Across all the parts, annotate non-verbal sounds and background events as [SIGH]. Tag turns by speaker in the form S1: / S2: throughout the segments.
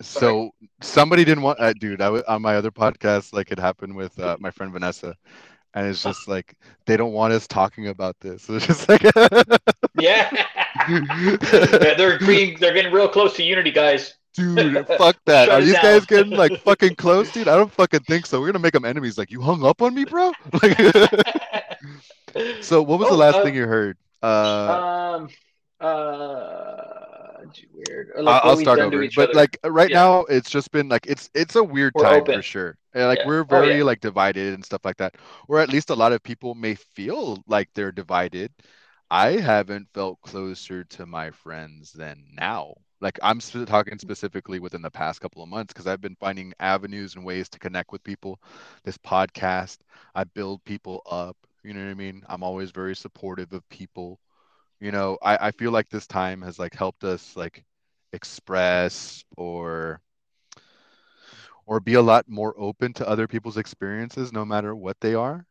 S1: so somebody didn't want, uh, dude. I w- on my other podcast, like it happened with uh, my friend Vanessa, and it's just like they don't want us talking about this. So [LAUGHS] it's just like,
S2: yeah. [LAUGHS] yeah, they're being they're getting real close to unity, guys.
S1: dude, fuck that.
S2: Shut
S1: Are these guys getting like fucking close, dude? I don't fucking think so. We're gonna make them enemies. Like you hung up on me, bro. [LAUGHS] Like, so what was the
S2: Oh,
S1: last
S2: uh,
S1: thing you heard? Uh,
S2: um, uh, gee, weird. Like
S1: I'll start over. But
S2: other.
S1: like right
S2: Yeah.
S1: now, it's just been like it's it's a weird
S2: We're
S1: time
S2: open.
S1: for sure. And, like
S2: Yeah.
S1: we're
S2: Oh,
S1: very
S2: yeah.
S1: like divided and stuff like that. Or at least a lot of people may feel like they're divided. I haven't felt closer to my friends than now. Like I'm sp- talking specifically within the past couple of months because I've been finding avenues and ways to connect with people. This podcast, I build people up. You know what I mean? I'm always very supportive of people. You know, I, I feel like this time has like helped us like express or or be a lot more open to other people's experiences no matter what they are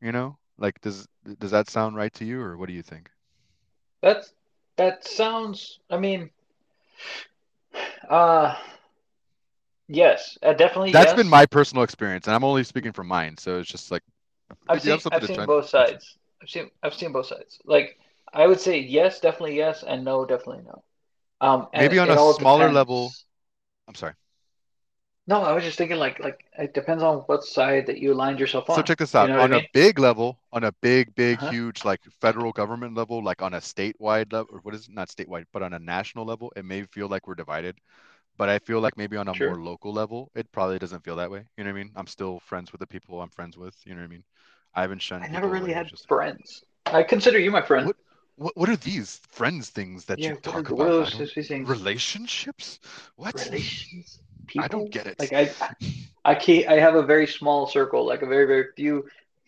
S1: you know like does does that sound right to you or what do you think
S2: That's that sounds. I mean, uh, yes, uh, definitely.
S1: That's
S2: yes.
S1: been my personal experience and i'm only speaking from mine so it's just like
S2: I've
S1: if you have
S2: seen I've seen both sides. I've seen I've seen both sides. Like I would say yes, definitely yes, and no, definitely no. Um,
S1: Maybe on a smaller
S2: depends.
S1: level- i'm sorry
S2: No, I was just thinking like like it depends on what side that you aligned yourself on.
S1: so check this out
S2: You know
S1: on
S2: I
S1: a
S2: mean?
S1: big level on a big big
S2: Uh-huh.
S1: huge like federal government level like on a statewide level or what is it not statewide but on a national level it may feel like we're divided but i feel like maybe on a
S2: Sure.
S1: more local level it probably doesn't feel that way you know what i mean i'm still friends with the people i'm friends with you know what i mean i haven't shunned
S2: I never really had
S1: just-
S2: friends. I consider you my friend.
S1: What- what, what are these friends things that
S2: yeah,
S1: you talk
S2: are-
S1: about?
S2: what are
S1: I
S2: those things?
S1: relationships? What?
S2: Relations
S1: I don't get it.
S2: like i i can't i have a very small circle like a very very few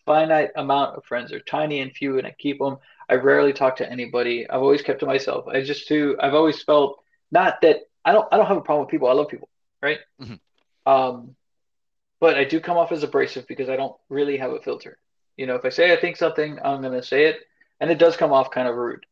S2: finite amount of friends. They're tiny and few and i keep them i rarely talk to anybody. I've always kept to myself. I just too i've always felt not that i don't i don't have a problem with people. I love people right?
S1: Mhm.
S2: um but i do come off as abrasive because i don't really have a filter. You know if i say i think something i'm going to say it and it does come off kind of rude.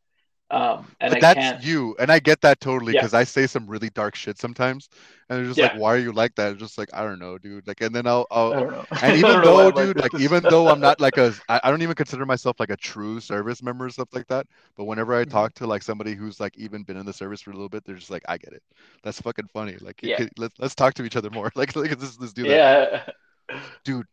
S2: Um and
S1: but
S2: i
S1: that's
S2: can't
S1: you. And i get that totally
S2: Yeah.
S1: because i say some really dark shit sometimes. And they're just
S2: Yeah.
S1: like why are you like that? It's just like i don't know dude. Like and then i'll, I'll
S2: i don't know. [LAUGHS]
S1: and even
S2: don't know why
S1: though
S2: I'm like
S1: dude like even though i'm not like [LAUGHS] a I, I don't even consider myself like a true service member or stuff like that but whenever i
S2: Mhm.
S1: talk to like somebody who's like even been in the service for a little bit they're just like i get it. That's fucking funny. Like
S2: Yeah.
S1: let's, let's talk to each other more. [LAUGHS] Like, like let's, let's do that.
S2: Yeah.
S1: Dude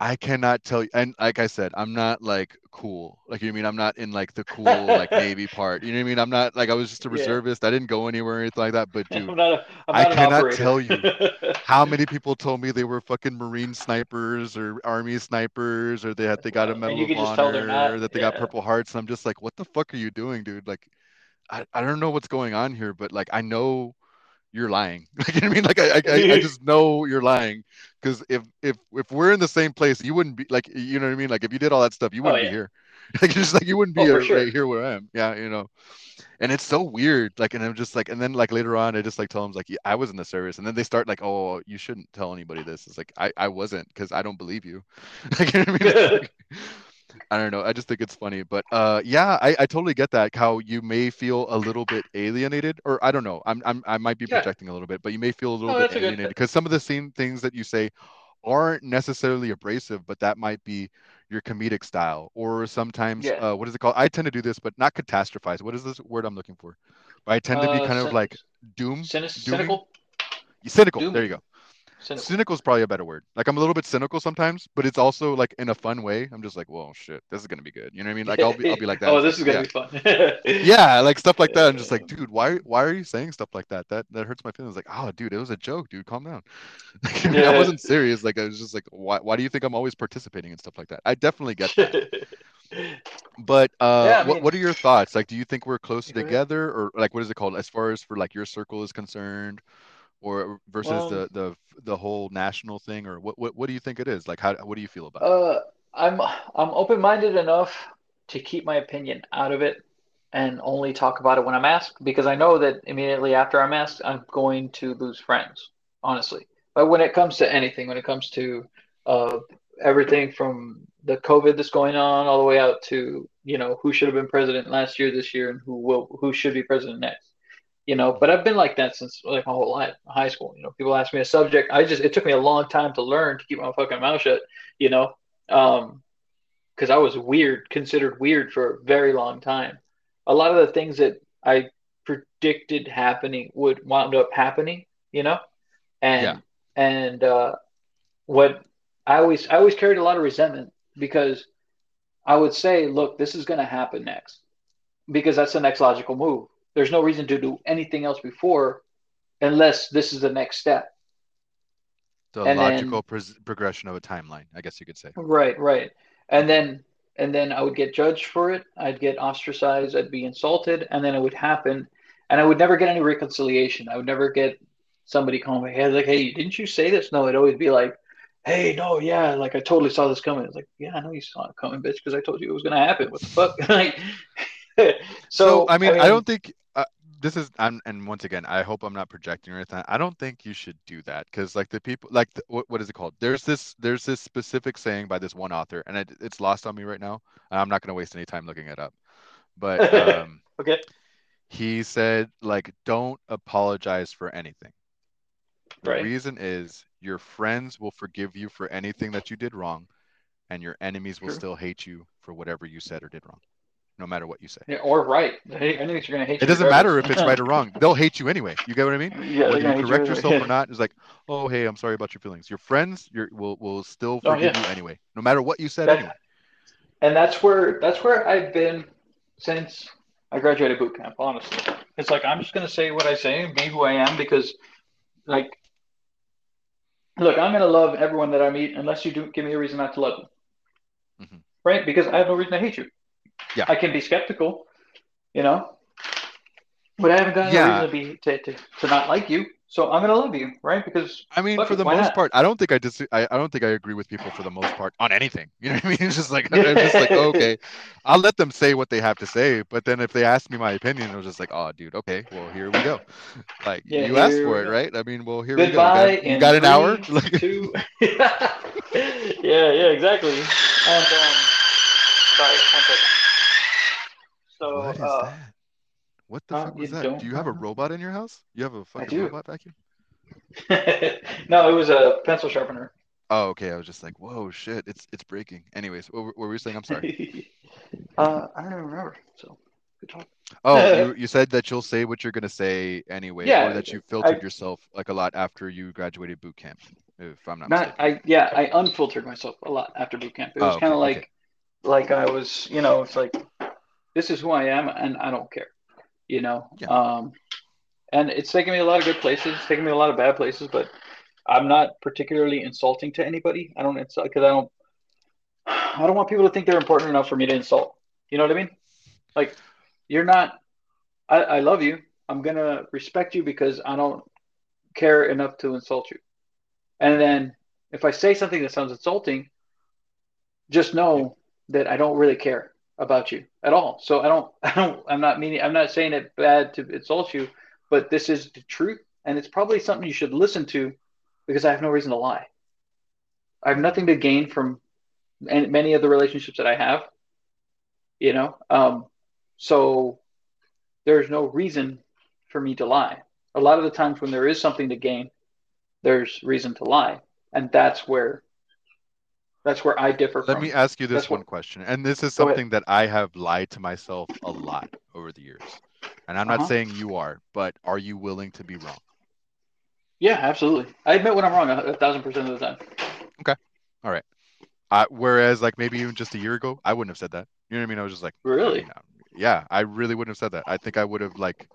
S1: i cannot tell you and like i said i'm not like cool. Like you know what I mean? I'm not in like the cool like [LAUGHS] navy part. You know what i mean? I'm not like i was just a
S2: Yeah.
S1: reservist. I didn't go anywhere or anything like that but dude
S2: I'm not a, I'm
S1: I
S2: not an
S1: cannot tell you [LAUGHS] how many people told me they were fucking marine snipers or army snipers or they had they got a medal of
S2: can just tell they're
S1: honor
S2: not,
S1: or that they got purple hearts and i'm just like what the fuck are you doing dude? Like i, I don't know what's going on here but like i know you're lying. Like [LAUGHS] you know i mean? Like i i, I [LAUGHS] just know you're lying. Because if if if we're in the same place you wouldn't be like you know what i mean? Like if you did all that stuff you
S2: Oh,
S1: wouldn't
S2: yeah.
S1: be here. [LAUGHS] Like just like you wouldn't be
S2: Oh,
S1: here-
S2: sure.
S1: right here where i am. Yeah you know? And it's so weird. Like and i'm just like and then like later on i just like tell them like yeah, i was in the service. And then they start like oh you shouldn't tell anybody this. It's like i i wasn't because i don't believe you. Like, you know what I, mean? I don't know i just think it's funny but uh yeah I, I totally get that how you may feel a little bit alienated or i don't know i'm, I'm i might be
S2: Yeah.
S1: projecting a little bit but you may feel a little
S2: No,
S1: bit
S2: that's a good-
S1: alienated because some of the same things that you say aren't necessarily abrasive but that might be your comedic style or sometimes
S2: Yeah.
S1: uh, what is it called i tend to do this but not catastrophize what is this word i'm looking for but i tend to be
S2: Uh,
S1: kind of like doom
S2: cynic- cynical.
S1: cynical
S2: Doom-
S1: there you go
S2: Cynical.
S1: cynical is probably a better word. Like i'm a little bit cynical sometimes but it's also like in a fun way i'm just like whoa shit this is gonna be good. You know what i mean? Like i'll be i'll be like [LAUGHS] that.
S2: Oh, this is gonna
S1: yeah.
S2: be fun. [LAUGHS]
S1: yeah like stuff like that i'm just like dude why why are you saying stuff like that? That that hurts my feelings. Like oh dude it was a joke dude calm down. [LAUGHS] I, mean, I wasn't serious like i was just like why, why do you think i'm always participating in stuff like that? I definitely get that. But uh
S2: Yeah, I
S1: what,
S2: mean-
S1: what are your thoughts? Like do you think we're closer together or like what is it called as far as for like your circle is concerned or versus
S2: Um,
S1: the the the whole national thing or what, what what do you think it is like how what do you feel about it
S2: Uh, I'm I'm open-minded enough to keep my opinion out of it and only talk about it when I'm asked because I know that immediately after I'm asked, I'm going to lose friends, honestly. But when it comes to anything, when it comes to uh, everything from the COVID that's going on all the way out to, you know, who should have been president last year, this year, and who will who should be president next. You know. But I've been like that since like my whole life, high school. You know, people ask me a subject, I just it took me a long time to learn to keep my fucking mouth shut. You know, um, because I was weird, considered weird for a very long time. A lot of the things that I predicted happening would wound up happening. You know, and
S1: Yeah.
S2: and uh, what I always I always carried a lot of resentment because I would say, look, this is going to happen next because that's the next logical move. There's no reason to do anything else before unless this is the next step.
S1: The
S2: And then-
S1: logical progression of a timeline, I guess you could say.
S2: Right, right. And then and then I would get judged for it. I'd get ostracized. I'd be insulted, and then it would happen, and I would never get any reconciliation. I would never get somebody calling me, "Hey, like, hey, didn't you say this?" No, it'd always be like, "Hey, no, yeah, like I totally saw this coming." It's like, "Yeah, I know you saw it coming, bitch, because I told you it was gonna happen." What the fuck? [LAUGHS] like, [LAUGHS] so,
S1: So, I mean, I don't think this is, I'm, and once again, I hope I'm not projecting or anything. I don't think you should do that because, like, the people, like, the, what, what is it called? There's this, there's this specific saying by this one author, and it, it's lost on me right now. And I'm not going to waste any time looking it up. But [LAUGHS] um,
S2: Okay.
S1: he said, like, don't apologize for anything. The
S2: Right.
S1: reason is your friends will forgive you for anything that you did wrong, and your enemies will
S2: True.
S1: still hate you for whatever you said or did wrong, no matter what you say.
S2: Yeah, or right. Hey, Enemies are gonna hate.
S1: It doesn't matter if it's right or wrong. They'll hate you anyway. You get what I mean? [LAUGHS]
S2: Yeah,
S1: Whether you correct
S2: you
S1: yourself or [LAUGHS] not, it's like, oh, hey, I'm sorry about your feelings. Your friends, your will will still
S2: Oh,
S1: forgive
S2: yeah.
S1: you anyway, no matter what you said
S2: That-
S1: anyway.
S2: and that's where that's where I've been since I graduated boot camp. Honestly, it's like I'm just gonna say what I say, and be who I am, because like, look, I'm gonna love everyone that I meet unless you do give me a reason not to love them,
S1: Mhm.
S2: right? Because I have no reason to hate you.
S1: Yeah.
S2: I can be skeptical, you know, but I haven't got
S1: Yeah.
S2: reason to be to, to, to not like you. So I'm gonna love you, right? Because
S1: I mean, for
S2: it,
S1: the most
S2: not?
S1: part, I don't think I dis I, I don't think I agree with people for the most part on anything. [LAUGHS] You know what I mean? It's just like I'm just like, [LAUGHS] okay, I'll let them say what they have to say, but then if they ask me my opinion, I was just like, oh, dude, okay, well, here we go. [LAUGHS] Like
S2: Yeah,
S1: you asked for it, right? I mean, well, here
S2: goodbye.
S1: we go. You got, you got an hour?
S2: two. yeah, yeah, exactly. And um, sorry, one second. So
S1: what is
S2: uh,
S1: that? What the
S2: uh,
S1: fuck was that?
S2: don't
S1: you have a robot in your house? You have a fucking robot vacuum? [LAUGHS]
S2: no, it was a pencil sharpener.
S1: Oh, okay. I was just like, whoa, shit, it's it's breaking. Anyways, what, were- what were you saying? I'm sorry. [LAUGHS]
S2: uh, I don't even remember. So good talk.
S1: Oh, [LAUGHS] you you said that you'll say what you're gonna say anyway,
S2: Yeah,
S1: or that you filtered
S2: I-
S1: yourself like a lot after you graduated boot camp, if I'm not,
S2: Not
S1: mistaken.
S2: I yeah I unfiltered myself a lot after boot camp. It
S1: Oh,
S2: was kind of
S1: okay,
S2: like
S1: okay.
S2: like I was you know it's like this is who I am and I don't care, you know.
S1: Yeah.
S2: Um, and it's taken me a lot of good places, it's taken me a lot of bad places, but I'm not particularly insulting to anybody. I don't insult because I don't I don't want people to think they're important enough for me to insult. You know what I mean? Like you're not. I, I love you. I'm gonna respect you because I don't care enough to insult you. And then if I say something that sounds insulting, just know that I don't really care about you at all. So I don't, [LAUGHS] I don't, I'm not meaning, I'm not saying it bad to insult you, but this is the truth. And it's probably something you should listen to because I have no reason to lie. I have nothing to gain from many of the relationships that I have, you know? Um, so there's no reason for me to lie. A lot of the times when there is something to gain, there's reason to lie. And that's where that's where I differ from.
S1: Let
S2: from
S1: me ask you this
S2: That's
S1: one
S2: what-
S1: question, and this is something that I have lied to myself a lot over the years. And I'm not
S2: Uh-huh.
S1: saying you are, but are you willing to be wrong?
S2: Yeah, absolutely. I admit when I'm wrong a, a thousand percent of the time. Okay. All right.
S1: I, whereas, like maybe even just a year ago, I wouldn't have said that. You know what I mean? I was just like,
S2: Really?
S1: uh, yeah, I really wouldn't have said that. I think I would have like,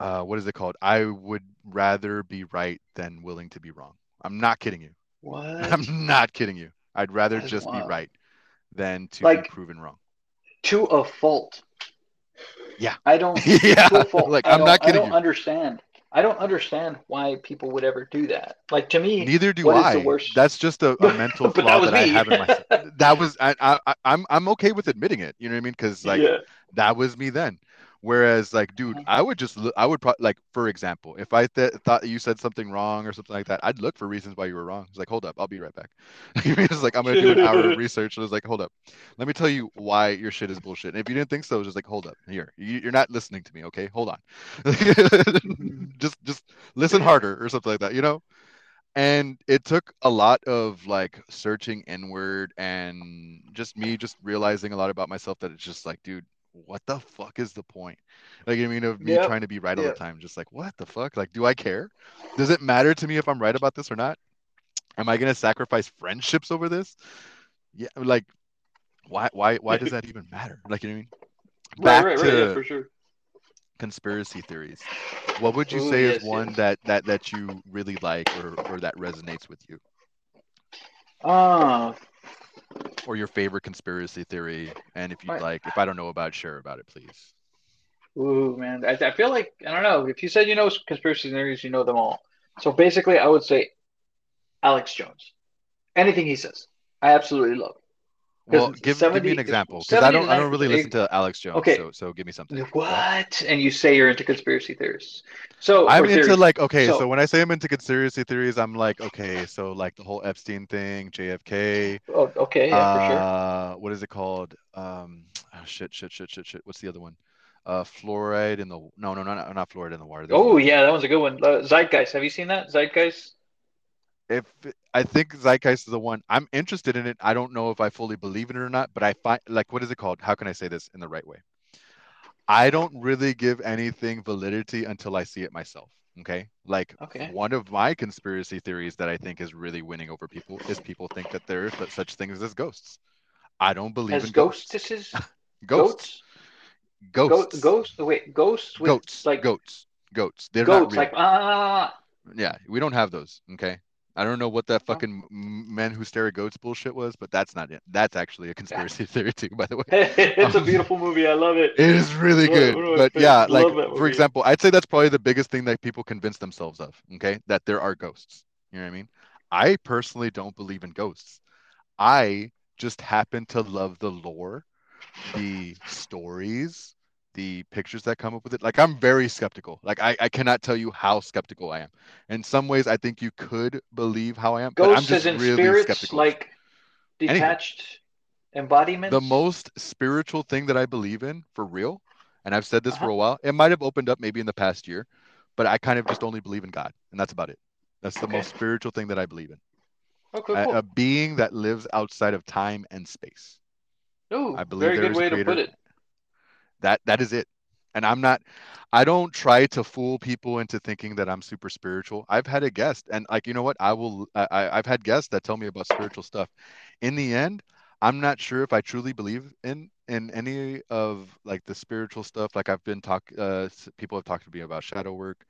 S1: uh, what is it called? I would rather be right than willing to be wrong. I'm not kidding you.
S2: What?
S1: I'm not kidding you. I'd rather
S2: That is
S1: just be right than to
S2: Like-
S1: be proven wrong.
S2: to a fault.
S1: Yeah.
S2: I don't [LAUGHS]
S1: yeah,
S2: to a fault.
S1: like
S2: I
S1: I'm
S2: don't-
S1: not
S2: I don't
S1: you.
S2: understand. I don't understand why people would ever do that. Like to me,
S1: Neither do I. That's just a, a [LAUGHS] mental
S2: But that
S1: flaw that, I have in myself. [LAUGHS] That was I, I I- I'm I'm okay with admitting it. You know what I mean? Because like
S2: yeah,
S1: that was me then. Whereas, like, dude. I would just, look, I would probably, like, for example, if I th- thought you said something wrong or something like that, I'd look for reasons why you were wrong. It's like, hold up, I'll be right back. [LAUGHS] it's like, I'm gonna do an hour of [LAUGHS] research. And it's like, hold up, let me tell you why your shit is bullshit. And if you didn't think so, just like, hold up, here, you're not listening to me, okay? Hold on, mm-hmm. [LAUGHS] just, just listen harder or something like that, you know? and it took a lot of like searching inward and just me just realizing a lot about myself that it's just like dude what the fuck is the point? Like i mean of me
S2: Yep.
S1: trying to be right all the time just like what the fuck? Like do i care? Does it matter to me if i'm right about this or not? Am i going to sacrifice friendships over this? Yeah like why why why does [LAUGHS] that even matter? Like you know what i mean? Back
S2: right,
S1: to
S2: right. Yeah, for sure.
S1: conspiracy theories. What would you
S2: Ooh,
S1: say
S2: yes,
S1: is one
S2: yes.
S1: that that that you really like or or that resonates with you?
S2: Ah,
S1: or your favorite conspiracy theory and if you'd
S2: Right.
S1: like if i don't know about it, share about it please
S2: ooh, man. I, I feel like I don't know. If you said you know conspiracy theories, you know them all. So basically, I would say Alex Jones. Anything he says, I absolutely love.
S1: Well give, give me an example because i don't I don't really listen to alex jones
S2: Okay.
S1: so so give me something
S2: What? And you say you're into conspiracy theories. So
S1: i'm into
S2: theories.
S1: like okay so,
S2: So-
S1: when i say i'm into conspiracy theories i'm like okay so like the whole epstein thing jfk
S2: Oh, okay, yeah, for sure.
S1: uh what is it called um oh, shit shit shit shit shit what's the other one uh fluoride in the no no no not, not fluoride in the water There's
S2: Oh
S1: another
S2: yeah, that one's a good one. Uh, Zeitgeist. Have you seen that? Zeitgeist.
S1: if I think Zeitgeist is the one I'm interested in it. I don't know if I fully believe in it or not, but I find like what is it called? How can I say this in the right way? I don't really give anything validity until I see it myself. Okay. Like
S2: Okay.
S1: one of my conspiracy theories that I think is really winning over people is people think that there are such things as ghosts. I don't believe
S2: As
S1: in ghosts.
S2: ghostesses, [LAUGHS]
S1: Ghosts.
S2: goats,
S1: Ghosts.
S2: Go- ghost. Wait, ghosts with
S1: goats.
S2: like
S1: goats. Goats. They're not real.
S2: like ah.
S1: Yeah, we don't have those. Okay. I don't know what that fucking men who stare at goats bullshit was, but that's not it. That's actually a conspiracy [LAUGHS] theory too, by the way. [LAUGHS]
S2: it's a
S1: Um,
S2: beautiful movie. I love it.
S1: It is really good.
S2: of my
S1: But yeah, like for example, I'd say that's probably the biggest thing that people convince themselves of, okay? That there are ghosts. You know what I mean? I personally don't believe in ghosts. I just happen to love the lore, the stories, pictures that come up with it. Like I'm very skeptical. Like I, I cannot tell you how skeptical I am. In some ways I think you could believe how I am, but I'm
S2: Ghosts as
S1: just
S2: in
S1: really
S2: spirits,
S1: skeptical.
S2: like
S1: Anything.
S2: detached embodiments.
S1: the most spiritual thing that I believe in for real, and I've said this for
S2: Uh-huh.
S1: a while, it might have opened up maybe in the past year, but I kind of just only believe in God, and that's about it. That's the
S2: Okay.
S1: most spiritual thing that I believe in.
S2: Okay,
S1: A,
S2: cool.
S1: a being that lives outside of time and space.
S2: Ooh,
S1: I believe
S2: very good way to put it.
S1: That that is it. And I'm not I don't try to fool people into thinking that I'm super spiritual. I've had a guest and like you know what? I will I, I've had guests that tell me about spiritual stuff. In the end, I'm not sure if I truly believe in in any of like the spiritual stuff. Like I've been talk uh people have talked to me about shadow work,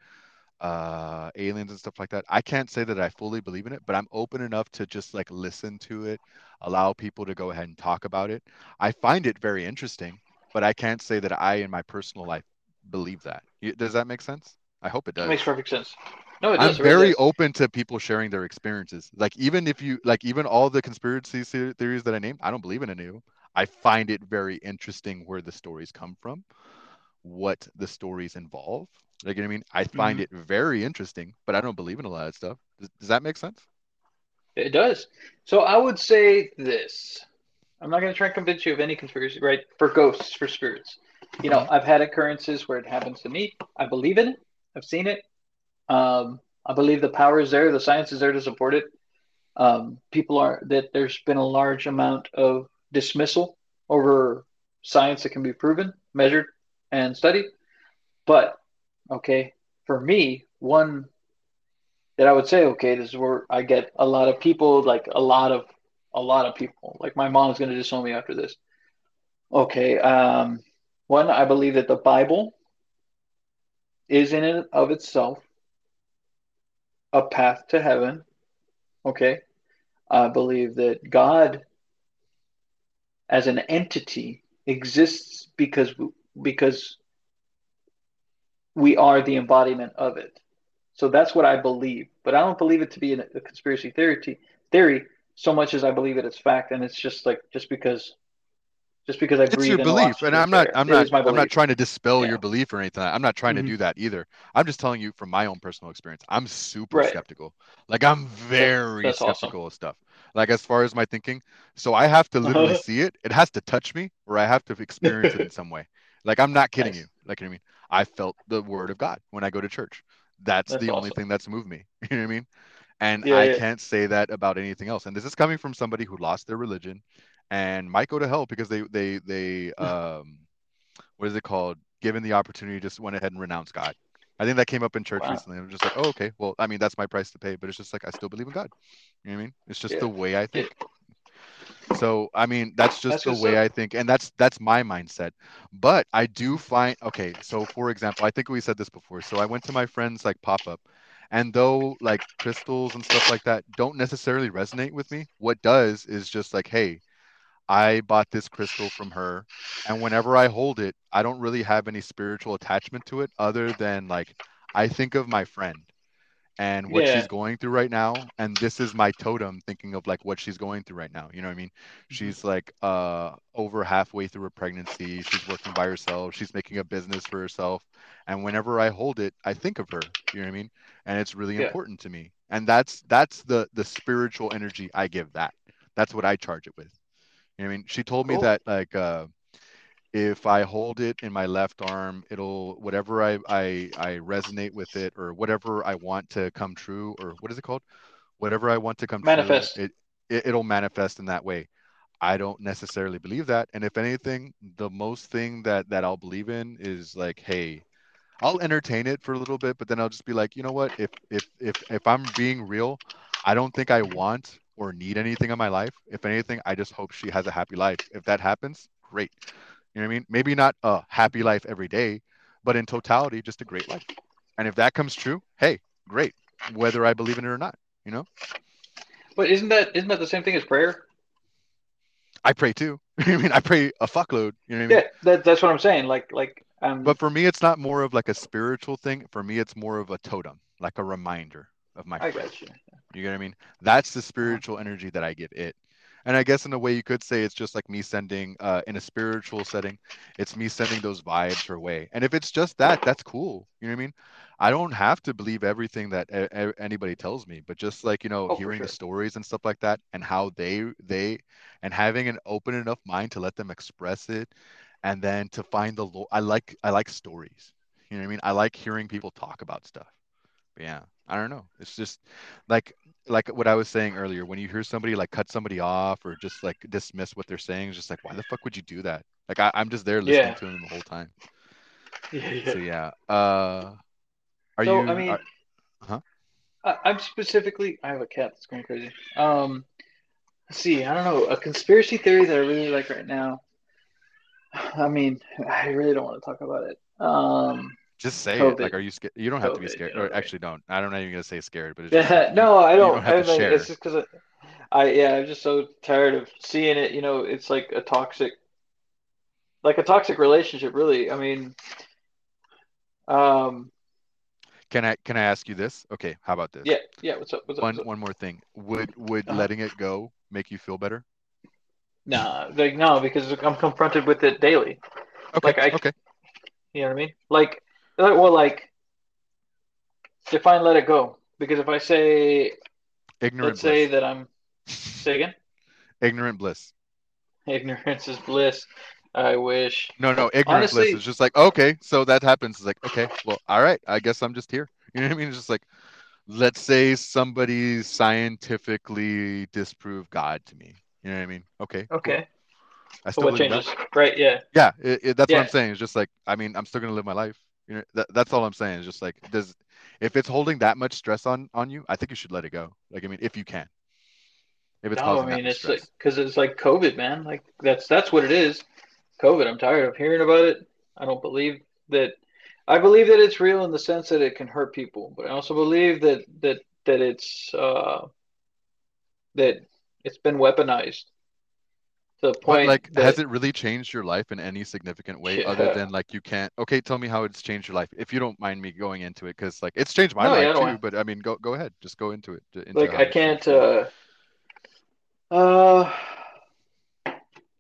S1: uh aliens and stuff like that. I can't say that I fully believe in it, but I'm open enough to just like listen to it, allow people to go ahead and talk about it. I find it very interesting, but I can't say that I in my personal life believe that. Does that make sense? I hope it
S2: It
S1: does.
S2: makes perfect sense. No, it does. I'm it
S1: very
S2: does.
S1: open to people sharing their experiences. Like even if you like even all the conspiracy theories that I named, I don't believe in any of them. I find it very interesting where the stories come from, what the stories involve. Like you know what I mean? I find
S2: Mhm.
S1: it very interesting, but I don't believe in a lot of stuff. Does, does that make sense?
S2: It does. So I would say this. I'm not going to try and convince you of any conspiracy, right? For ghosts, for spirits. You know. I've had occurrences where it happens to me. I believe in it. I've seen it. Um, I believe the power is there. The science is there to support it. Um, people are that there's been a large amount of dismissal over science that can be proven, measured, and studied. But okay, for me, one that I would say, okay, this is where I get a lot of people, like a lot of a lot of people. Like my mom's gonna disown me after this. Okay, um, one, I believe that the Bible is in and of itself a path to heaven. Okay, I believe that God, as an entity, exists because because we are the embodiment of it. So that's what I believe. But I don't believe it to be a conspiracy theory theory so much as I believe it it's fact. And it's just like just because just because I
S1: it's your belief and i'm not i'm not i'm not trying to dispel
S2: Yeah.
S1: your belief or anything. I'm not trying to
S2: Mhm.
S1: do that either. I'm just telling you from my own personal experience i'm super
S2: Right.
S1: skeptical. Like i'm very
S2: that's awesome.
S1: skeptical of stuff. Like as far as my thinking so i have to literally see it. It has to touch me or i have to experience it in [LAUGHS] some way. Like i'm not kidding you. Like you know what i mean? I felt the word of god when i go to church. That's
S2: That's
S1: the only thing that's moved me. [LAUGHS] You know what i mean and
S2: Yeah,
S1: I
S2: yeah.
S1: can't say that about anything else. And this is coming from somebody who lost their religion and might go to hell because they they they [LAUGHS] um what is it called? Given the opportunity, just went ahead and renounced God. I think that came up in church
S2: Wow.
S1: recently. I'm just like, oh, okay. Well, I mean, that's my price to pay, but it's just like I still believe in God. You know what I mean? It's just
S2: Yeah.
S1: the way I think. So, I mean, that's just
S2: That's
S1: the way. I think, and that's that's my mindset. But I do find okay. So, for example, I think we said this before. So, I went to my friend's like pop up, and though like crystals and stuff like that don't necessarily resonate with me, what does is just like, hey, I bought this crystal from her, and whenever I hold it, I don't really have any spiritual attachment to it other than like I think of my friend and what she's going through right now, and this is my totem thinking of like what she's going through right now. You know what I mean?
S2: Mhm.
S1: She's like uh over halfway through her pregnancy, she's working by herself, she's making a business for herself, and whenever I hold it, I think of her. You know what I mean? And it's really
S2: Yeah.
S1: important to me. And that's that's the the spiritual energy I give that. That's what I charge it with. You know what I mean? She told me that like uh if I hold it in my left arm, it'll whatever I I I resonate with it or whatever I want to come true or what is it called? Whatever I want to come true,
S2: Manifest.
S1: it, it it'll manifest in that way. I don't necessarily believe that, and if anything, the most thing that that I'll believe in is like, hey, I'll entertain it for a little bit, but then I'll just be like, you know what? If if if if I'm being real, I don't think I want or need anything in my life. If anything, I just hope she has a happy life. If that happens, great. You know what I mean? Maybe not a happy life every day, but in totality, just a great life. And if that comes true, hey, great. Whether I believe in it or not, you know?
S2: But isn't that isn't that the same thing as prayer?
S1: I pray too. [LAUGHS] I mean, I pray a fuckload. You know what I mean?
S2: Yeah. That that's what I'm saying. Like like um.
S1: But for me, it's not more of like a spiritual thing. For me, it's more of a totem, like a reminder of my
S2: I got you.
S1: You get what I mean? That's the spiritual energy that I give it. And I guess in a way you could say it's just like me sending uh in a spiritual setting, it's me sending those vibes her way. And if it's just that, that's cool. You know what I mean? I don't have to believe everything that a- a- anybody tells me, but just like, you know,
S2: Oh,
S1: hearing the stories and stuff like that and how they they and having an open enough mind to let them express it and then to find the lo- I like I like stories. You know what I mean? I like hearing people talk about stuff. But yeah, I don't know. It's just like like what I was saying earlier. When you hear somebody like cut somebody off or just like dismiss what they're saying, it's just like, why the fuck would you do that? Like I, I'm just there listening
S2: Yeah.
S1: to them the whole time. [LAUGHS]
S2: Yeah. Yeah.
S1: So yeah. Uh, are
S2: So I
S1: you?
S2: mean,
S1: Are, huh?
S2: I, I'm specifically. I have a cat that's going crazy. Um. Let's see. I don't know. A conspiracy theory that I really like right now. I mean, I really don't want to talk about it. Um.
S1: Just say it. Like, are you scared? You don't have to be scared. Or
S2: I
S1: actually, don't. I don't know even gonna say scared, but just
S2: Yeah. No, I
S1: don't
S2: don't. I mean, it's just because I yeah, I'm just so tired of seeing it. You know, it's like a toxic, like a toxic relationship. Really. I mean, um,
S1: Can I? Can I ask you this? Okay. How about this?
S2: yeah, yeah. What's up? What's?
S1: One.
S2: Up?
S1: One more thing. Would Would
S2: Uh-huh.
S1: letting it go make you feel better?
S2: Nah, like no, because I'm confronted with it daily.
S1: Okay.
S2: Like I,
S1: Okay.
S2: you know what I mean? Like, like well, like define let it go. Because if I say,
S1: Ignorant
S2: let's say that I'm, say again,
S1: Ignorant bliss.
S2: ignorance is bliss. I wish.
S1: No, no, ignorant bliss is just like, okay, so that happens. It's like, okay, well, all right, I guess I'm just here. You know what I mean? It's just like, let's say somebody scientifically disproved God to me. You know what I mean? Okay, cool.
S2: okay.
S1: I still
S2: what
S1: believe in God.
S2: changes? Right? Yeah,
S1: Yeah, it, it, that's what I'm saying. It's just like, I mean, I'm still gonna live my life. You know, that, that's all I'm saying. Is just like, does if it's holding that much stress on on you, I think you should let it go. Like, I mean, if you can, if it's
S2: No, I mean it's like because it's like COVID, man. Like that's that's what it is. COVID. I'm tired of hearing about it. I don't believe that. I believe that it's real in the sense that it can hurt people, but I also believe that that that it's uh, that it's been weaponized the
S1: But
S2: point
S1: like, has it really changed your life in any significant way other than like you can't? Okay, tell me how it's changed your life, if you don't mind me going into it, because like it's changed my
S2: No,
S1: life too.
S2: want.
S1: But I mean, go go ahead, just go into it, into
S2: Like I can't. Uh, uh,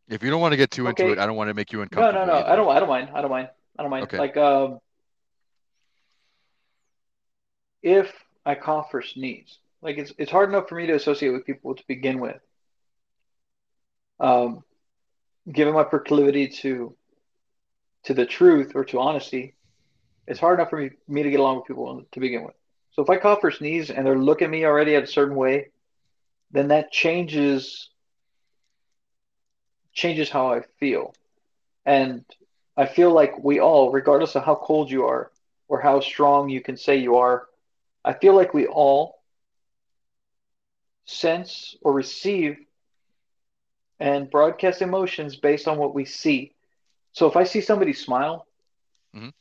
S1: If you don't want to get too into it, I don't want to make you uncomfortable
S2: no, no. No.
S1: I
S2: don't. I don't mind. I don't mind. I don't mind.
S1: Okay.
S2: Like, um, if I cough or sneeze, like it's it's hard enough for me to associate with people to begin with. Um, given my proclivity to to the truth or to honesty, it's hard enough for me, me to get along with people to begin with. So if I cough or sneeze and they're looking at me already at a certain way, then that changes changes how I feel. And I feel like we all, regardless of how cold you are or how strong you can say you are, I feel like we all sense or receive and broadcast emotions based on what we see. So if I see somebody smile
S1: Mhm.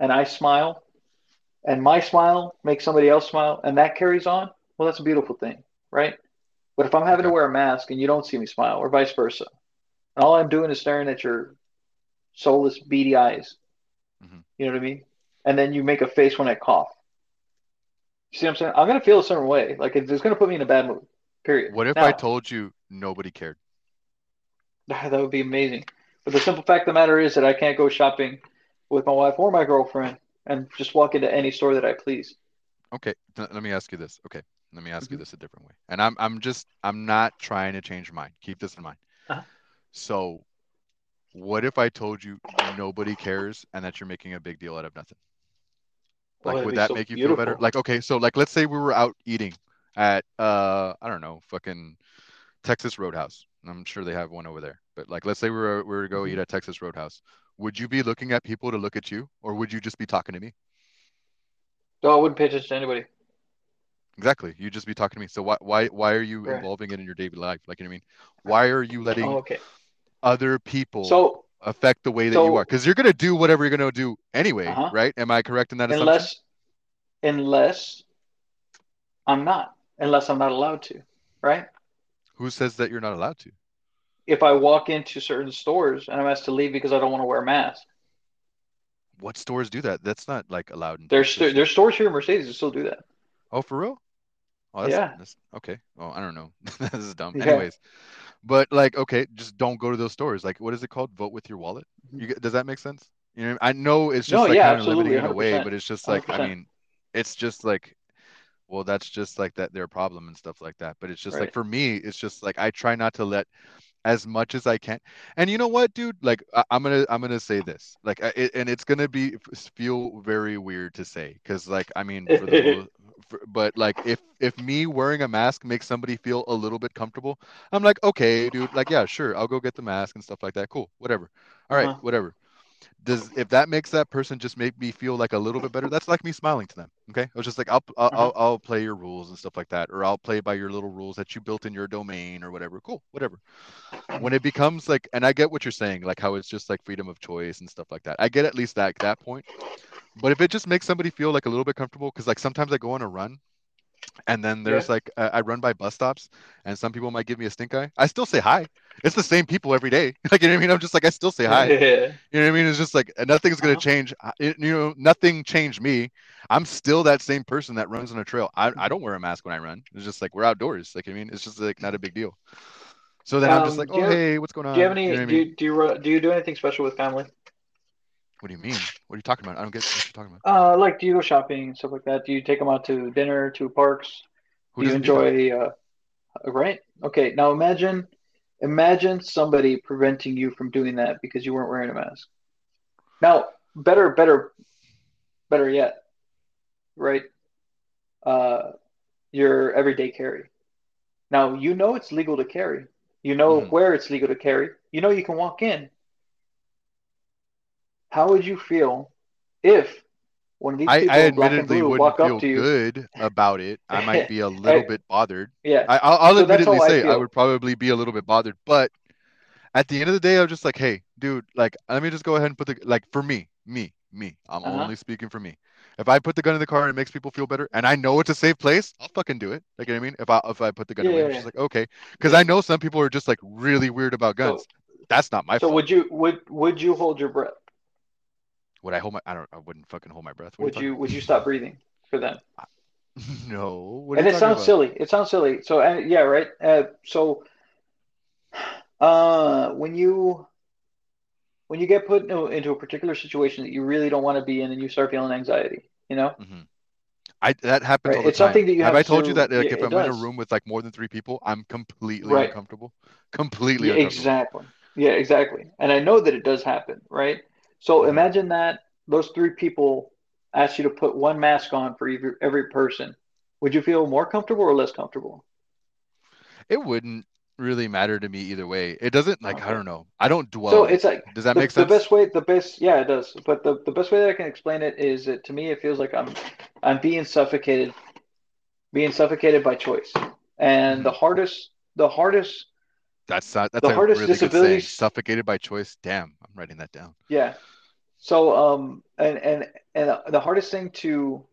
S2: and I smile and my smile makes somebody else smile and that carries on, well, that's a beautiful thing, right? But if I'm having to wear a mask and you don't see me smile or vice versa, and all I'm doing is staring at your soulless, beady eyes,
S1: Mhm.
S2: you know what I mean? And then you make a face when I cough. You see what I'm saying? I'm going to feel a certain way. Like it's going to put me in a bad mood, period.
S1: What if
S2: Now,
S1: I told you nobody cared? [LAUGHS]
S2: that would be amazing. But the simple fact of the matter is that I can't go shopping with my wife or my girlfriend and just walk into any store that I please.
S1: Okay, let me ask you this. Okay, let me ask you
S2: Mhm.
S1: this a different way. And I'm I'm just I'm not trying to change your mind. Keep this in mind.
S2: Uh-huh.
S1: So, what if I told you nobody cares and that you're making a big deal out of nothing?
S2: Oh,
S1: Like,
S2: that'd
S1: that
S2: so
S1: make you feel better? Like, okay, so like let's say we were out eating at uh I don't know, fucking Texas Roadhouse. I'm sure they have one over there. But like let's say we were we were to go eat
S2: Mhm.
S1: at Texas Roadhouse. Would you be looking at people to look at you or would you just be talking to me?
S2: No, I wouldn't pay attention to anybody.
S1: Exactly. You'd just be talking to me. So why why why are you
S2: Right.
S1: involving it in your daily life? Like you know what I mean? Why are you
S2: Oh,
S1: letting
S2: okay.
S1: other people
S2: So,
S1: affect the way that you are? Because you're gonna do whatever you're gonna do anyway,
S2: uh-huh.
S1: right? Am I correct in that assumption?
S2: Unless, unless I'm not, unless I'm not allowed to, right?
S1: Who says that you're not allowed to?
S2: If I walk into certain stores and I'm asked to leave because I don't want to wear a mask,
S1: What stores do that? That's not like allowed in
S2: there's there's stores here in Mercedes that still do that.
S1: Oh, for real? Oh, that's
S2: Yeah,
S1: that's okay. Oh, I don't know. [LAUGHS] This is dumb.
S2: yeah.
S1: Anyways, but like, okay, just don't go to those stores. Like, what is it called? Vote with your wallet.
S2: Mhm.
S1: You does that make sense? You know, I know it's
S2: No,
S1: just like
S2: yeah,
S1: kind of limiting in a way, but it's just like, I
S2: 100%.
S1: mean, it's just like, well, that's just like that their problem and stuff like that. But it's just like for me, it's just like I try not to let as much as I can. And you know what, dude? Like I, I'm gonna I'm gonna say this. Like I- it, and it's gonna be feel very weird to say because like I mean for the [LAUGHS] for, but like if if me wearing a mask makes somebody feel a little bit comfortable, I'm like okay, dude. Like yeah, sure, I'll go get the mask and stuff like that. Cool, whatever. All right,
S2: Uh-huh.
S1: whatever. Does if that makes that person just make me feel like a little bit better? That's like me smiling to them. Okay, I was just like I'll I'll
S2: Uh-huh.
S1: I'll I'll play your rules and stuff like that, or I'll play by your little rules that you built in your domain or whatever. Cool, whatever when it becomes like and i get what you're saying like how it's just like freedom of choice and stuff like that i get at least that that point but if it just makes somebody feel like a little bit comfortable because like sometimes i go on a run and then there's
S2: Yeah.
S1: like uh, i run by bus stops and some people might give me a stink eye. I still say hi. It's the same people every day. [LAUGHS] Like you know what i mean? I'm just like i still say hi. [LAUGHS]
S2: Yeah.
S1: you know what i mean? It's just like nothing's going to
S2: Uh-huh.
S1: change Uh, it, you know nothing changed me. I'm still that same person that runs on a trail. I, I don't wear a mask when i run. It's just like we're outdoors. Like i mean? It's just like not a big deal. So then i'm just
S2: Um,
S1: like
S2: do you
S1: oh hey what's going on?
S2: do you have
S1: on? you
S2: any
S1: know what i
S2: do
S1: mean?
S2: you do you do you do anything special with family?
S1: What do you mean? What are you talking about? I don't get what you're talking about.
S2: Uh, like do you go shopping and stuff like that? Do you take them out to dinner, to parks?
S1: Who
S2: Do you
S1: doesn't do that?
S2: enjoy uh, right? Okay, now imagine imagine somebody preventing you from doing that because you weren't wearing a mask. Now, better better better yet, right? Uh, your everyday carry. Now, you know it's legal to carry. You know
S1: hmm
S2: where it's legal to carry. You know you can walk in. How would you feel if one of these
S1: I, I
S2: people and
S1: admittedly
S2: blue
S1: wouldn't
S2: walk up
S1: feel
S2: to you?
S1: good about it. I [LAUGHS] might be a little
S2: Hey,
S1: bit bothered.
S2: yeah,
S1: I, I'll, I'll
S2: so
S1: admittedly
S2: how I
S1: say I would probably be a little bit bothered, but at the end of the day, I'm just like, hey, dude, like, let me just go ahead and put the like for me, me, me. I'm
S2: Uh-huh.
S1: only speaking for me. If I put the gun in the car and it makes people feel better, and I know it's a safe place, I'll fucking do it. Like, you know what I mean? If I if I put the gun
S2: Yeah,
S1: away,
S2: yeah, yeah.
S1: just like, okay, because. I know some people are just like really weird about
S2: So,
S1: guns. That's not my
S2: so
S1: fault.
S2: would you would would you hold your breath?
S1: Would I hold my? I don't. I wouldn't fucking hold my breath. What you
S2: Would you would you stop breathing for them?
S1: about? [LAUGHS] No. What
S2: And it sounds
S1: about?
S2: silly. It sounds silly. So, uh, yeah, right. Uh, so Uh, when you when you get put into, into a particular situation that you really don't want to be in, and you start feeling anxiety, you know,
S1: hmm I that happens
S2: right?
S1: all the
S2: It's
S1: time.
S2: something that you
S1: Have
S2: have
S1: I told you that like
S2: Yeah,
S1: if I'm in a room with like more than three people, I'm completely
S2: Right.
S1: uncomfortable. Completely
S2: Yeah,
S1: uncomfortable.
S2: exactly. Yeah, exactly. And I know that it does happen, right? So imagine that those three people asked you to put one mask on for every, every person. Would you feel more comfortable or less comfortable?
S1: It wouldn't really matter to me either way. It doesn't like I don't know. I don't dwell.
S2: So it's like
S1: Does that
S2: the
S1: make sense?
S2: the best way, the best, yeah, it does. But the, the best way that I can explain it is that to me it feels like I'm I'm being suffocated, being suffocated by choice. And the
S1: hmm
S2: hardest, the hardest,
S1: That's not, that's
S2: the
S1: a
S2: hardest
S1: really saying. Suffocated by choice. Damn, I'm writing that down.
S2: yeah. So um and and and the hardest thing to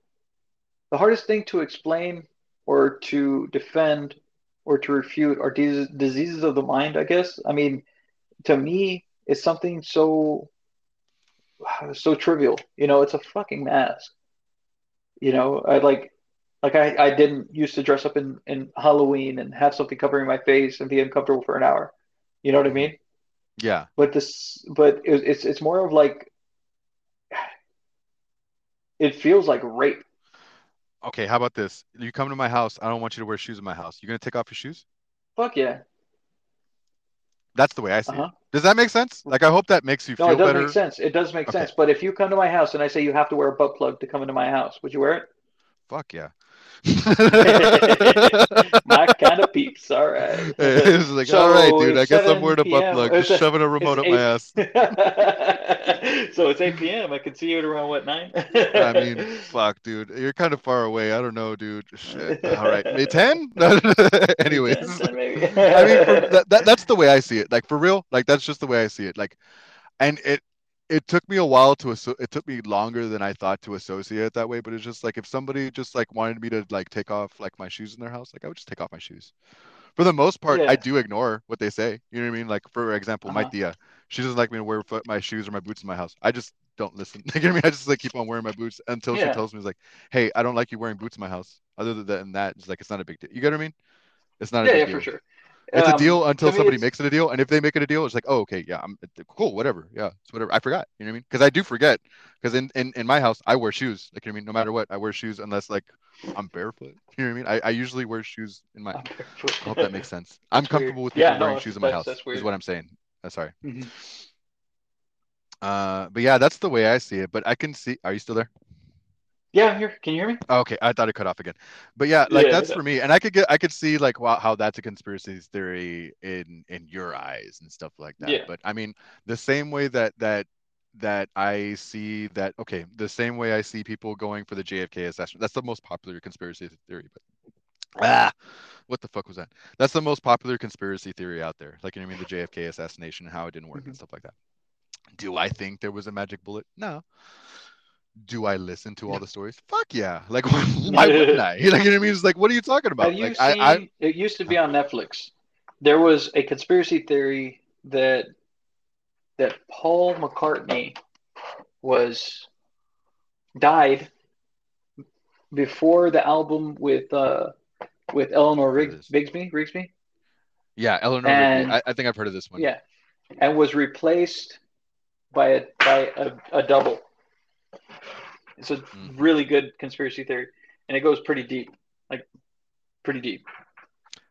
S2: the hardest thing to explain or to defend or to refute are diseases, diseases of the mind, I guess. I mean, to me, it's something so so trivial. You know, it's a fucking mask. You know, I like like I, I didn't used to dress up in, in Halloween and have something covering my face and be uncomfortable for an hour. You know what I mean?
S1: Yeah.
S2: But this, but it, it's it's more of like it feels like rape.
S1: Okay, how about this? You come to my house. I don't want you to wear shoes in my house. You gonna take off your shoes?
S2: Fuck yeah.
S1: That's the way I see it.
S2: Uh-huh.
S1: Does that make sense? Like, I hope that makes you feel better.
S2: No, it does make sense. It does make
S1: Okay,
S2: sense. But if you come to my house and I say you have to wear a butt plug to come into my house, would you wear it?
S1: fuck yeah. [LAUGHS]
S2: My kind of peeps. All right. [LAUGHS]
S1: It's like, all right, dude. I guess I'm
S2: 7
S1: wearing a butt plug, just shoving a remote up my ass. [LAUGHS]
S2: So it's 8 p.m. I can see you at around what, 9?
S1: I mean, fuck, dude. You're kind of far away. I don't know, dude. Shit. All right, May 10? Anyways,
S2: 10, 10.
S1: I mean, for that, that that's the way I see it. Like for real, like that's just the way I see it. Like, and it it took me a while to asso- it took me longer than I thought to associate it that way. But it's just like if somebody just like wanted me to like take off like my shoes in their house, like I would just take off my shoes. For the most part, I do ignore what they say. You know what I mean? Like for example, my
S2: Uh-huh.
S1: tia, she doesn't like me to wear foot, my shoes or my boots in my house. I just don't listen. [LAUGHS] You know what I mean? I just like keep on wearing my boots until she tells me, like, hey, I don't like you wearing boots in my house." Other than that, it's like it's not a big deal. You get what I mean? It's not a
S2: Yeah,
S1: big
S2: yeah, for sure.
S1: It's a
S2: Um,
S1: deal
S2: to
S1: until
S2: me,
S1: somebody makes it a deal, and if they make it a deal, it's like, oh, okay, yeah, I'm cool, whatever, yeah, it's whatever. I forgot, you know what I mean? Because I do forget. Because in, in in my house, I wear shoes. Like, you know what I mean? No matter what, I wear shoes unless like I'm barefoot. [LAUGHS] You know what I mean? I, I usually wear shoes in my. I hope that makes sense. [LAUGHS] I'm
S2: weird.
S1: comfortable with people
S2: Yeah,
S1: wearing
S2: no,
S1: shoes in my house.
S2: that's
S1: Is what I'm saying. Uh, sorry.
S2: hmm
S1: Uh, but yeah, that's the way I see it. But I can see. Are you still there?
S2: Yeah, I'm here. Can you hear me?
S1: Oh, okay, I thought it cut off again. But yeah, like
S2: Yeah,
S1: that's
S2: no.
S1: for me, and I could get, I could see like wow, how that's a conspiracy theory in in your eyes and stuff like that.
S2: yeah.
S1: But I mean, the same way that that that I see that, okay, the same way I see people going for the JFK assassination. That's the most popular conspiracy theory. But ah, what the fuck was that? That's the most popular conspiracy theory out there. Like you know what I mean, the JFK assassination, how it didn't work and
S2: hmm
S1: stuff like that. Do I think there was a magic bullet? No do I listen to all the stories? Fuck yeah. [LAUGHS] Like [LAUGHS] why wouldn't I? Like [LAUGHS] you know what I mean? It's like what are you talking about?
S2: you
S1: Like I I?
S2: It used to be on Netflix. There was a conspiracy theory that that Paul McCartney was died before the album with uh with Eleanor
S1: heard of
S2: Rig-
S1: this.
S2: Bigsby, Rigsby,
S1: Yeah, Eleanor Rigby.
S2: and
S1: I, I think I've heard of this one.
S2: yeah, and was replaced by a by a, a double. It's a
S1: Mm.
S2: really good conspiracy theory, and it goes pretty deep, like pretty deep,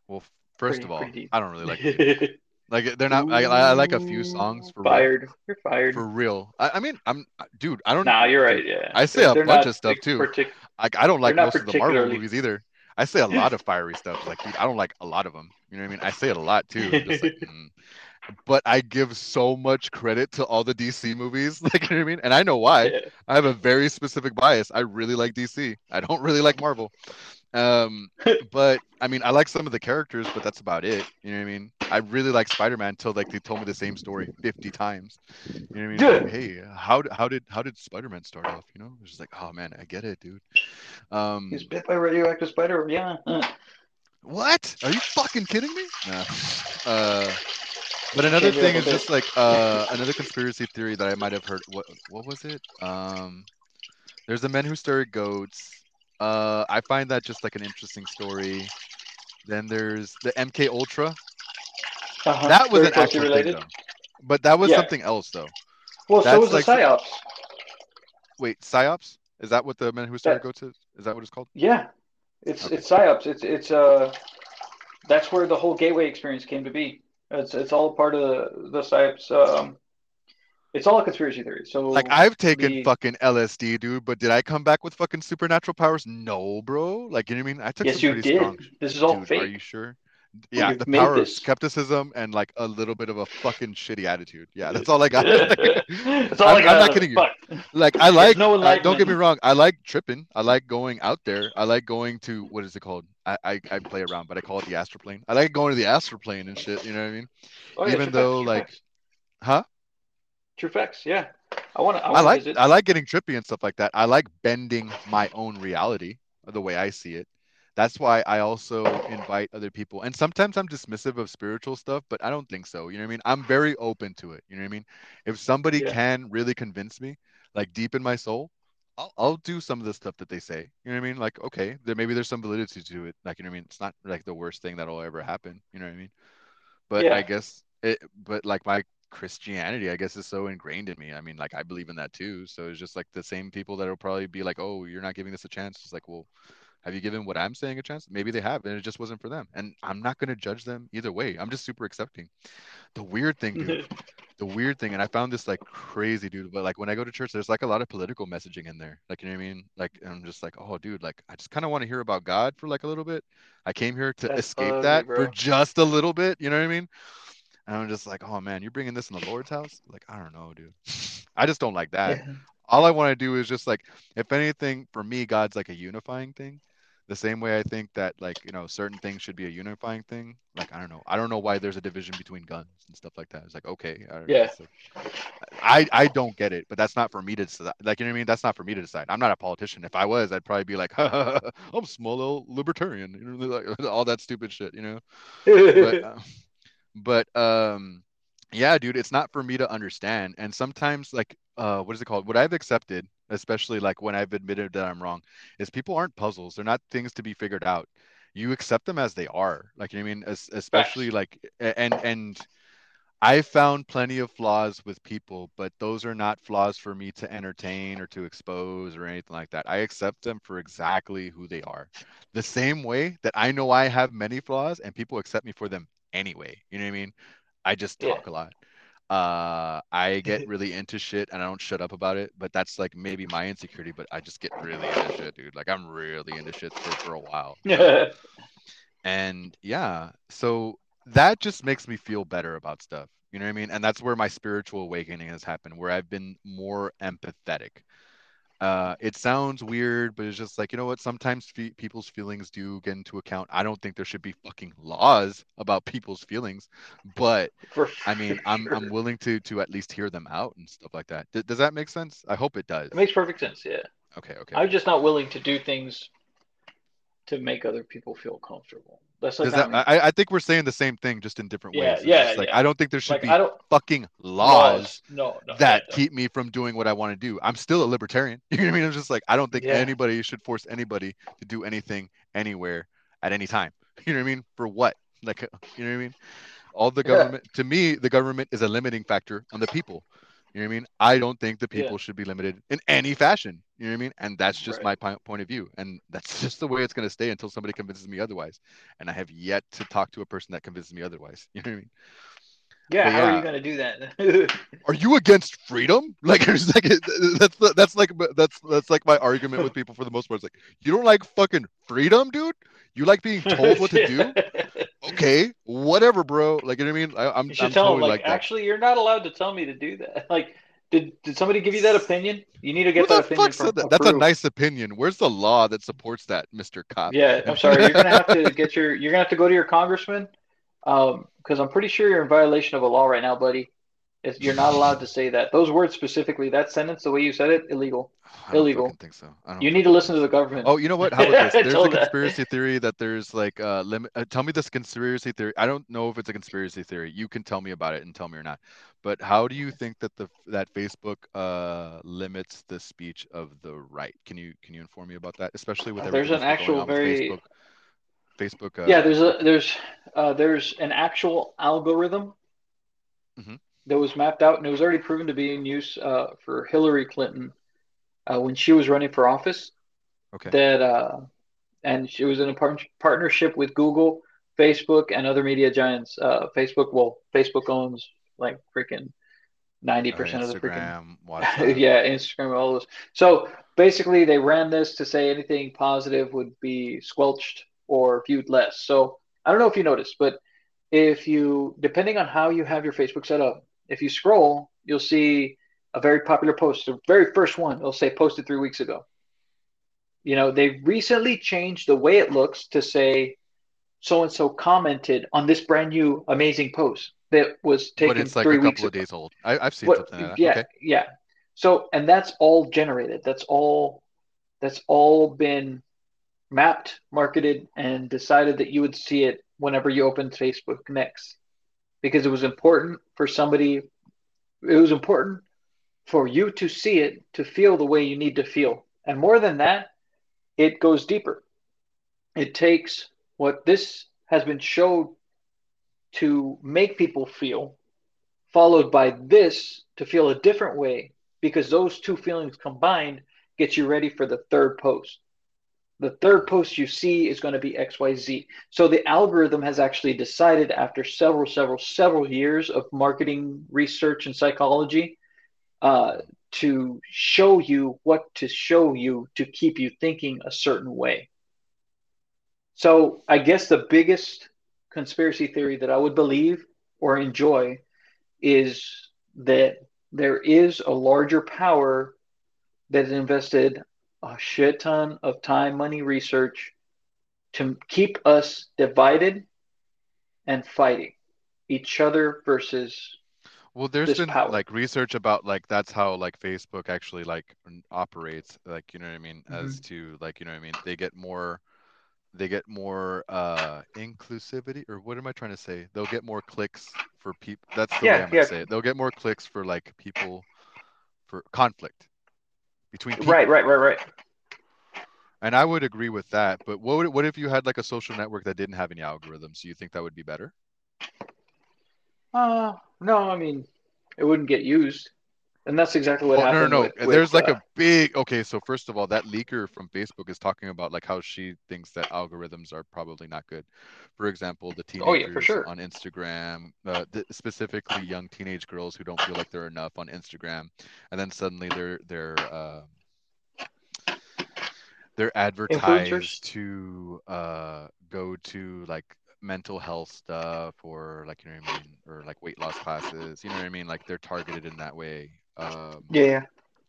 S1: Well, first
S2: pretty
S1: of all. I don't really like [LAUGHS] Bigsby. Like they're not. I, I like a few songs for real.
S2: You're fired.
S1: For real. I, I mean, I'm dude. I don't. Know.
S2: Nah, you're right. Yeah,
S1: I say
S2: they're,
S1: a
S2: they're
S1: bunch of stuff too.
S2: Partic-
S1: Like I don't like most of the Marvel movies either. I say a lot of fiery stuff. Like dude, I don't like a lot of them. You know what I mean? I say it a lot too. Just like. [LAUGHS] Mm. But I give so much credit to all the DC movies. [LAUGHS] Like you know what I mean? And I know why.
S2: yeah.
S1: I have a very specific bias. I really like DC. I don't really like Marvel. Um, [LAUGHS] but I mean, I like some of the characters, but that's about it. You know what I mean? I really like Spider-Man until like they told me the same story 50 times. You know what I mean? Like, hey, how how did how did Spider-Man start off? You know, it's just like, oh man, I get it, dude. Um,
S2: was bit by radioactive spider. Yeah.
S1: what? Are you fucking kidding me? No. Uh, but another thing is
S2: bit.
S1: just like uh another conspiracy theory that I might have heard. What what was it? Um, there's the men who stirred goats. Uh, I find that just like an interesting story. Then there's the MK Ultra.
S2: Uh-huh.
S1: That was
S2: Very
S1: an actual
S2: related.
S1: thing, though. But that was
S2: Yeah.
S1: something else, though.
S2: Well, so was
S1: like-
S2: the psyops.
S1: Wait, psyops? Is that what the men who started
S2: That-
S1: go to? Is that what it's called?
S2: Yeah, it's
S1: Okay.
S2: it's psyops. It's it's uh, that's where the whole gateway experience came to be. It's it's all part of the psyops. Um, it's all a conspiracy theory. So
S1: Like I've taken
S2: the-
S1: fucking LSD, dude, but did I come back with fucking supernatural powers? No, bro. Like you know what I mean? I took
S2: yes, you did.
S1: strong.
S2: This is all
S1: Dude,
S2: fake.
S1: Are you sure? Yeah, the power of skepticism and like a little bit of a fucking shitty attitude. Yeah, that's all I got. [LAUGHS] [LAUGHS]
S2: That's all
S1: I'm-
S2: I got.
S1: I'm not kidding
S2: it.
S1: you. Like I like
S2: no
S1: uh, don't get me wrong, I like tripping. I like going out there. I like going to what is it called? I, I, I play around, but I call it the astral plane. I like going to the astral plane and shit, you know what I mean?
S2: Oh, yeah,
S1: Even
S2: true
S1: though,
S2: facts,
S1: like-
S2: facts.
S1: Huh?
S2: true facts. Yeah, I want to. I,
S1: I like
S2: visit.
S1: I like getting trippy and stuff like that. I like bending my own reality the way I see it. That's why I also invite other people. And sometimes I'm dismissive of spiritual stuff, but I don't think so. You know what I mean? I'm very open to it. You know what I mean? If somebody
S2: Yeah.
S1: can really convince me, like deep in my soul, I'll, I'll do some of the stuff that they say. You know what I mean? Like, okay, there maybe there's some validity to it. Like, you know what I mean? It's not like the worst thing that'll ever happen. You know what I mean? But
S2: Yeah.
S1: I guess it but like my Christianity, I guess, is so ingrained in me. I mean, like I believe in that too. So it's just like the same people that will probably be like, "Oh, you're not giving this a chance." It's like, well, have you given what I'm saying a chance? Maybe they have, and it just wasn't for them. And I'm not gonna judge them either way. I'm just super accepting. The weird thing, dude, [LAUGHS] the weird thing, and I found this like crazy, dude. But like when I go to church, there's like a lot of political messaging in there. Like you know what I mean? Like and I'm just like, oh, dude, like I just kind of want to hear about God for like a little bit. I came here to
S2: That's
S1: escape
S2: ugly,
S1: that for just a little bit. You know what I mean? And I'm just like, oh man, you're bringing this in the Lord's house? Like I don't know, dude. [LAUGHS] I just don't like that.
S2: Yeah.
S1: All I want to do is just like, if anything, for me, God's like a unifying thing. The same way I think that like you know certain things should be a unifying thing. Like I don't know, I don't know why there's a division between guns and stuff like that. It's like okay, I don't
S2: Yeah.
S1: like- I I don't get it, but that's not for me to decide. Like you know what I mean? That's not for me to decide. I'm not a politician. If I was, I'd probably be like, [LAUGHS] I'm a small little libertarian, you know, [LAUGHS] like [LAUGHS] all that stupid shit, you know but uh, but um yeah dude it's not for me to understand and sometimes like uh what is it called what i've accepted especially like when i've admitted that i'm wrong is people aren't puzzles they're not things to be figured out you accept them as they are like you know what i mean Es- especially like and and i found plenty of flaws with people but those are not flaws for me to entertain or to expose or anything like that i accept them for exactly who they are the same way that I know I have many flaws and people accept me for them anyway. You know what I mean? I just
S2: Yeah.
S1: talk a lot. Uh, I [LAUGHS] get really into shit and I don't shut up about it, but that's like maybe my insecurity, but I just get really into shit, dude. Like I'm really into shit for, for a while. know? [LAUGHS] And yeah, so that just makes me feel better about stuff. You know what I mean? And that's where my spiritual awakening has happened, where I've been more empathetic. Uh, it sounds weird, but it's just like, you know what? Sometimes fe- people's feelings do get into account. I don't think there should be fucking laws about people's feelings, but [LAUGHS]
S2: For
S1: I mean, I'm. I'm willing to to at least hear them out and stuff like that. D- does that make sense? I hope it does.
S2: It makes perfect sense. Yeah,
S1: Okay, okay.
S2: I'm just not willing to do things to make other people feel comfortable. That's like
S1: that. I, I think we're saying the same thing, just in different
S2: Yeah,
S1: ways.
S2: Yeah,
S1: like
S2: yeah.
S1: I don't think there should
S2: like
S1: be
S2: I don't
S1: fucking laws
S2: No, no.
S1: that
S2: yeah,
S1: keep me from doing what I want to do. I'm still a libertarian. [LAUGHS] You know what I mean? I'm just like I don't think
S2: Yeah.
S1: anybody should force anybody to do anything anywhere at any time. [LAUGHS] You know what I mean? For what? Like [LAUGHS] you know what I mean? All the government to me, the government is a limiting factor on the people. You know what I mean? I don't think the
S2: Yeah.
S1: people should be limited in any fashion. You know what I mean? And that's just
S2: Right.
S1: my pi- point of view. And that's [LAUGHS] just the way it's going to stay until somebody convinces me otherwise. And I have yet to talk to a person that convinces me otherwise. [LAUGHS] You know what I mean?
S2: yeah.
S1: but
S2: How are you gonna do that? [LAUGHS]
S1: are you against freedom? Like, like that's that's like that's that's like my argument with people for the most part. It's like you don't like fucking freedom, dude. You like being told what to do. Okay, whatever, bro. Like, you know what I mean? I, I'm
S2: You should
S1: I'm
S2: tell
S1: totally
S2: them
S1: like
S2: like, actually, you're not allowed to tell me to do that. [LAUGHS] Like, did did somebody give you that opinion? You need to
S1: Who
S2: get
S1: the
S2: that opinion
S1: fuck
S2: from
S1: said that? That's a nice opinion. Where's the law that supports that, Mister Cop?
S2: Yeah, I'm sorry. You're gonna have to [LAUGHS] get your. You're gonna have to go to your congressman, um, because I'm pretty sure you're in violation of a law right now, buddy. It's, you're not allowed to say that. Those words specifically, that sentence, the way you said it, illegal.
S1: I don't
S2: illegal.
S1: fucking think so. I don't
S2: You need to listen to the government.
S1: Oh, you know what? How about this? [LAUGHS] There's a
S2: Tell that.
S1: conspiracy theory that there's like uh limit. Uh, tell me this conspiracy theory. I don't know if it's a conspiracy theory. You can tell me about it and tell me or not. But how do you think that the that Facebook uh limits the speech of the right? Can you can you inform me about that? Especially with
S2: there's an actual
S1: on
S2: very-
S1: Facebook. Facebook. Uh,
S2: yeah, there's a there's uh, there's an actual algorithm
S1: Mhm.
S2: That was mapped out, and it was already proven to be in use uh, for Hillary Clinton uh, when she was running for office.
S1: Okay.
S2: That uh, and she was in a par- partnership with Google, Facebook, and other media giants. Uh, Facebook, well, Facebook owns like freaking ninety percent of the freaking [LAUGHS]
S1: WhatsApp.
S2: yeah, Instagram, all those. So basically, they ran this to say anything positive would be squelched or viewed less. So I don't know if you noticed, but if you, depending on how you have your Facebook set up, if you scroll, you'll see a very popular post. The very first one, it'll say posted three weeks ago. You know, they recently changed the way it looks to say so and so commented on this brand new amazing post that was taken
S1: But it's like
S2: three
S1: a
S2: weeks
S1: couple of
S2: ago.
S1: days old. I, I've seen
S2: What,
S1: something like that.
S2: yeah,
S1: Okay.
S2: yeah. So, and that's all generated. That's all. That's all been mapped, marketed, and decided that you would see it whenever you opened Facebook next, because it was important for somebody. It was important for you to see it to feel the way you need to feel, and more than that, it goes deeper. It takes what this has been showed to make people feel followed by this to feel a different way because those two feelings combined get you ready for the third post. The third post you see is going to be XYZ. So the algorithm has actually decided after several, several, several years of marketing research and psychology uh, to show you what to show you to keep you thinking a certain way. So I guess the biggest conspiracy theory that I would believe or enjoy is that there is a larger power that is invested a shit ton of time, money, research to keep us divided and fighting each other versus
S1: Well, there's been
S2: power.
S1: like research about like that's how like Facebook actually like operates. Like, you know what I mean? As
S2: Mhm.
S1: to like, you know what I mean? They get more they get more uh inclusivity or what am I trying to say? They'll get more clicks for people. That's the way I'm gonna say it. They'll get more clicks for like people for conflict between
S2: right, right, right, right.
S1: And I would agree with that. But what would, what if you had like a social network that didn't have any algorithms? Do you think that would be better?
S2: Uh, no, I mean, it wouldn't get used, and that's exactly what
S1: no,
S2: happened
S1: no,
S2: with
S1: no.
S2: with
S1: There's like
S2: uh,
S1: a big. Okay, so first of all, that leaker from Facebook is talking about like how she thinks that algorithms are probably not good. For example, the
S2: oh yeah,
S1: teenagers
S2: sure.
S1: on Instagram, uh, th- specifically young teenage girls who don't feel like they're enough on Instagram, and then suddenly they're they're uh, they're advertised to uh, go to like mental health stuff or like you know what I mean, or like weight loss classes. You know what I mean? Like they're targeted in that way. Um,
S2: Yeah,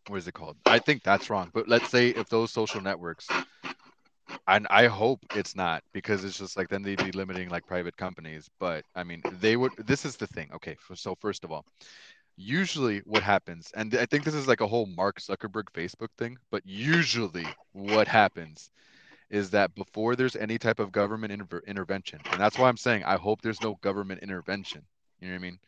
S1: what is it called? I think that's wrong. But let's say if those social networks, and I hope it's not because it's just like then they'd be limiting like private companies. But I mean, they would. This is the thing. Okay, so first of all, usually what happens, and I think this is like a whole Mark Zuckerberg Facebook thing. But usually what happens is that before there's any type of government inter- intervention, and that's why I'm saying I hope there's no government intervention. You know what I mean?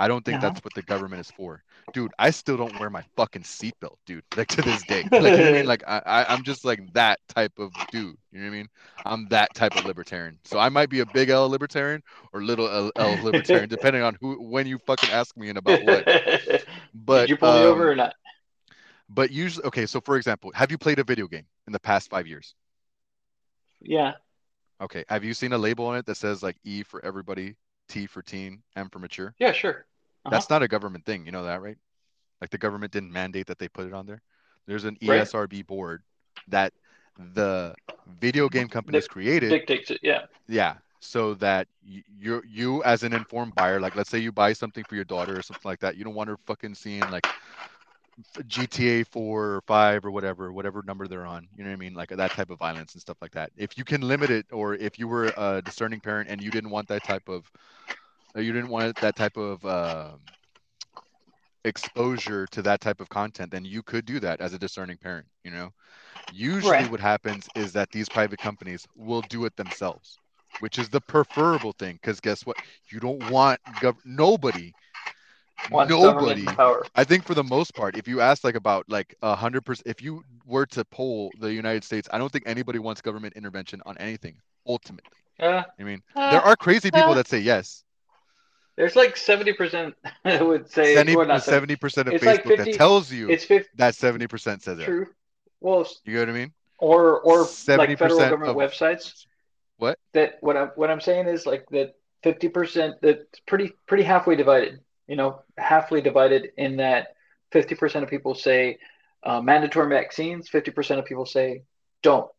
S1: I don't think
S2: Uh-huh.
S1: that's what the government is for. Dude, I still don't wear my fucking seatbelt, dude. [LAUGHS] Like to this day. Like you know I mean? Like I, I I'm just like that type of dude. You know what I mean? I'm that type of libertarian. So I might be a big L libertarian or little L, L [LAUGHS] libertarian, depending on who when you fucking ask me and about what. [LAUGHS]
S2: Did
S1: But
S2: you pull me over
S1: um,
S2: or not?
S1: but usually okay, so for example, have you played a video game in the past five years?
S2: Yeah.
S1: Okay. Have you seen a label on it that says like E for everybody, T for teen, M for mature?
S2: Yeah, sure. Uh-huh.
S1: That's not a government thing. You know that, right? Like the government didn't mandate that they put it on there. There's an E
S2: Right.
S1: ESRB board that the video game companies
S2: Dic-
S1: created.
S2: Dictates it. Yeah.
S1: Yeah. So that you you as an informed buyer, like let's say you buy something for your daughter or something like that, you don't want her fucking seeing like GTA 4 or 5 or whatever, whatever number they're on. You know what I mean? Like that type of violence and stuff like that. If you can limit it, or if you were a discerning parent and you didn't want that type of, you didn't want that type of um exposure to that type of content, then you could do that as a discerning parent. You know, usually
S2: Right.
S1: what happens is that these private companies will do it themselves, which is the preferable thing. Because guess what? You don't want gov- nobody
S2: wants
S1: Nobody. I think for the most part, if you ask like about like a hundred percent, if you were to poll the United States, I don't think anybody wants government intervention on anything. Ultimately,
S2: Uh,
S1: I mean,
S2: uh,
S1: there are crazy people
S2: uh,
S1: that say yes.
S2: There's like seventy percent [LAUGHS] that would say or not 70.
S1: Seventy percent of
S2: It's
S1: Facebook
S2: like
S1: that tells you
S2: It's 50
S1: that seventy percent says it.
S2: true. Well,
S1: You get what I mean?
S2: or or like
S1: 70%
S2: federal government
S1: of-
S2: websites.
S1: What?
S2: That what I'm what I'm saying is like that fifty percent that's pretty pretty halfway divided. You know, halfway divided in that fifty percent of people say uh, mandatory vaccines. Fifty percent of people say don't,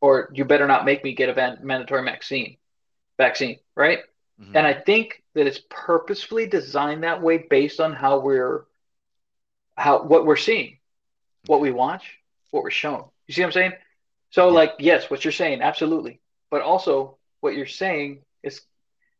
S2: or you better not make me get a van- mandatory vaccine. Vaccine, right?
S1: Mhm.
S2: And I think that it's purposefully designed that way based on how we're how what we're seeing, what we watch, what we're shown. You see what I'm saying? So
S1: Yeah.
S2: like yes, what you're saying, absolutely. But also what you're saying is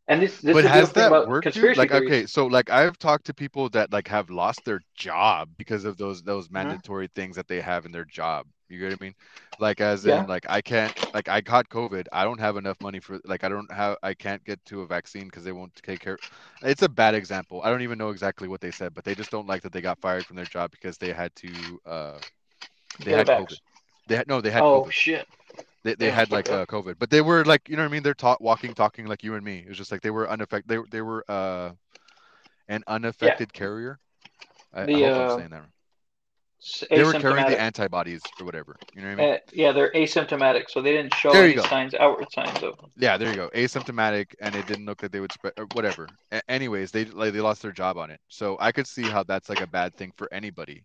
S2: and this this
S1: but has that
S2: about
S1: worked
S2: conspiracy
S1: like
S2: theories.
S1: okay so like i've talked to people that like have lost their job because of those those
S2: Uh-huh.
S1: mandatory things that they have in their job you get what i mean like as
S2: Yeah.
S1: in like i can't like i caught covid i don't have enough money for like i don't have i can't get to a vaccine because they won't take care it's a bad example i don't even know exactly what they said but they just don't like that they got fired from their job because they had to uh they
S2: Get
S1: had
S2: back.
S1: covid they had no they had
S2: Oh
S1: covid
S2: shit.
S1: they, they
S2: Yeah,
S1: had like uh, COVID, but they were like, you know what I mean? They're talk, walking, talking like you and me. It was just like they were unaffected. They, they were uh, an unaffected carrier. I, I
S2: The,
S1: hope
S2: uh,
S1: I'm saying that. right. They were carrying the antibodies or whatever. You know what I mean?
S2: Uh, yeah, they're asymptomatic, so they didn't show any
S1: go.
S2: signs, outward signs of.
S1: Yeah, there you go. Asymptomatic, and it didn't look like they would spread or whatever. A- anyways, they like they lost their job on it. So I could see how that's like a bad thing for anybody.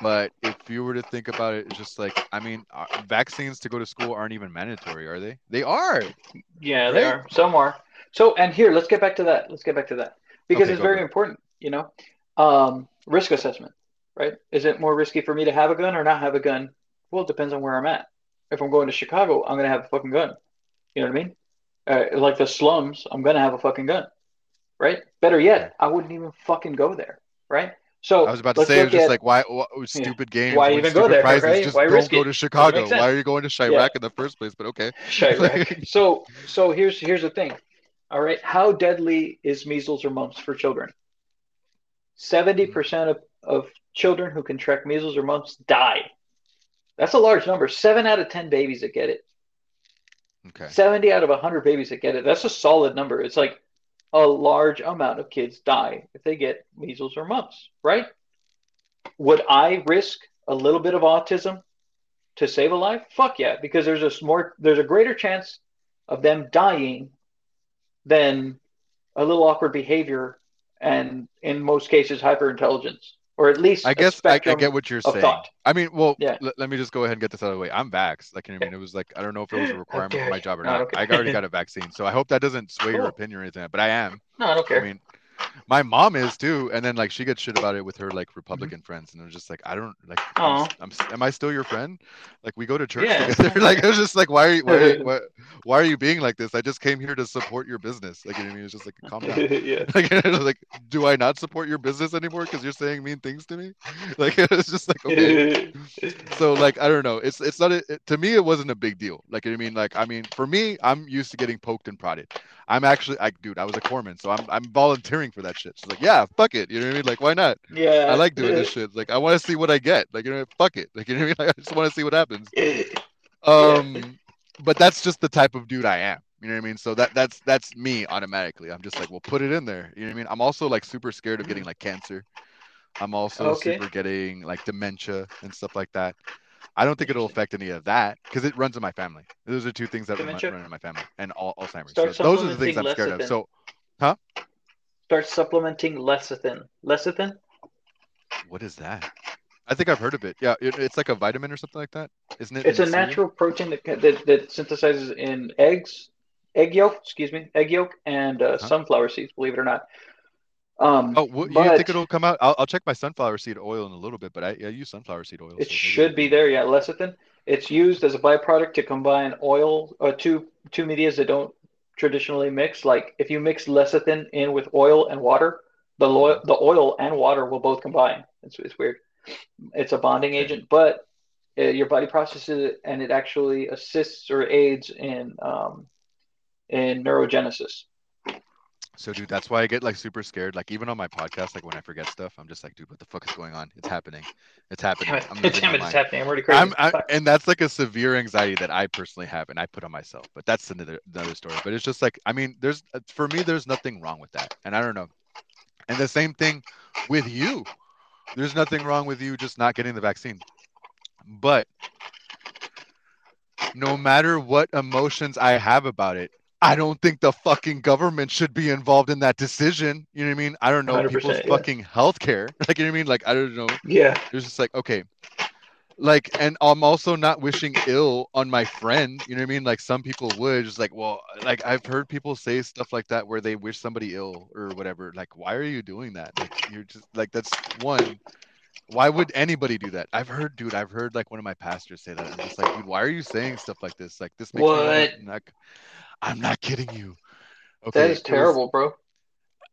S1: But if you were to think about it, it's just like I mean, uh, vaccines to go to school aren't even mandatory, are they? They are.
S2: Yeah, they are. Some are. So, and here, let's get back to that. Let's get back to that because
S1: Okay,
S2: it's very
S1: it.
S2: important. You know, um, risk assessment, right? Is it more risky for me to have a gun or not have a gun? Well, it depends on where I'm at. If I'm going to Chicago, I'm gonna have a fucking gun. You know what I mean? Uh, like the slums, I'm gonna have a fucking gun, right? Better yet, I wouldn't even fucking go there, right? So
S1: I was about to say, it was just
S2: at-
S1: like, why, what, stupid games,
S2: Why even go there,
S1: prizes,
S2: right?
S1: Just
S2: Why
S1: don't go
S2: it?
S1: to Chicago. Why are you going to Chiraq in the first place? But okay.
S2: Chiraq. [LAUGHS] so so here's here's the thing. All right, how deadly is measles or mumps for children? Seventy percent of, of children who contract measles or mumps die. That's a large number. Seven out of ten babies that get it.
S1: Okay.
S2: 70 out of 100 babies that get it. That's a solid number. It's like a large amount of kids die if they get measles or mumps, right? Would I risk a little bit of autism to save a life? Fuck yeah, because there's a more there's a greater chance of them dying than a little awkward behavior and in most cases hyperintelligence or at least
S1: I guess I, I get what you're saying.
S2: thought.
S1: I mean, well,
S2: Yeah.
S1: l- let me just go ahead and get this out of the way. I'm vaxxed. Like, you know what I mean, it was like, I don't know if it was a [GASPS] requirement for my job or
S2: No,
S1: not.
S2: okay.
S1: I already got a [LAUGHS] vaccine. So I hope that doesn't sway your opinion or anything, but I am.
S2: No, I don't care.
S1: I mean, my mom is too, and then like she gets shit about it with her
S2: Mm-hmm.
S1: like Republican friends, and I'm just like, I don't like. I'm,
S2: Aw.
S1: s- I'm, am I still your friend? Like we go to church
S2: Yeah.
S1: together. [LAUGHS] like it was just like, why are you, why, [LAUGHS] why, why are you being like this? I just came here to support your business. Like you know what I mean? It's just like calm down. [LAUGHS]
S2: yeah.
S1: Like, like, do I not support your business anymore because you're saying mean things to me? Like it's just like okay. So like I don't know. It's it's not a, it, to me. It wasn't a big deal. Like you know what I mean, like I mean, for me, I'm used to getting poked and prodded. I'm actually, I dude, I was a corpsman, so I'm I'm volunteering for that shit. She's like, yeah, fuck it. You know what I mean? Like why not?
S2: yeah.
S1: I like doing this [LAUGHS] shit. Like I want to see what I get. Like you know, fuck it. Like you know what I mean? Like, [LAUGHS] I just want to see what happens. [LAUGHS] Um, but that's just the type of dude I am. You know what I mean? So that that's that's me automatically. I'm just like, well, put it in there. You know what I mean? I'm also like super scared of getting like cancer. I'm also
S2: Okay.
S1: super getting like dementia and stuff like that. I don't think it'll affect any of that because it runs in my family. Those are two things that run, run in my family and all Alzheimer's.
S2: Start
S1: so those are the things I'm scared of. So, huh?
S2: Start supplementing lecithin. Lecithin?
S1: what is that? I think I've heard of it. Yeah, it, it's like a vitamin or something like that, isn't it?
S2: It's a
S1: cereal?
S2: natural protein that, that that synthesizes in eggs, egg yolk, excuse me, egg yolk, and uh,
S1: Huh?
S2: sunflower seeds. Believe it or not. Um,
S1: Oh, what, you think it'll come out? I'll, I'll check my sunflower seed oil in a little bit, but I, I use sunflower seed oil.
S2: it
S1: maybe
S2: should be there. Yeah, lecithin. It's used as a byproduct to combine oil, uh, two two medias that don't traditionally mix. Like if you mix lecithin in with oil and water, the lo- the oil and water will both combine. It's it's weird. It's a bonding agent, but uh, your body processes it, and it actually assists or aids in um, in neurogenesis.
S1: So, dude, that's why I get like super scared. Like, even on my podcast, like when I forget stuff, I'm just like, dude, what the fuck is going on? It's happening. It's happening.
S2: Damn it,
S1: I'm [LAUGHS]
S2: damn it it's happening. I'm already crazy.
S1: I'm, I, and that's like a severe anxiety that I personally have, and I put on myself. But that's another another story. But it's just like, I mean, there's uh, for me, there's nothing wrong with that, and I don't know. And the same thing with you. There's nothing wrong with you just not getting the vaccine. But no matter what emotions I have about it, I don't think the fucking government should be involved in that decision. You know what I mean? I don't know people's
S2: yeah.
S1: fucking health care. [LAUGHS] Like, you know what I mean? Like, I don't know.
S2: yeah.
S1: It's just like, okay. Like, and I'm also not wishing ill on my friend. You know what I mean? Like, some people would just like, well, like, I've heard people say stuff like that where they wish somebody ill or whatever. Like, why are you doing that? Like, you're just like, that's one. Why would anybody do that? I've heard, dude, I've heard like one of my pastors say that. I'm just like, dude, why are you saying stuff like this? Like, this makes me
S2: What?
S1: wanna- not, I'm not kidding you. Okay.
S2: that
S1: is
S2: is
S1: was-
S2: terrible, bro.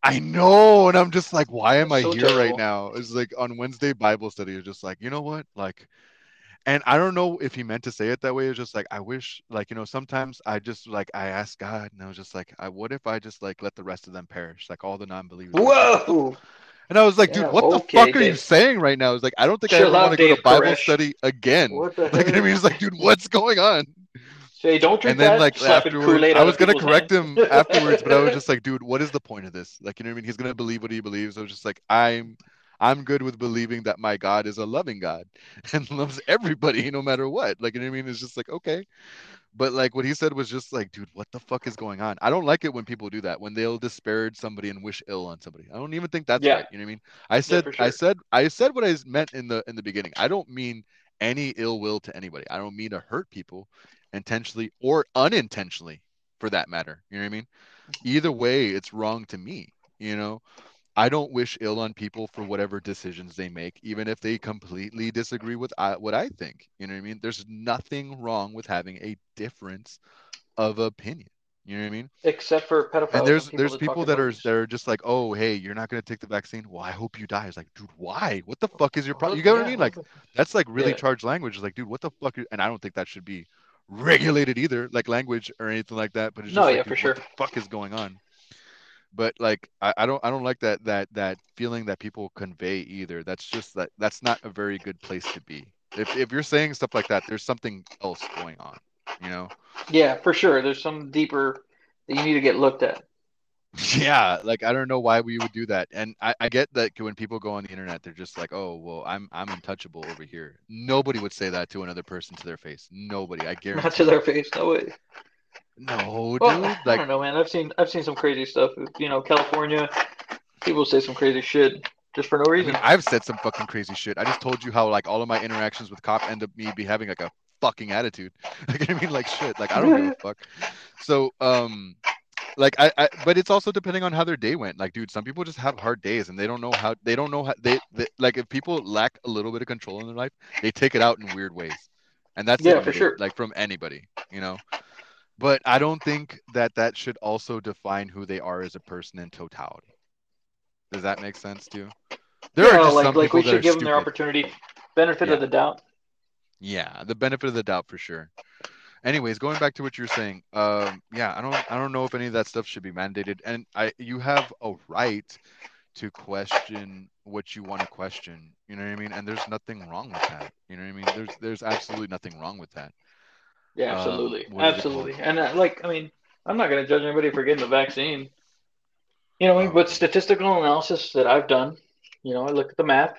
S1: I know, and I'm just like, why am I
S2: So
S1: here right now? It's like on Wednesday Bible study, it's just like, you know what? Like, and I don't know if he meant to say it that way. It's just like I wish, like, you know, sometimes I just like I ask God, and I was just like, I what if I just like let the rest of them perish, like all the non-believers.
S2: Whoa.
S1: And I was like, dude,
S2: Yeah,
S1: what the
S2: okay,
S1: fuck are you saying right now? It's like I don't think I ever want to go to Bible
S2: Koresh.
S1: study again.
S2: What the
S1: Like, know [LAUGHS] what I mean? It's like, dude, what's going on?
S2: Say, don't drink
S1: and then
S2: that.
S1: like afterwards, I was gonna correct
S2: hands.
S1: him afterwards, but I was [LAUGHS] just like, dude, what is the point of this? Like, you know what I mean? He's gonna believe what he believes. I was just like, I'm, I'm good with believing that my God is a loving God [LAUGHS] and loves everybody, no matter what. Like, you know what I mean? It's just like, okay. But like what he said was just like, dude, what the fuck is going on? I don't like it when people do that when they'll disparage somebody and wish ill on somebody. I don't even think that's
S2: Yeah.
S1: right. You know what I mean? I said,
S2: for
S1: I said, I said what I meant in the in the beginning. I don't mean any ill will to anybody. I don't mean to hurt people intentionally or unintentionally for that matter. You know what I mean? Mm-hmm. Either way, it's wrong to me. You know, I don't wish ill on people for whatever decisions they make, even if they completely disagree with I, what I think. You know what I mean? There's nothing wrong with having a difference of opinion. You know what I mean?
S2: Except for pedophiles.
S1: And there's
S2: people
S1: there's
S2: that
S1: people that are that are just like, oh, hey, you're not gonna take the vaccine. Well, I hope you die. It's like, dude, why? What the fuck is your problem? You get what I mean? Like, that's like really
S2: Yeah.
S1: charged language. It's like, dude, what the fuck? is- And I don't think that should be regulated either, like language or anything like that. But it's just
S2: No,
S1: like,
S2: yeah, for sure.
S1: the fuck is going on? But like, I, I don't I don't like that that that feeling that people convey either. That's just that that's not a very good place to be. If if you're saying stuff like that, there's something else going on. You know?
S2: Yeah, for sure. There's some deeper that you need to get looked at. [LAUGHS]
S1: Yeah, like I don't know why we would do that. And I, I get that when people go on the internet, they're just like, "Oh, well, I'm I'm untouchable over here." Nobody would say that to another person to their face. Nobody, I guarantee.
S2: Not to their face. No way.
S1: No,
S2: Well,
S1: dude.
S2: I don't know, man. I've seen I've seen some crazy stuff. You know, California, people say some crazy shit just for no
S1: I
S2: reason.
S1: mean, I've said some fucking crazy shit. I just told you how like all of my interactions with cop end up me be having like a fucking attitude. [LAUGHS] Like I mean, like shit. Like I don't give a [LAUGHS] fuck. So, um, like I, I, but it's also depending on how their day went. Like, dude, some people just have hard days and they don't know how. They don't know how. They, they like if people lack a little bit of control in their life, they take it out in weird ways, and that's
S2: Yeah, for sure.
S1: Like from anybody, you know. But I don't think that that should also define who they are as a person in totality. Does that make sense to you? There
S2: yeah,
S1: are just
S2: like
S1: some
S2: like
S1: people
S2: we should give them their opportunity, benefit
S1: Yeah.
S2: of the doubt.
S1: Yeah, the benefit of the doubt for sure. Anyways, going back to what you're saying, um, yeah, I don't, I don't know if any of that stuff should be mandated, and I, you have a right to question what you want to question. You know what I mean? And there's nothing wrong with that. You know what I mean? There's, there's absolutely nothing wrong with that.
S2: Yeah,
S1: Um,
S2: absolutely,
S1: it
S2: absolutely. And uh, like, I mean, I'm not gonna judge anybody for getting the vaccine. You know,
S1: Oh,
S2: but statistical analysis that I've done, you know, I look at the map,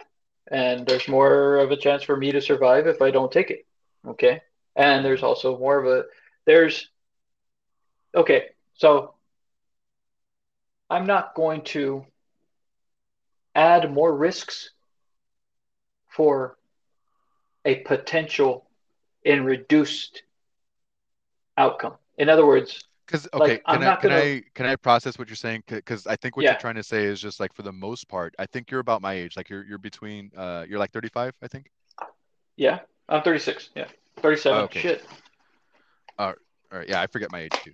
S2: and there's more of a chance for me to survive if I don't take it. Okay, and there's also more of a there's okay. So I'm not going to add more risks for a potential and reduced outcome. In other words,
S1: Because
S2: Like,
S1: okay,
S2: I'm
S1: can I
S2: not
S1: can
S2: gonna-
S1: I can I process what you're saying? Because I think what
S2: Yeah.
S1: you're trying to say is just like for the most part, I think you're about my age. Like you're you're between uh you're like 35, I think.
S2: yeah, I'm 36. Yeah, 37.
S1: Okay.
S2: Shit.
S1: All right, yeah, I forget my age too.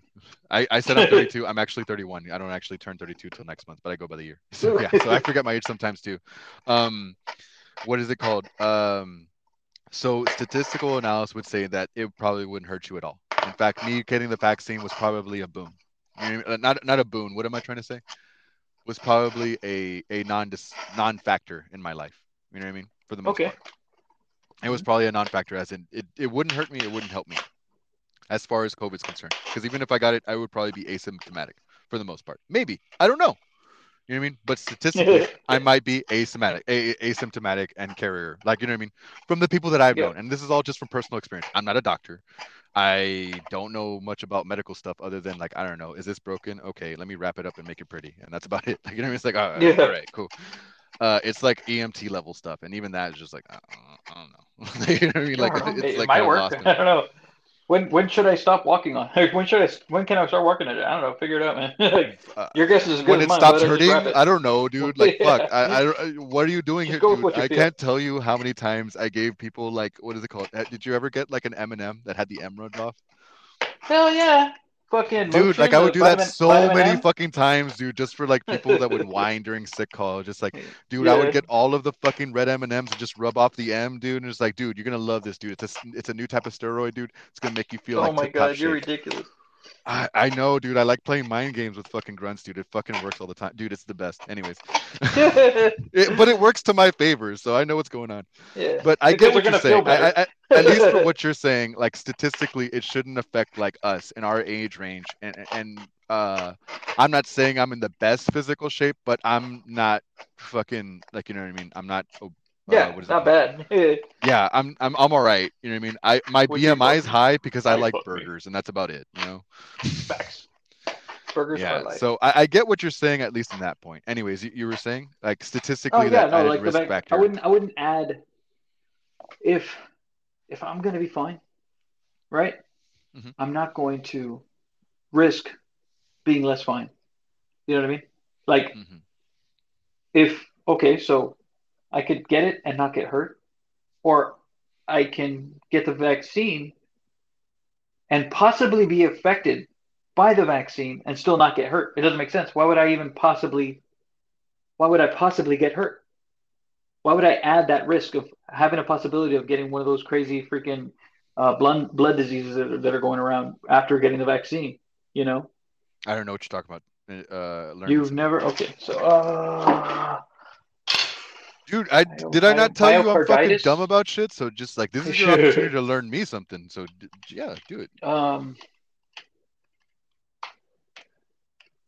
S1: I, I said I'm 32. I'm actually 31. I don't actually turn 32 till next month, but I go by the year. [LAUGHS] So yeah, so I forget my age sometimes too. Um, what is it called? Um, so statistical analysis would say that it probably wouldn't hurt you at all. In fact, me getting the vaccine was probably a boon. You know I mean? Not not a boon. What am I trying to say? Was probably a a non non factor in my life. You know what I mean? For the most
S2: Okay.
S1: part, it was probably a non factor. As in, it it wouldn't hurt me. It wouldn't help me, as far as COVID's concerned. Because even if I got it, I would probably be asymptomatic for the most part. Maybe I don't know. You know what I mean? But statistically, [LAUGHS] I might be asymptomatic, a- asymptomatic and carrier. Like you know what I mean? From the people that I've
S2: Yeah.
S1: known, and this is all just from personal experience. I'm not a doctor. I don't know much about medical stuff other than like I don't know. Is this broken? Okay, let me wrap it up and make it pretty, and that's about it. [LAUGHS] Like you know what I mean? It's like
S2: Yeah.
S1: all right, cool. Uh, it's like EMT level stuff, and even that is just like uh, I don't know. [LAUGHS] you know what I mean? Like [LAUGHS]
S2: I
S1: it's
S2: it
S1: like
S2: might work. [LAUGHS] I don't know. When when should I stop walking on? When should I? When can I start working at it? I don't know. Figure it out, man. Like,
S1: Uh,
S2: your guess is as good
S1: when
S2: as
S1: it
S2: mine.
S1: stops
S2: I
S1: hurting,
S2: it.
S1: I don't know, dude. Like,
S2: Yeah.
S1: fuck. I, I, what are you doing
S2: Just
S1: here, dude? I
S2: feel.
S1: can't tell you how many times I gave people like, what is it called? Uh, Did you ever get like an M&M that had the M rubbed off?
S2: Hell yeah, fucking
S1: Dude, like I would do that
S2: vitamin-
S1: so
S2: vitamin
S1: many
S2: M.
S1: fucking times, dude, just for like people that would [LAUGHS] whine during sick call. Just like, [LAUGHS] dude, I would get all of the fucking red M and M's and just rub off the M, dude, and it's like, dude, you're gonna love this, dude. It's a it's a new type of steroid, dude. It's gonna make you feel like
S2: Oh
S1: like
S2: my god, you're ridiculous.
S1: I, I know, dude. I like playing mind games with fucking grunts, dude. It fucking works all the time, dude. It's the best. Anyways, [LAUGHS] It- but it works to my favor, so I know what's going on.
S2: yeah.
S1: But I
S2: Because
S1: get what you're saying. I. I, at least for [LAUGHS] what you're saying, like statistically, it shouldn't affect like us in our age range. And and uh, I'm not saying I'm in the best physical shape, but I'm not fucking like you know what I mean. I'm not. Uh,
S2: yeah,
S1: what is
S2: not bad. [LAUGHS]
S1: Yeah, I'm I'm I'm all right. You know what I mean. I my
S2: Would
S1: BMI is high because I like
S2: fuck me.
S1: burgers, and that's about it. You know.
S2: Facts. Burgers
S1: Yeah. So I, I get what you're saying at least in that point. Anyways, you, you were saying like statistically
S2: oh yeah,
S1: that
S2: no,
S1: added
S2: like
S1: risk
S2: vac-
S1: factor.
S2: I wouldn't I wouldn't add if if I'm gonna be fine, right?
S1: Mhm.
S2: I'm not going to risk being less fine. You know what I mean? Like
S1: Mhm.
S2: if okay, so I could get it and not get hurt, or I can get the vaccine and possibly be affected by the vaccine and still not get hurt. It doesn't make sense. Why would I even possibly why would I possibly get hurt? Why would I add that risk of having a possibility of getting one of those crazy freaking uh, blood blood diseases that are, that are going around after getting the vaccine? You know,
S1: I don't know what you're talking about. Uh,
S2: you've never okay. So, uh,
S1: Dude, I did I not tell you I'm fucking dumb about shit? So just like this is your opportunity to learn me something. So d- yeah, do it.
S2: um,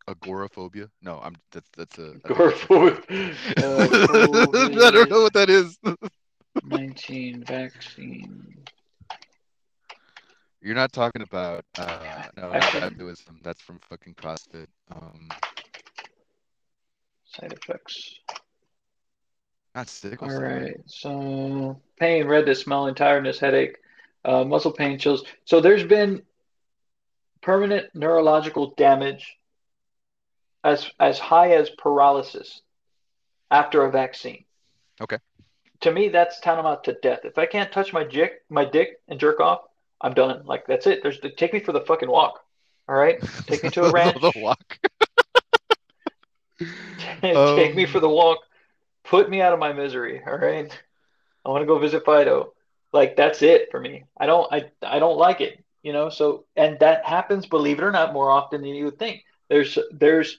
S1: Agoraphobia? No, I'm that's that's a.
S2: Agoraphobia. [LAUGHS] [LAUGHS]
S1: I don't know what that is. [LAUGHS]
S2: nineteen vaccine.
S1: You're not talking about uh no, Hinduism. That's from fucking CrossFit. Um,
S2: Side effects.
S1: Not sickle
S2: All
S1: cell.
S2: right. So pain, redness, smelling, tiredness, headache, uh, muscle pain, chills. So there's been permanent neurological damage as as high as paralysis after a vaccine.
S1: Okay.
S2: To me, that's tantamount to death. If I can't touch my dick, my dick and jerk off, I'm done. Like that's it. There's take me for the fucking walk. All right. Take me to a [LAUGHS] ranch.
S1: the walk. [LAUGHS]
S2: Take me
S1: Um,
S2: for the walk. Put me out of my misery. All right. I want to go visit Fido. Like that's it for me. I don't. I. I don't like it. You know. So and that happens, believe it or not, more often than you would think. There's. There's.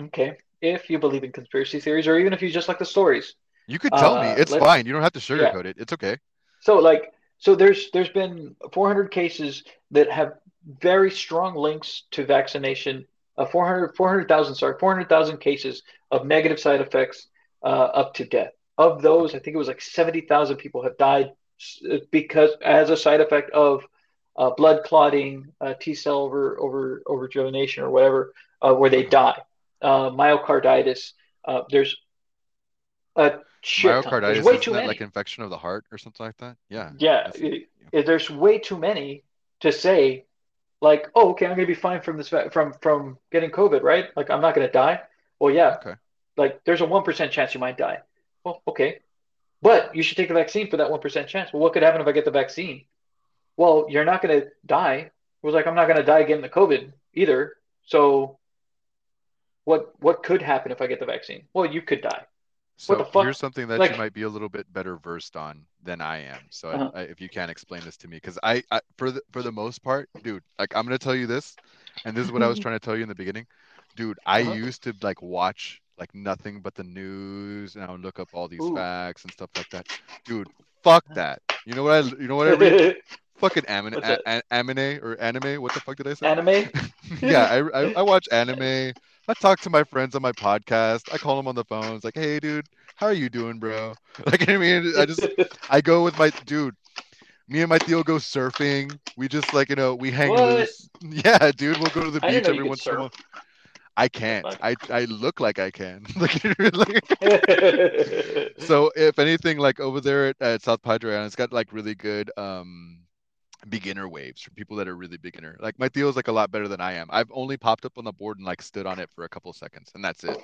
S2: Okay. If you believe in conspiracy theories, or even if you just like the stories.
S1: You could tell me.
S2: Uh,
S1: It's fine. You don't have to sugarcoat it. It's okay.
S2: So like. So there's. There's been 400 cases that have very strong links to vaccination. Uh, 400. 400,000. Sorry. 400,000 cases of negative side effects uh, up to death. Of those, I think it was like 70,000 people have died s- because as a side effect of uh, blood clotting, uh, T cell over over overrejuvenation or whatever, uh, where they die. Uh, myocarditis. Uh, there's a shit ton. There's way too many.
S1: like infection of the heart or something like that? Yeah.
S2: yeah, it- it- there's way too many to say, like, oh, okay, I'm gonna be fine from this from from getting COVID, right? Like, I'm not gonna die. Well, yeah,
S1: Okay.
S2: like there's a one percent chance you might die. Well, okay, but you should take the vaccine for that one percent chance. Well, what could happen if I get the vaccine? Well, you're not gonna die. It was like I'm not gonna die getting the COVID either. So, what what could happen if I get the vaccine? Well, you could die.
S1: So here's something that
S2: Like-
S1: you might be a little bit better versed on than I am. So
S2: Uh-huh.
S1: I, if you can't explain this to me, because I, I for the for the most part, dude, like I'm gonna tell you this, and this is what I was [LAUGHS] trying to tell you in the beginning, dude. I
S2: Uh-huh.
S1: used to like watch like nothing but the news, and I would look up all these
S2: Ooh.
S1: facts and stuff like that, dude. Fuck that. You know what I? You know what I read? [LAUGHS] Fucking anime,
S2: What's
S1: a,
S2: that?
S1: a- anime or anime? What the fuck did I say?
S2: Anime? [LAUGHS]
S1: yeah, I, I I watch anime. I talk to my friends on my podcast. I call them on the phone. It's like, hey, dude, how are you doing, bro? [LAUGHS] Like, I mean, I just I go with my dude. Me and my Theo go surfing. We just like you know we hang
S2: What?
S1: loose. [LAUGHS] Yeah, dude, we'll go to the beach every once in a while. I can't. I I look like I can. [LAUGHS] so if anything, like over there at, at South Padre Island, it's got like really good um beginner waves for people that are really beginner. Like my Theo's like a lot better than I am. I've only popped up on the board and like stood on it for a couple seconds, and that's it.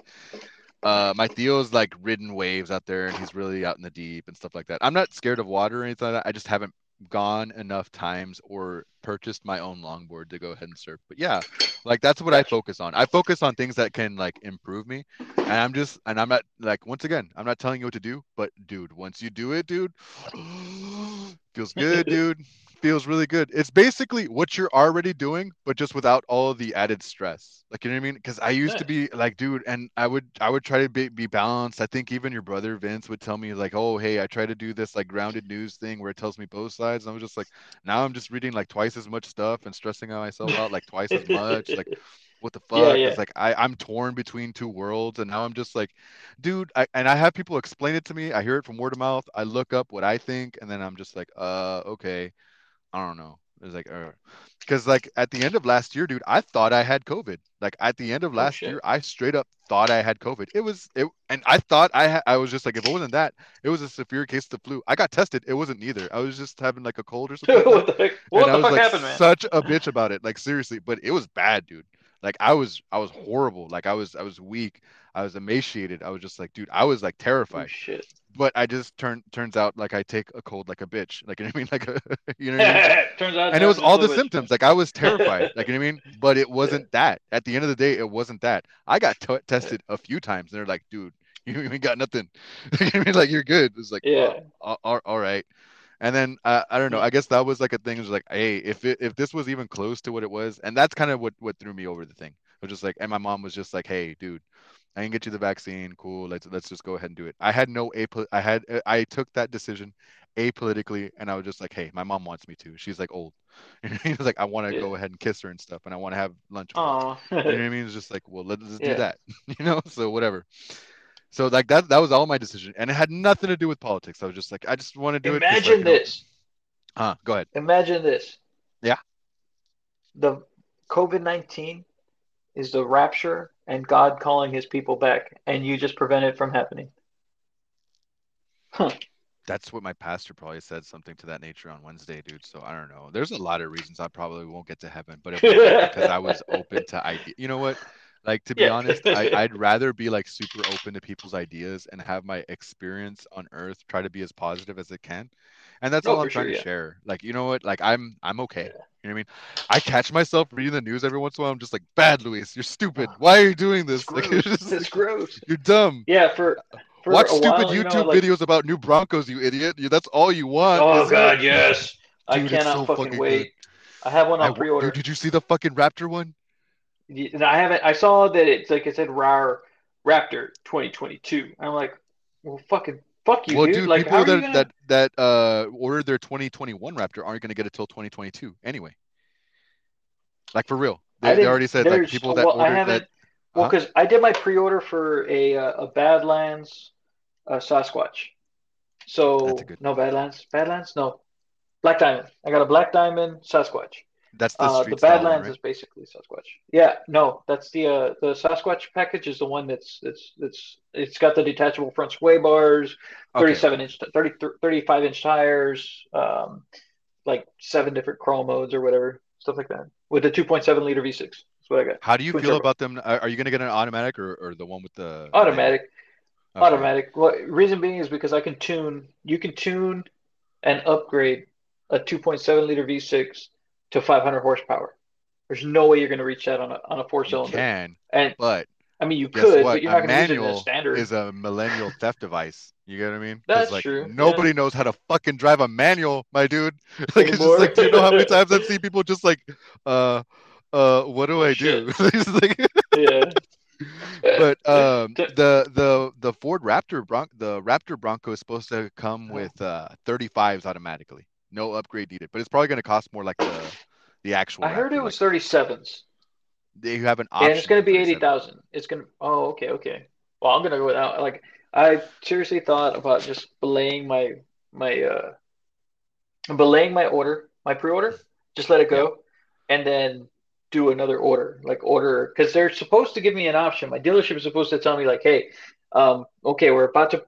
S1: Uh, my Theo's like ridden waves out there, and he's really out in the deep and stuff like that. I'm not scared of water or anything like that. I just haven't gone enough times or purchased my own longboard to go ahead and surf. But yeah, like that's what I focus on. I focus on things that can like improve me. And I'm just and I'm not like once again, I'm not telling you what to do, but dude, once you do it, dude, [GASPS] feels good, [LAUGHS] dude. Feels really good. It's basically what you're already doing, but just without all of the added stress. Like you know what I mean? Because I used to be like, dude, and I would I would try to be, be balanced. I think even your brother Vince would tell me like, oh hey, I try to do this like grounded news thing where it tells me both sides. And I was just like, now I'm just reading like twice as much stuff and stressing out myself out like twice as much. Like [LAUGHS] what the fuck?
S2: Yeah, yeah.
S1: It's like I, I'm torn between two worlds, and now I'm just like, dude. I, and I have people explain it to me. I hear it from word of mouth. I look up what I think, and then I'm just like, uh, okay, I don't know. It's like, uh, because like at the end of last year, dude, I thought I had COVID. Like at the end of
S2: Oh,
S1: last
S2: shit.
S1: year, I straight up thought I had COVID. It was it, and I thought I had. I was just like, if it wasn't that, it was a severe case of the flu. I got tested. It wasn't neither. I was just having like a cold or [LAUGHS] something.
S2: what the heck? What the fuck
S1: like
S2: happened, man?
S1: such a bitch about it. Like seriously, but it was bad, dude. Like I was I was horrible. Like I was I was weak. I was emaciated. I was just like, dude, I was like
S2: Oh,
S1: terrified.
S2: shit.
S1: But I just turned turns out like I take a cold like a bitch. Like [LAUGHS] you know what I mean? Like a, [LAUGHS] you know what I mean? [LAUGHS]
S2: Turns out
S1: and it was all the
S2: bitch.
S1: symptoms. Like I was terrified. Like you know what I mean? But it wasn't that. At the end of the day, it wasn't that. I got t- tested a few times, and they're like, dude, you ain't got nothing. you know I mean? Like you're good. It's like,
S2: Yeah.
S1: oh, all, all right. And then uh, I don't know. I guess that was like a thing. It was like, hey, if it, if this was even close to what it was, and that's kind of what what threw me over the thing. It was just like, and my mom was just like, hey, dude, I can get you the vaccine. Cool. Let's let's just go ahead and do it. I had no a. I had I took that decision apolitically, and I was just like, hey, my mom wants me to. She's like old. [LAUGHS] And he was like, I want to
S2: Yeah.
S1: go ahead and kiss her and stuff, and I want to have lunch. with her. You know what I [LAUGHS] mean? It's just like, well, let's just
S2: Yeah.
S1: do that. [LAUGHS] You know, so whatever. So like that that was all my decision, and it had nothing to do with politics. I was just like, I just want to do it. 'cause, like,
S2: Imagine this.
S1: Huh? Go ahead.
S2: Imagine this.
S1: Yeah.
S2: The COVID 19 is the rapture and God calling his people back, and you just prevent it from happening. Huh.
S1: That's what my pastor probably said something to that nature on Wednesday, dude. So I don't know. There's a lot of reasons I probably won't get to heaven, but it [LAUGHS] because I was open to idea. You know what? Like to be
S2: Yeah.
S1: honest, I, [LAUGHS] I'd rather be like super open to people's ideas and have my experience on Earth try to be as positive as it can. And that's
S2: Oh,
S1: all I'm trying
S2: sure,
S1: to
S2: yeah.
S1: share. Like, you know what? Like I'm I'm okay.
S2: Yeah.
S1: You know what I mean? I catch myself reading the news every once in a while. I'm just like, bad Luis, you're stupid. Ah, Why are you doing this?
S2: It's [LAUGHS]
S1: Like,
S2: gross. It's gross. [LAUGHS]
S1: you're dumb.
S2: Yeah, for, for
S1: Watch stupid
S2: while, you
S1: YouTube
S2: know, like,
S1: videos about new Broncos, you idiot. That's all you want.
S2: Oh
S1: isn't it?
S2: God, yes. I
S1: Dude, it's
S2: cannot
S1: so
S2: fucking,
S1: fucking
S2: wait. I have one
S1: I
S2: on
S1: w-
S2: pre-order.
S1: Dude, did you see the fucking Raptor one?
S2: And I haven't. I saw that it's like it said RAR Raptor 2022. I'm like, well, fucking fuck you,
S1: well,
S2: dude.
S1: dude,
S2: Like,
S1: people that,
S2: gonna?
S1: that that uh ordered their 2021 Raptor aren't going to get it till 2022 anyway. Like for real, they, they already said like people that
S2: well,
S1: ordered that.
S2: Well,
S1: Huh?
S2: because I did my pre-order for a uh, a Badlands uh, Sasquatch. So no Badlands, Badlands, no Black Diamond. I got a Black Diamond Sasquatch.
S1: That's the
S2: Uh, the Badlands
S1: right?
S2: is basically Sasquatch. Yeah, no, that's the uh, the Sasquatch package is the one that's that's that's it's got the detachable front sway bars,
S1: Okay.
S2: 37 inch, 30, 35 inch tires, um, like seven different crawl modes or whatever, stuff like that, with the 2.7 liter V6. That's what I got.
S1: How do you
S2: Twin
S1: feel
S2: turbo.
S1: about them? Are, you going to get an automatic or, or the one with the
S2: Automatic,
S1: Okay.
S2: automatic. Well, reason being is because I can tune. You can tune and upgrade a 2.7 liter V6 to 500 horsepower. There's no way you're going to reach that on a on a four cylinder.
S1: can,
S2: And
S1: but
S2: I mean, you could,
S1: what?
S2: but you're not going to use it
S1: manual
S2: as standard.
S1: is a millennial theft device. You get what I mean?
S2: That's
S1: like,
S2: true, yeah.
S1: Nobody knows how to fucking drive a manual, my dude. [LAUGHS] Like it's just like, do you know how many [LAUGHS] times I've seen people just like, uh, uh, what do
S2: Oh,
S1: I
S2: shit. [LAUGHS]
S1: do? Like,
S2: Yeah.
S1: but um, the the the Ford Raptor Bron the Raptor Bronco is supposed to come
S2: uh,
S1: with uh 35s automatically, no upgrade needed. But it's probably going to cost more like the the actual
S2: I heard it was
S1: Like
S2: 37s.
S1: they have an option.
S2: And it's going to be
S1: 37.
S2: 80,000. It's going to, oh, okay, okay. Well, I'm going to go without, like, I seriously thought about just belaying my, my, uh, belaying my order, my pre-order, just let it
S1: Yeah.
S2: go, and then do another order, like order, because they're supposed to give me an option. My dealership is supposed to tell me, like, hey, um, okay, we're about to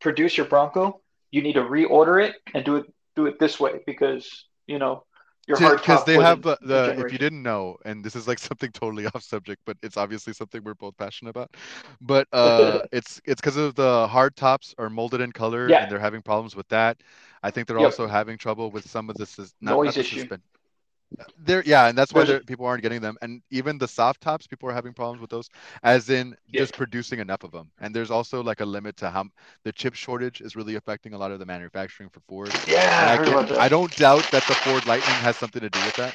S2: produce your Bronco. You need to reorder it and do it, do it this way because, you know, your hard
S1: because they have
S2: the
S1: the if you didn't know and this is like [LAUGHS] something totally off subject but it's obviously something we're both passionate about but [LAUGHS] uh it's it's because of the hard tops are molded in color
S2: Yeah,
S1: and they're having problems with that i think they're
S2: yep.
S1: also having trouble with some of the sus- not not
S2: Noise
S1: the
S2: issue.
S1: suspend there yeah and that's why
S2: There's a,
S1: they're, people aren't getting them and even the soft tops people are having problems with those as in
S2: yep.
S1: just producing enough of them and there's also like a limit to how the chip shortage is really affecting a lot of the manufacturing for ford
S2: Yeah, I
S1: can't, I don't doubt that the Ford Lightning has something to do with that.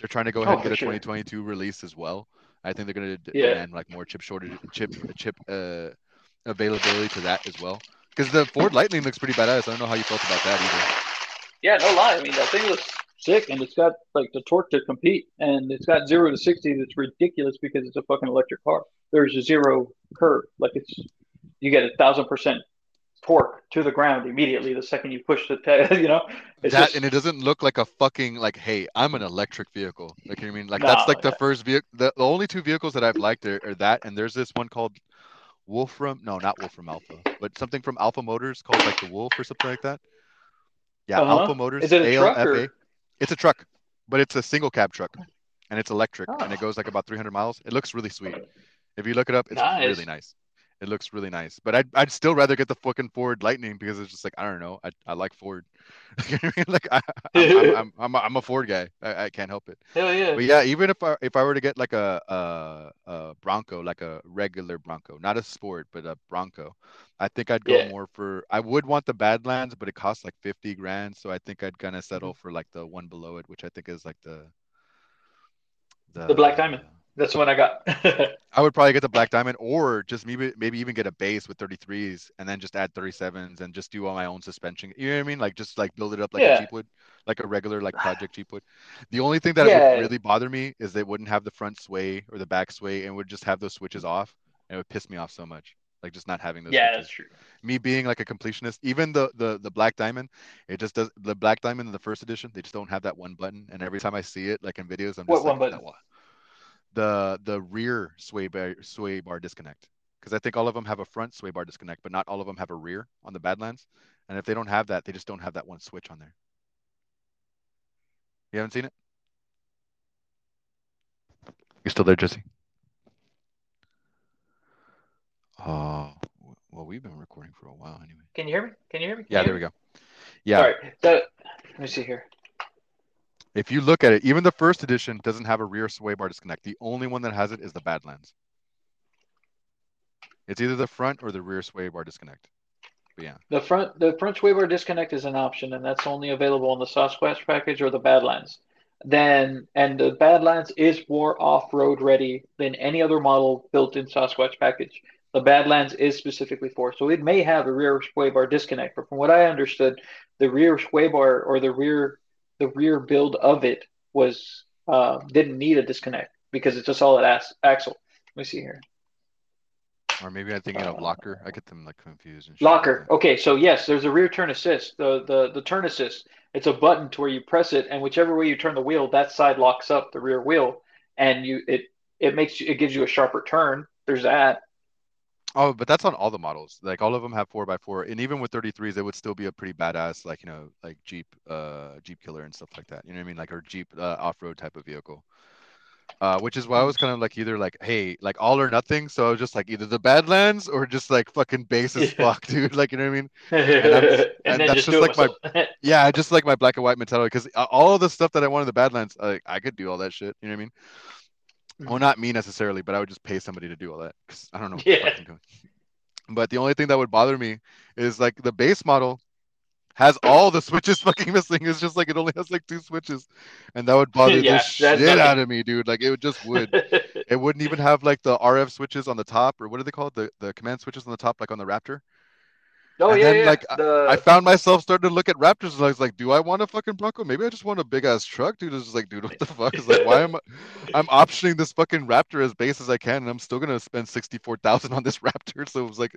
S1: They're trying to go ahead
S2: Oh,
S1: and get a
S2: sure.
S1: 2022 release as well. I think they're going to
S2: Yeah.
S1: demand like more chip shortage, chip, chip uh, availability to that as well. Because the Ford Lightning looks pretty badass. I don't know how you felt about that either
S2: Yeah, no lie. I mean, that thing looks sick, and it's got like the torque to compete, and it's got zero to sixty. That's ridiculous because it's a fucking electric car. There's a zero curve. Like it's you get a thousand percent torque to the ground immediately the second you push the te- [LAUGHS] you know
S1: That and it doesn't look like a fucking like, hey, I'm an electric vehicle. Like you know I mean? Like that's
S2: nah
S1: like the first vehicle. The, the only two vehicles that I've liked are, are that, and there's this one called Wolfram. No, not Wolfram Alpha, but something from Alpha Motors called like the Wolf or something like that. Yeah, Alpha
S2: uh-huh is
S1: Motors,
S2: it a truck or
S1: It's a truck, but it's a single cab truck, and it's electric, and it
S2: oh
S1: goes like about 300 miles. It looks really sweet. If you look it up, it's really
S2: nice
S1: nice. It looks really nice. But I'd, I'd still rather get the fucking Ford Lightning because it's just like I don't know. I, I like Ford. [LAUGHS] You know what I mean? like I, I'm I'm [LAUGHS] I'm I'm a, I'm a Ford guy. I, I can't help it.
S2: hell yeah
S1: But yeah, even if I if I were to get like a a, a Bronco, like a regular Bronco, not a sport, but a Bronco, I think I'd go
S2: yeah
S1: more for. I would want the Badlands, but it costs like 50 grand, so I think I'd kind of settle mm-hmm. for like the one below it, which I think is like the
S2: the black
S1: the.
S2: diamond that's when i got [LAUGHS]
S1: I would probably get the Black Diamond, or just maybe maybe even get a base with 33s, and then just add 37s, and just do all my own suspension. You know what I mean? Like just like build it up like a
S2: yeah
S1: Jeep would, like a regular like Project Jeep would. The only thing that it would really bother me is they wouldn't have the front sway or the back sway, and would just have those switches off, and it would piss me off so much. Like just not having those
S2: yeah that's true
S1: Me being like a completionist, even the the the Black Diamond, it just does the Black Diamond in the first edition. They just don't have that one button, and every time I see it, like in videos, I'm
S2: what
S1: just like,
S2: one button
S1: the the rear sway bar sway bar disconnect because I think all of them have a front sway bar disconnect, but not all of them have a rear on the Badlands. And if they don't have that, they just don't have that one switch on there. You haven't seen it? You still there, Jesse? Oh, well, we've been recording for a while anyway.
S2: can you hear me can you hear me can
S1: Yeah, there
S2: hear
S1: we go. Yeah,
S2: All right. so let me see here
S1: if you look at it, even the first edition doesn't have a rear sway bar disconnect. The only one that has it is the Badlands. It's either the front or the rear sway bar disconnect. But yeah.
S2: The front the front sway bar disconnect is an option, and that's only available on the Sasquatch package or the Badlands. Then and the Badlands is more off-road ready than any other model built in Sasquatch package. The Badlands is specifically for, so it may have a rear sway bar disconnect, but from what I understood, the rear sway bar or the rear the rear build of it was uh, didn't need a disconnect because it's a solid ass axle. Let me see here.
S1: Or maybe I'm thinking of
S2: Uh,
S1: locker. I get them like confused like
S2: Locker. Okay, so yes, there's a rear turn assist. The the the turn assist. It's a button to where you press it, and whichever way you turn the wheel, that side locks up the rear wheel, and you it it makes you it gives you a sharper turn. There's that.
S1: Oh, but that's on all the models. Like all of them have four by four, and even with 33s, it would still be a pretty badass, like you know, like Jeep, uh, Jeep Killer and stuff like that. You know what I mean? Like or Jeep uh, off-road type of vehicle. Uh, which is why I was kind of like either like, hey, like all or nothing. So I was just like either the Badlands or just like fucking base as fuck, dude. Like you know what I mean?
S2: and
S1: I'm- [LAUGHS] and that's
S2: just
S1: just like my- [LAUGHS] Yeah, I just like my black and white mentality because all of the stuff that I wanted the Badlands, like I could do all that shit. You know what I mean? Well, not me necessarily, but I would just pay somebody to do all that because I don't know what the
S2: Yeah.
S1: fuck I'm doing. But the only thing that would bother me is like the base model has all the switches [LAUGHS] fucking missing. It's just like it only has like two switches, and that would bother [LAUGHS]
S2: Yeah,
S1: the shit out of me, dude. Like it would just would. [LAUGHS] It wouldn't even have like the RF switches on the top, or what are they called? The the command switches on the top, like on the Raptor.
S2: Oh
S1: And
S2: yeah,
S1: then,
S2: yeah.
S1: like,
S2: the,
S1: I found myself starting to look at Raptors, and I was like, "Do I want a fucking Bronco? Maybe I just want a big ass truck, dude." It's just like, dude, what the fuck? It's like, why am I? I'm optioning this fucking Raptor as base as I can, and I'm still gonna spend sixty four thousand on this [LAUGHS] Raptor. So it was like,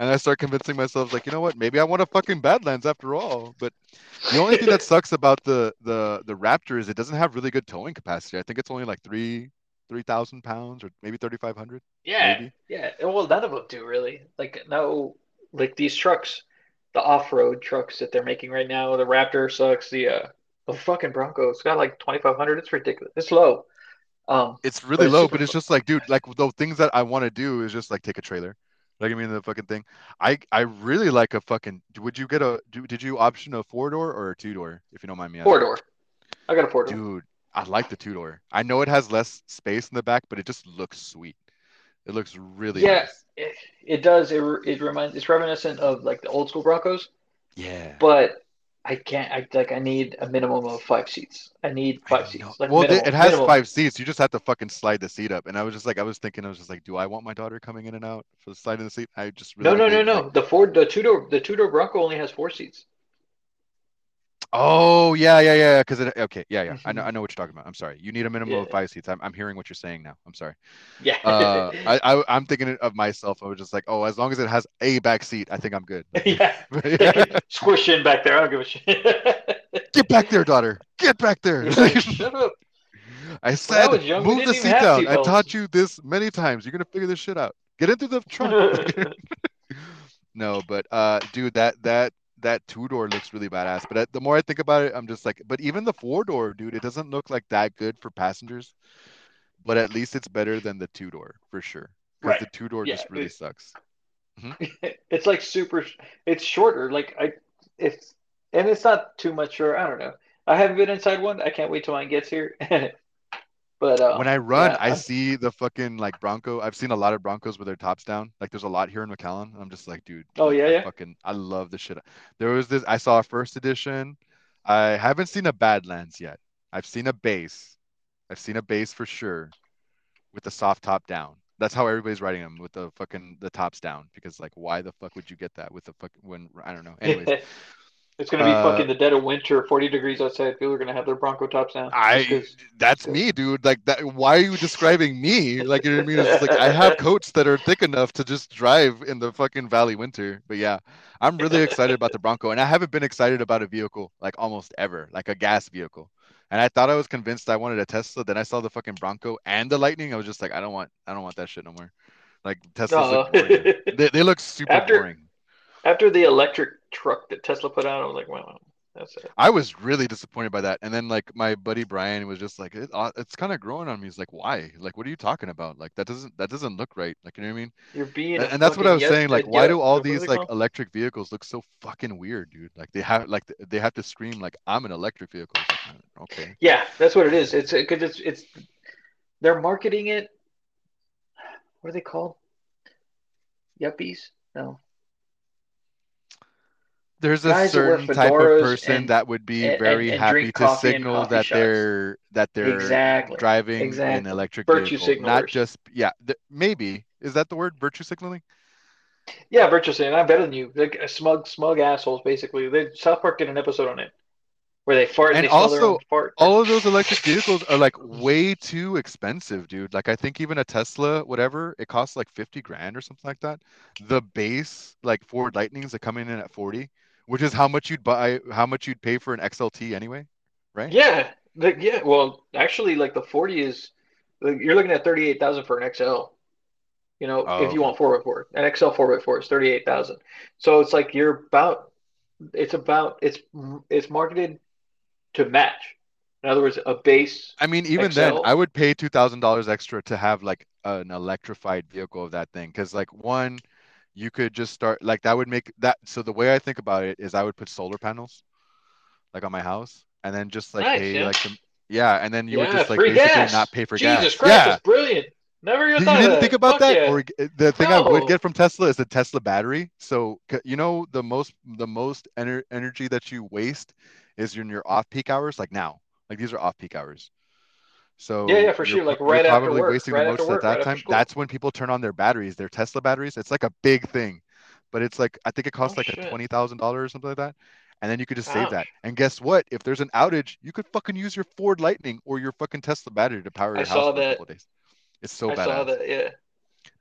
S1: and I start convincing myself, like, you know what? Maybe I want a fucking Badlands after all. But the only thing that [LAUGHS] sucks about the the the Raptor is it doesn't have really good towing capacity. I think it's only like three three thousand pounds or maybe thirty five hundred.
S2: yeah,
S1: maybe.
S2: yeah. Well, none of them do really. Like no, like these trucks, the off-road trucks that they're making right now. The Raptor sucks. The uh, the fucking Bronco, it's got like 2,500. It's ridiculous. It's low. Um,
S1: It's really
S2: it's
S1: low,
S2: super
S1: but it's
S2: fun.
S1: just like, dude, like the things that I want to do is just like take a trailer. Like I mean the fucking thing. I I really like a fucking. Would you get a? Do, did you option a four door or a two door? If you don't mind me asking.
S2: four door. I got a four door.
S1: Dude, I like the two door. I know it has less space in the back, but it just looks sweet. It looks really
S2: Yeah,
S1: nice.
S2: it, it does. It, it reminds. It's reminiscent of like the old school Broncos,
S1: Yeah.
S2: but I can't. I like. I need a minimum of five seats. I need five
S1: know.
S2: seats. Like
S1: well,
S2: minimum,
S1: it has
S2: minimum.
S1: five seats. You just have to fucking slide the seat up. And I was just like, I was thinking, I was just like, do I want my daughter coming in and out for the sliding the seat? I just really
S2: No, no, no, no.
S1: like-
S2: The Ford, the two door, the two door Bronco only has four seats.
S1: Oh yeah, yeah, yeah. Because it okay, yeah, yeah. I know,
S2: Mhm.
S1: I know what you're talking about. I'm sorry. You need a minimum of five seats. I'm, I'm hearing what you're saying now. I'm sorry.
S2: Yeah.
S1: Uh, [LAUGHS] I, I, I'm thinking of myself. I was just like, oh, as long as it has a back seat, I think I'm good. [LAUGHS]
S2: yeah. [LAUGHS]
S1: Yeah.
S2: squish in back there. I don't give a shit.
S1: Get back there, daughter. Get back there.
S2: Shut up.
S1: I said,
S2: young,
S1: move the seat down. I taught you this many times. You're gonna figure this shit out. Get into the trunk. no, but uh, dude, that that that two door looks really badass. But the more I think about it, I'm just like, but even the four door, dude, it doesn't look like that good for passengers. But at least it's better than the two door for sure. Because
S2: Right.
S1: the two door
S2: Yeah,
S1: just really
S2: it-
S1: sucks. Mm-hmm. [LAUGHS]
S2: it's like super. It's shorter. Like I, it's and it's not too much. Or I don't know. I haven't been inside one. I can't wait till mine gets here. [LAUGHS] but uh,
S1: when I run,
S2: yeah,
S1: I
S2: I'm-
S1: see the fucking like Bronco. I've seen a lot of Broncos with their tops down. Like there's a lot here in McAllen. I'm just like, dude.
S2: Oh, yeah,
S1: I
S2: yeah?
S1: Fucking, I love the shit. There was this. I saw a first edition. I haven't seen a Badlands yet. I've seen a base. I've seen a base for sure, with the soft top down. That's how everybody's riding them with the fucking the tops down. Because like, why the fuck would you get that with the fuck when I don't know. Anyways, [LAUGHS]
S2: it's gonna be
S1: Uh,
S2: fucking the dead of winter, forty degrees outside. People are gonna have their Bronco tops down. just
S1: I that's me, dude. Like that. Why are you describing me? Like you know what I mean? It's like I have [LAUGHS] coats that are thick enough to just drive in the fucking valley winter. But yeah, I'm really excited about the Bronco, and I haven't been excited about a vehicle like almost ever, like a gas vehicle. And I thought I was convinced I wanted a Tesla. Then I saw the fucking Bronco and the Lightning. I was just like, I don't want, I don't want that shit no more. Like Teslas look boring. They, they look super [LAUGHS]
S2: After-
S1: boring.
S2: After the electric truck that Tesla put out, I was like, wow, that's it.
S1: I was really disappointed by that. And then like my buddy Brian was just like, it, uh, it's kind of growing on me. He's like, why? Like, what are you talking about? Like that doesn't that doesn't look right. Like you know what I mean?
S2: You're being
S1: And, and that's what I was
S2: yes-
S1: saying. Like,
S2: a
S1: why do all these like
S2: called?
S1: electric vehicles look so fucking weird, dude? Like they have like they have to scream like I'm an electric vehicle. Like, uh, okay.
S2: Yeah, that's what it is. It's because it's it's they're marketing it. What are they called? Yuppies? No.
S1: There's a
S2: Guys that wear
S1: certain type of person
S2: and-
S1: that would be
S2: and-
S1: very
S2: and
S1: happy to signal that
S2: shops.
S1: they're that they're
S2: Exactly.
S1: driving an electric
S2: Virtue
S1: vehicle, not just yeah. Th- maybe is that the word virtue signaling?
S2: Yeah, virtue signaling. I'm better than you. Like uh, smug, smug assholes. Basically, they, South Park did an episode on it where they fart and,
S1: And
S2: they
S1: also,
S2: fart.
S1: all of those electric vehicles are like way too expensive, dude. Like I think even a Tesla, whatever, it costs like 50 grand or something like that. The base like Ford Lightnings that coming in at 40, which is how much you'd buy, how much you'd pay for an XLT anyway, right?
S2: Yeah, like, yeah. Well, actually, like the 40 is, like, you're looking at 38,000 for an XL. You know,
S1: Oh,
S2: if you
S1: oh.
S2: want 4x4, an XL 4x4 is 38,000. So it's like you're about, it's about, it's it's marketed to match. In other words, a base.
S1: I mean, even then, I would pay two thousand dollars extra to have like an electrified vehicle of that thing, because like one, you could just start like that would make that. So the way I think about it is, I would put solar panels, like on my house, and then just like
S2: Nice,
S1: pay
S2: yeah.
S1: like the, yeah, and then you would just like basically
S2: gas.
S1: not pay for
S2: Jesus
S1: gas.
S2: Christ,
S1: Yeah,
S2: that's brilliant. Never even
S1: You
S2: thought
S1: didn't think about
S2: Fuck
S1: that?
S2: yeah.
S1: Or the thing I would get from Tesla is the Tesla battery. So you know the most the most ener energy that you waste is in your off-peak hours, like now. Like these are off-peak hours.
S2: So yeah,
S1: yeah,
S2: for sure. Like right after
S1: probably
S2: work,
S1: wasting the
S2: right after
S1: most at
S2: work, right
S1: that time. That's when people turn on their batteries, their Tesla batteries. It's like a big thing, but it's like I think it
S2: Oh
S1: costs like a twenty thousand dollars or something like that. And then you could just save that. And guess what? If there's an outage, you could fucking use your Ford Lightning or your fucking Tesla battery to power
S2: I
S1: your house
S2: saw
S1: for a
S2: that.
S1: couple days. It's so bad.
S2: I saw that. Yeah.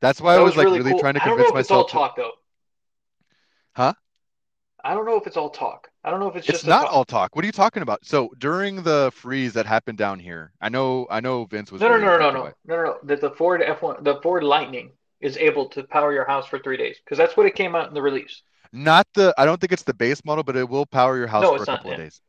S1: That's why I was
S2: was
S1: like
S2: really cool.
S1: trying to
S2: I don't know
S1: convince
S2: if it's all
S1: myself to,
S2: talk though.
S1: huh?
S2: I don't know if it's all talk. I don't know if it's
S1: It's
S2: just
S1: not
S2: talk.
S1: all talk. What are you talking about? So during the freeze that happened down here, I know I know Vince was
S2: No, no, no, no, no, no, no, no. That the Ford F1, the Ford Lightning is able to power your house for three days because that's what it came out in the release.
S1: Not the I don't think it's the base model, but it will power your house
S2: No,
S1: for a
S2: it's not.
S1: couple of
S2: Yeah.
S1: days.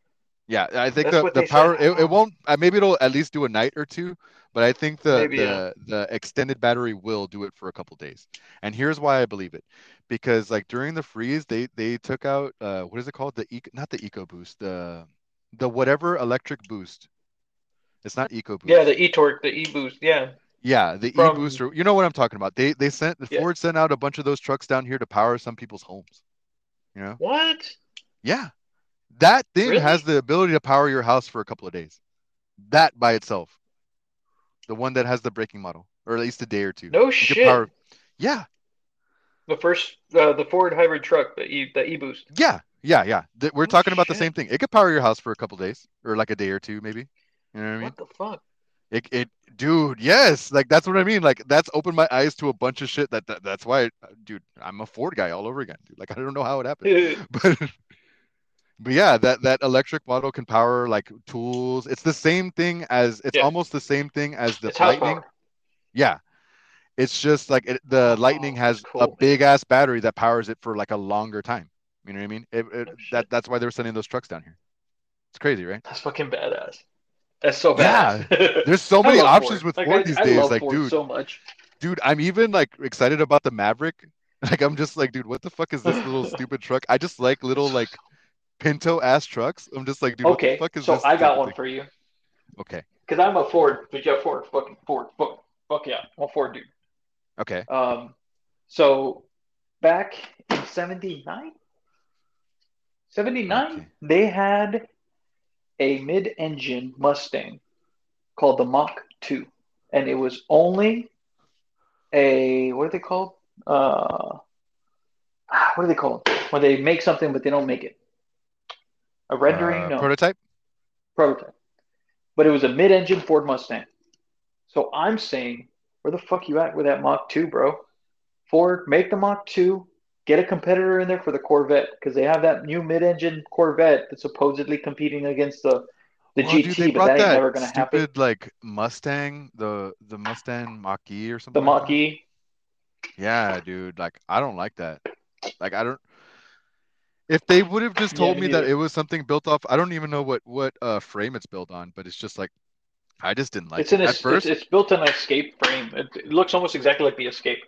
S1: Yeah, I think
S2: That's
S1: the the power it, it won't uh, maybe it'll at least do a night or two, but I think the
S2: Maybe, yeah.
S1: the the extended battery will do it for a couple days. And here's why I believe it. Because like during the freeze, they they took out uh what is it called? The eco, not the Eco Boost, the the whatever electric boost. It's not Eco Boost.
S2: Yeah, the e-torque, the e-boost. Yeah.
S1: Yeah, the
S2: From-
S1: e-booster. You know what I'm talking about. They they sent the
S2: Yeah.
S1: Ford sent out a bunch of those trucks down here to power some people's homes. You know?
S2: What?
S1: Yeah. That thing
S2: Really?
S1: has the ability to power your house for a couple of days. That by itself. The one that has the braking model, or at least a day or two.
S2: No
S1: You
S2: shit.
S1: power- Yeah,
S2: The first, uh, the Ford hybrid truck, the e, the e-boost.
S1: yeah, yeah, yeah. Th- We're
S2: Oh,
S1: talking about the same thing. It could power your house for a couple of days, or like a day or two, maybe. You know what I mean?
S2: What the fuck?
S1: It, it, dude, yes, like that's what I mean. Like that's opened my eyes to a bunch of shit. That, that that's why, dude, I'm a Ford guy all over again, dude. Like I don't know how it happened, [LAUGHS] but [LAUGHS] but yeah, that that electric model can power like tools. It's the same thing as it's
S2: Yeah.
S1: almost the same thing as the
S2: it's
S1: Lightning. Yeah, it's just like it, the
S2: Oh,
S1: Lightning has
S2: cool,
S1: a
S2: man.
S1: big ass battery that powers it for like a longer time. You know what I mean? It, it,
S2: Oh,
S1: that that's why they were sending those trucks down here. It's crazy, right?
S2: That's fucking badass. That's so
S1: bad.
S2: Yeah. [LAUGHS]
S1: There's so many options
S2: Ford.
S1: with
S2: Like,
S1: Ford
S2: I,
S1: these
S2: I
S1: days.
S2: love
S1: Like,
S2: Ford
S1: dude,
S2: so much.
S1: dude, I'm even like excited about the Maverick. [LAUGHS] Like, I'm just like, dude, what the fuck is this little [LAUGHS] stupid truck? I just like little like Pinto ass trucks. I'm just like, dude, what the
S2: Okay,
S1: fuck is
S2: so? I got one
S1: thing?
S2: for you
S1: Okay,
S2: because I'm a Ford, but yeah, Ford, fucking Ford, fuck, fuck yeah, I'm a Ford dude.
S1: okay.
S2: Um, so back in 79, 79,
S1: Okay.
S2: they had a mid-engine Mustang called the Mach 2, and it was only a what are they called? Uh, what are they called? Where they make something but they don't make it. A rendering,
S1: Uh,
S2: no
S1: prototype.
S2: prototype. But it was a mid-engine Ford Mustang. So I'm saying, where the fuck you at with that Mach 2, bro? Ford, make the Mach 2, get a competitor in there for the Corvette because they have that new mid-engine Corvette that's supposedly competing against the the
S1: Well,
S2: GT,
S1: dude, they
S2: but that ain't
S1: that
S2: never gonna happen.
S1: stupid like Mustang, the the Mustang Mach-E or
S2: The
S1: something like
S2: Mach. E.
S1: Yeah, dude. Like, I don't like that. Like, I don't. If they would have just told
S2: me
S1: me that it was something built off, I don't even know what what uh frame it's built on, but it's just like I just didn't like
S2: It's
S1: it
S2: in a,
S1: at first.
S2: it's, it's built in an Escape frame. It, it looks almost exactly like the Escape.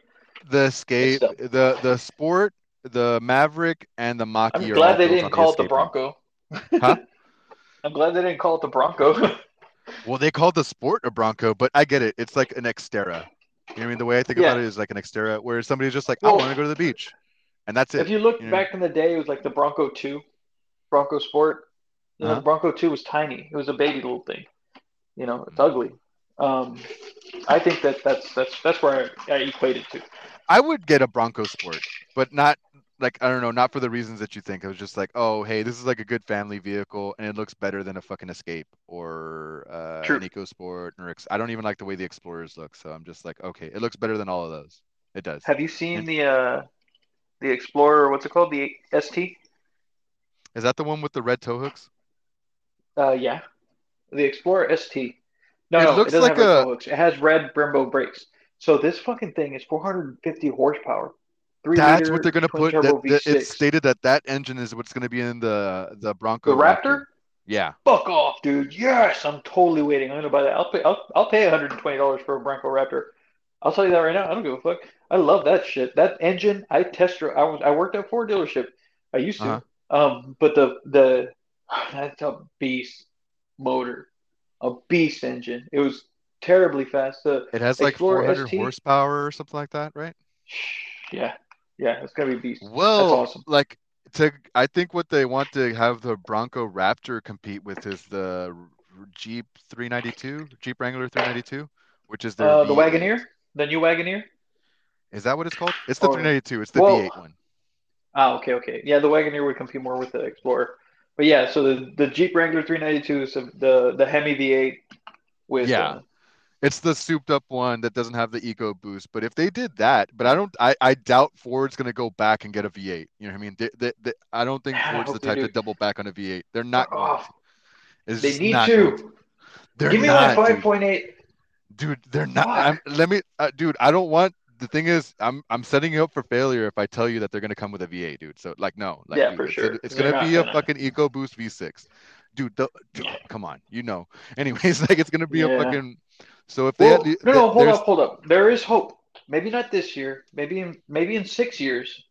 S1: the Escape, the the Sport, the Maverick, and the Mach-E
S2: I'm glad they didn't
S1: on
S2: call it the
S1: Escape frame.
S2: Bronco. [LAUGHS]
S1: Huh? [LAUGHS]
S2: I'm glad they didn't call it the Bronco. [LAUGHS]
S1: Well, they called the Sport a Bronco, but I get it. It's like an Xterra. You know what I mean? The way I think about it is like an Xterra, where somebody's just like,
S2: Well,
S1: I want to go to the beach, and that's it.
S2: If you look
S1: you know?
S2: back in the day, it was like the Bronco 2, Bronco Sport. You know,
S1: Uh-huh.
S2: the Bronco 2 was tiny. It was a baby little thing. You know, it's ugly. Um, I think that that's that's that's where I, I equate it to.
S1: I would get a Bronco Sport, but not like I don't know, not for the reasons that you think. I was just like, oh, hey, this is like a good family vehicle, and it looks better than a fucking Escape or uh,
S2: True.
S1: an EcoSport or Ex- I don't even like the way the Explorers look, so I'm just like, okay, it looks better than all of those. It does.
S2: Have you seen
S1: And-
S2: the uh, the Explorer? What's it called? The ST?
S1: Is that the one with the red tow hooks?
S2: Uh, yeah, the Explorer ST. No,
S1: It
S2: no,
S1: looks
S2: it doesn't
S1: like
S2: have red
S1: a-
S2: toe hooks. It has red Brembo brakes. So this fucking thing is 450 horsepower. Three
S1: That's what they're gonna put. That, that it's stated that that engine is what's gonna be in the the Bronco
S2: the Raptor?
S1: Yeah,
S2: Fuck off, dude. Yes, I'm totally waiting. I'm gonna buy that. I'll pay. I'll, I'll pay 120 dollars for a Bronco Raptor. I'll tell you that right now. I don't give a fuck. I love that shit. That engine. I test. I was. I worked at Ford dealership. I used to.
S1: Uh-huh.
S2: Um, but the the [SIGHS] that's a beast motor, a beast engine. It was terribly fast. The
S1: It has like
S2: Explorer
S1: 400
S2: ST?
S1: horsepower or something like that, right? [SIGHS]
S2: yeah, yeah, it's gonna be beast.
S1: Well,
S2: awesome.
S1: like to I think what they want to have the Bronco Raptor compete with is the Jeep 392, Jeep Wrangler 392, which is their
S2: Uh, the
S1: V8.
S2: Wagoneer, the new Wagoneer.
S1: Is that what it's called? It's the
S2: Or-
S1: 392. It's the
S2: well-
S1: V8 one.
S2: Ah, okay, okay. Yeah, the Wagoneer would compete more with the Explorer. But yeah, so the, the Jeep Wrangler 392 is the the Hemi V8 with
S1: Yeah.
S2: uh,
S1: It's the souped up one that doesn't have the eco boost. But if they did that, but I don't, I, I doubt Ford's gonna go back and get a V8. You know what I mean? They, they, they, I don't think [SIGHS]
S2: I
S1: Ford's the type to
S2: do.
S1: double back on a V8. They're not. Going to. It's
S2: They need to.
S1: They're
S2: Give me
S1: not,
S2: my 5.8.
S1: dude they're not I'm, let me uh, dude i don't want the thing is i'm i'm setting you up for failure if i tell you that they're going to come with a V8 dude so like no like
S2: Yeah,
S1: dude,
S2: for
S1: it's,
S2: sure.
S1: it's going to be a
S2: gonna.
S1: fucking ecoboost v6 dude, the, dude, come on you know [LAUGHS] anyways like it's going to be a fucking so if they
S2: Well,
S1: least
S2: no, no, hold up, hold up. There is hope. Maybe not this year. Maybe in maybe in six years.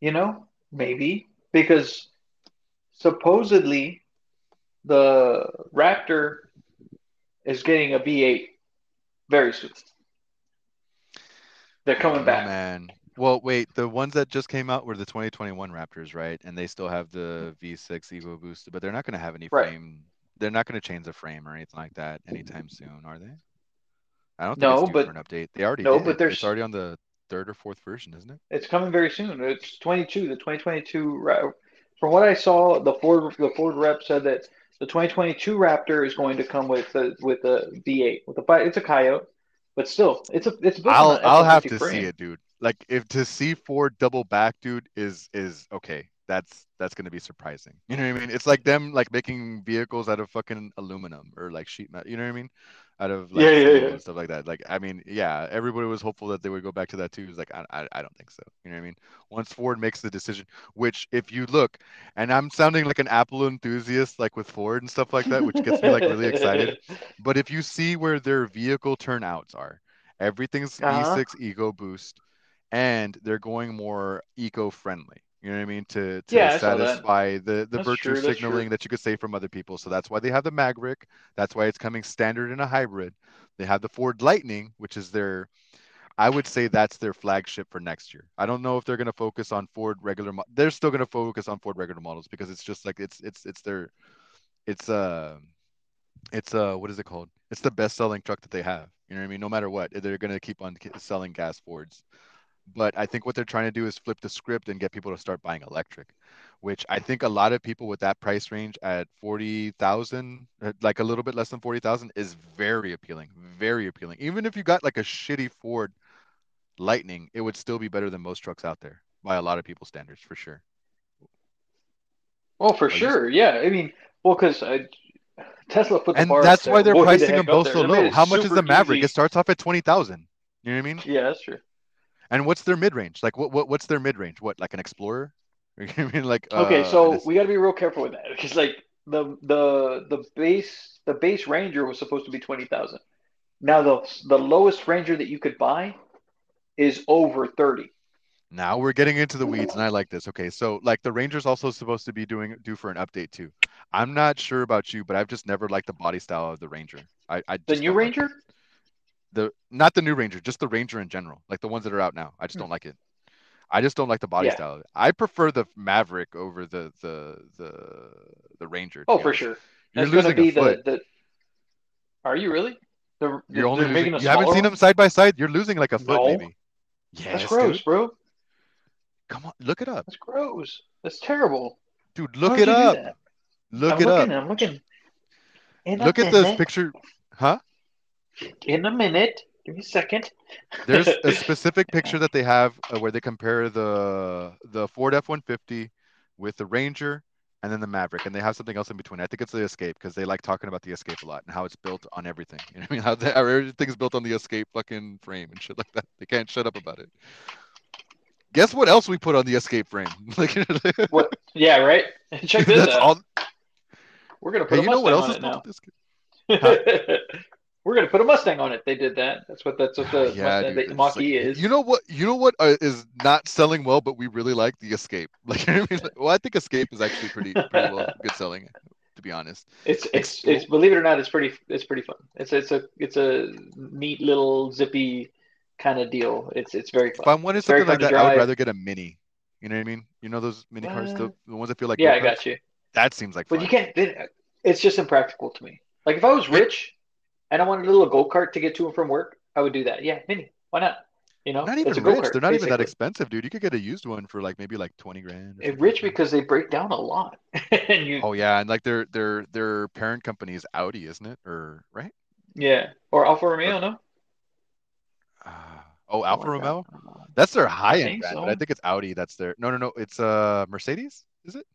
S2: You know, maybe because supposedly the Raptor is getting a V8 very soon. They're coming
S1: don't
S2: back.
S1: man well wait the ones that just came out were the 2021 raptors right and they still have the v6 eco boost but they're not going to have any
S2: Right.
S1: frame they're not going to change the frame or anything like that anytime soon are they i don't think
S2: No, but-
S1: for an update they already
S2: no,
S1: did.
S2: but there's-
S1: it's already on the third or fourth version isn't it
S2: It's coming very soon. It's 22. The 2022. Ra- From what I saw, the Ford the Ford rep said that the 2022 Raptor is going to come with a, with a V8 with a it's a Coyote, but still it's a it's built
S1: I'll
S2: a
S1: I'll have to
S2: frame.
S1: see it, dude. Like if to see Ford double back, dude, is is okay. That's that's gonna be surprising. You know what I mean? It's like them like making vehicles out of fucking aluminum or like sheet metal. You know what I mean? Out of like
S2: Yeah, yeah, yeah.
S1: and stuff like that. Like I mean, yeah, everybody was hopeful that they would go back to that too. It's like I, I I don't think so. You know what I mean? Once Ford makes the decision, which if you look, and I'm sounding like an Apple enthusiast, like with Ford and stuff like that, which gets me like really excited. [LAUGHS] But if you see where their vehicle turnouts are, everything's
S2: Uh-huh.
S1: V6 Eco Boost, and they're going more eco-friendly. You know what I mean? To to
S2: Yeah, I saw that.
S1: satisfy the the
S2: That's
S1: virtue
S2: true,
S1: signaling that you could say from other people. So that's why they have the Maverick. That's why it's coming standard in a hybrid. They have the Ford Lightning, which is their I would say that's their flagship for next year. I don't know if they're going to focus on Ford regular. Mo- they're still going to focus on Ford regular models because it's just like it's it's it's their it's uh it's uh what is it called? It's the best selling truck that they have. You know what I mean? No matter what, they're going to keep on selling gas Fords. But I think what they're trying to do is flip the script and get people to start buying electric, which I think a lot of people with that price range at 40,000, uh, like a little bit less than 40,000 is very appealing, very appealing. Even if you got like a shitty Ford Lightning, it would still be better than most trucks out there by a lot of people's standards for sure.
S2: Well, for
S1: you-
S2: sure. Yeah, I mean, well, because uh, Tesla put the
S1: And that's why they're pricing them both so low. How much is the Maverick?
S2: easy.
S1: It starts off at 20,000. You know what I mean?
S2: Yeah, that's true.
S1: And what's their mid range? Like what, what what's their mid range? What like an Explorer? [LAUGHS] You know what I mean like
S2: Okay,
S1: uh,
S2: so
S1: this-
S2: we got to be real careful with that because like the the the base the base Ranger was supposed to be twenty thousand. Now the the lowest Ranger that you could buy is over thirty.
S1: now we're getting into the weeds, and I like this. Okay, so like the Ranger's also supposed to be doing due for an update too. I'm not sure about you, but I've just never liked the body style of the Ranger. I, I
S2: The new
S1: like
S2: Ranger?
S1: it. The not the new Ranger, just the Ranger in general, like the ones that are out now. I just
S2: Hmm.
S1: don't like it. I just don't like the body
S2: Yeah.
S1: style. I prefer the Maverick over the the the the Ranger.
S2: Oh, for sure.
S1: You're
S2: That's gonna
S1: losing
S2: be
S1: a foot.
S2: the the. Are you really? The,
S1: You're only losing, you haven't seen them side by side. You're losing like a foot
S2: No.
S1: maybe. Yes,
S2: That's gross,
S1: dude.
S2: bro.
S1: Come on, look it up,
S2: That's gross. That's terrible.
S1: dude. Look it up. Look
S2: I'm
S1: it
S2: looking.
S1: up.
S2: I'm looking. In a
S1: Look at this picture, huh?
S2: In a minute. Give me a second.
S1: There's a [LAUGHS] specific picture that they have uh, where they compare the the Ford F-150 with the Ranger and then the Maverick, and they have something else in between. I think it's the Escape because they like talking about the Escape a lot and how it's built on everything. [LAUGHS] You know what I mean? How, the, how everything's built on the Escape fucking frame and shit like that. They can't shut up about it. Guess what else we put on the Escape frame? [LAUGHS] like,
S2: What? Yeah, right. Check this
S1: that's
S2: out.
S1: all.
S2: We're gonna put
S1: Hey, you know what else
S2: on
S1: is built
S2: now.
S1: On the Escape?
S2: We're gonna put a Mustang on it. They did that. That's what that's what the [SIGHS]
S1: yeah,
S2: Mustang,
S1: dude,
S2: the Mach
S1: like-
S2: E is.
S1: You know what? You know what uh, is not selling well, but we really like the Escape. [LAUGHS] Like, I mean, well, I think Escape is actually pretty, pretty well, [LAUGHS] good selling. To to be honest.
S2: It's it's it's believe it or not, it's pretty it's pretty fun. It's it's a it's a neat little zippy kind of deal. It's it's very fun.
S1: If I wanted something like
S2: to
S1: that, I would rather get a mini. You know what I mean? You know those mini cars, the,
S2: Uh,
S1: the ones that feel like
S2: Yeah, I got you.
S1: That seems like
S2: But
S1: fun.
S2: you can't. it- It's just impractical to me. Like if I was rich and I wanted a little go kart to get to and from work, I would do that. Yeah, mini. Why not? You know,
S1: Not even rich. They're not even that expensive, dude. You could get a used one for like maybe like 20 grand. or something
S2: rich because they break down a lot, [LAUGHS] and you
S1: Oh yeah, and like their their their parent company is Audi, isn't it? Or right?
S2: yeah. Or Alfa Romeo, no?
S1: Uh, oh, Alfa
S2: that.
S1: Romeo. That's their high end brand,
S2: so.
S1: but I think it's Audi. That's their. No, no, no. It's uh Mercedes. Is it?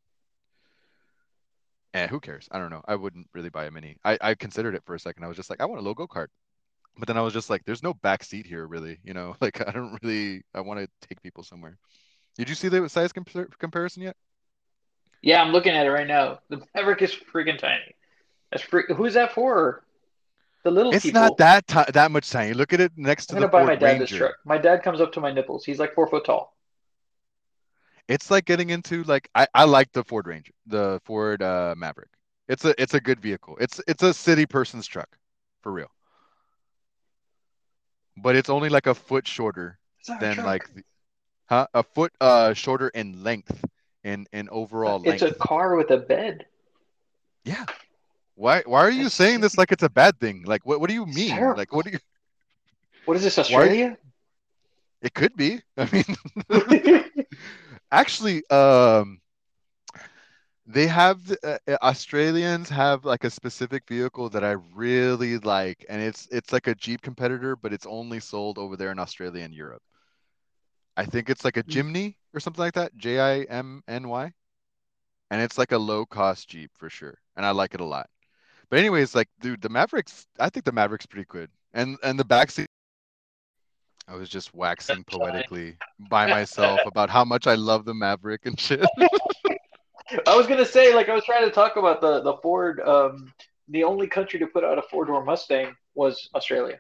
S1: Eh, who cares? I don't know. I wouldn't really buy a mini. I I considered it for a second. I was just like, I want a low go kart. But then I was just like, there's no back seat here, really. You know, [LAUGHS] like I don't really. I want to take people somewhere. Did you see the size compar comparison yet?
S2: Yeah, I'm looking at it right now. The Maverick is freaking tiny. That's freak. Who's that for? The little
S1: It's
S2: people.
S1: not that ti that much tiny. Look at it next
S2: I'm
S1: to the
S2: buy
S1: Ford
S2: my dad this truck. My dad comes up to my nipples. He's like four foot tall.
S1: It's like getting into like I, I like the Ford Ranger, the Ford uh, Maverick. It's a it's a good vehicle. It's it's a city person's truck, for real. But it's only like a foot shorter
S2: It's
S1: than
S2: truck.
S1: like, the- huh? A foot uh shorter in length, in in overall
S2: It's
S1: length.
S2: a car with a bed.
S1: Yeah. Why why are you saying this like it's a bad thing? Like what what do you mean? Like what do you?
S2: What is this,
S1: Why-
S2: Australia?
S1: It could be. [LAUGHS] I mean, [LAUGHS] [LAUGHS] actually, um, they have uh, uh, Australians have like a specific vehicle that I really like, and it's it's like a Jeep competitor, but it's only sold over there in Australia and Europe. I think it's like a
S2: Hmm.
S1: Jimny or something like that, J I M N Y, and it's like a low cost Jeep for sure, and I like it a lot. But anyways, like dude, the Mavericks, I think the Mavericks pretty good, and and the backseat. I was just waxing
S2: That's fine.
S1: poetically by myself about how much I love the Maverick and shit. [LAUGHS]
S2: I was gonna say, like, I was trying to talk about the the Ford. Um, the only country to put out a four door Mustang was Australia,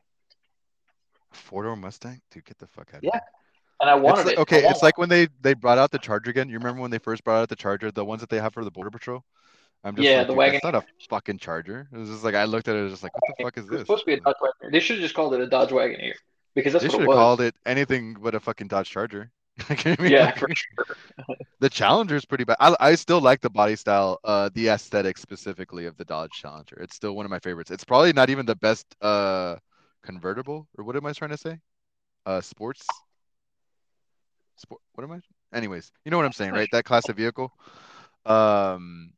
S1: Four door Mustang, dude, get the fuck out of here.
S2: Yeah,
S1: here.
S2: and I
S1: It's
S2: wanted
S1: like,
S2: it.
S1: Okay, it's like when they they brought out the Charger again. You remember when they first brought out the Charger, the ones that they have for the Border Patrol? I'm just
S2: Yeah,
S1: like,
S2: the wagon.
S1: that's not a fucking Charger. It was just like I looked at it, just like, what the fuck is
S2: It
S1: this?
S2: supposed to be a Dodge Wagoneer. They should have just called it a Dodge Wagoneer because that's
S1: They
S2: what
S1: should have called it anything but a fucking Dodge Charger. [LAUGHS] I mean,
S2: Yeah,
S1: like,
S2: for sure. [LAUGHS]
S1: the Challenger is pretty bad. I, I still like the body style, uh, the aesthetic specifically of the Dodge Challenger. It's still one of my favorites. It's probably not even the best uh convertible, or what am I trying to say? Uh, sports. Sport. What am I? Anyways, you know what I'm saying, right? That class of vehicle. Um,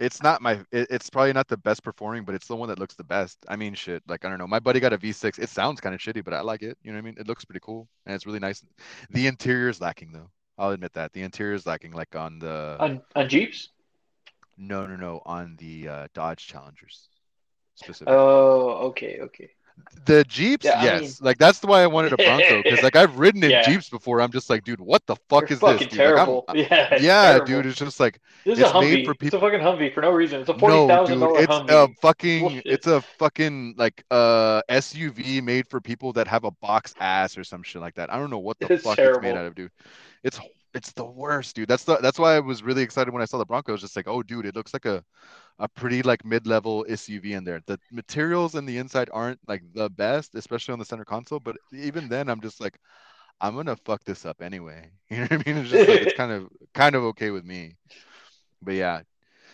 S1: it's not my. It, it's probably not the best performing, but it's the one that looks the best. I mean, shit. Like I don't know. My buddy got a V6. It sounds kind of shitty, but I like it. You know what I mean? It looks pretty cool, and it's really nice. The interior is lacking though. I'll admit that the interior is lacking. Like on the
S2: On on Jeeps.
S1: no, no, no, on the uh, Dodge Challengers specifically.
S2: Oh, okay, okay.
S1: The Jeeps,
S2: Yeah, I
S1: yes.
S2: mean-
S1: Like that's why I wanted a [LAUGHS] Bronco because like I've ridden in
S2: Yeah.
S1: Jeeps before. I'm just like, dude, what the fuck
S2: You're
S1: is this? Dude? Like,
S2: terrible.
S1: I'm- [LAUGHS]
S2: yeah, it's
S1: yeah,
S2: terrible.
S1: dude. It's just like
S2: This
S1: it's made for
S2: It's a fucking Humvee for no reason. It's a forty
S1: no,
S2: thousand
S1: dude.
S2: dollar
S1: It's
S2: Humvee.
S1: a fucking.
S2: Bullshit.
S1: It's a fucking like uh SUV made for people that have a box ass or some shit like that. I don't know what the
S2: It's
S1: fuck it's made out of, dude. It's it's the worst, dude. That's the that's why I was really excited when I saw the Bronco. I was just like, oh, dude, it looks like a a pretty like mid-level SUV in there. The materials in the inside aren't like the best, especially on the center console. But even then, I'm just like, I'm gonna fuck this up anyway. [LAUGHS] You know what I mean? It's just like it's kind of kind of okay with me. But yeah.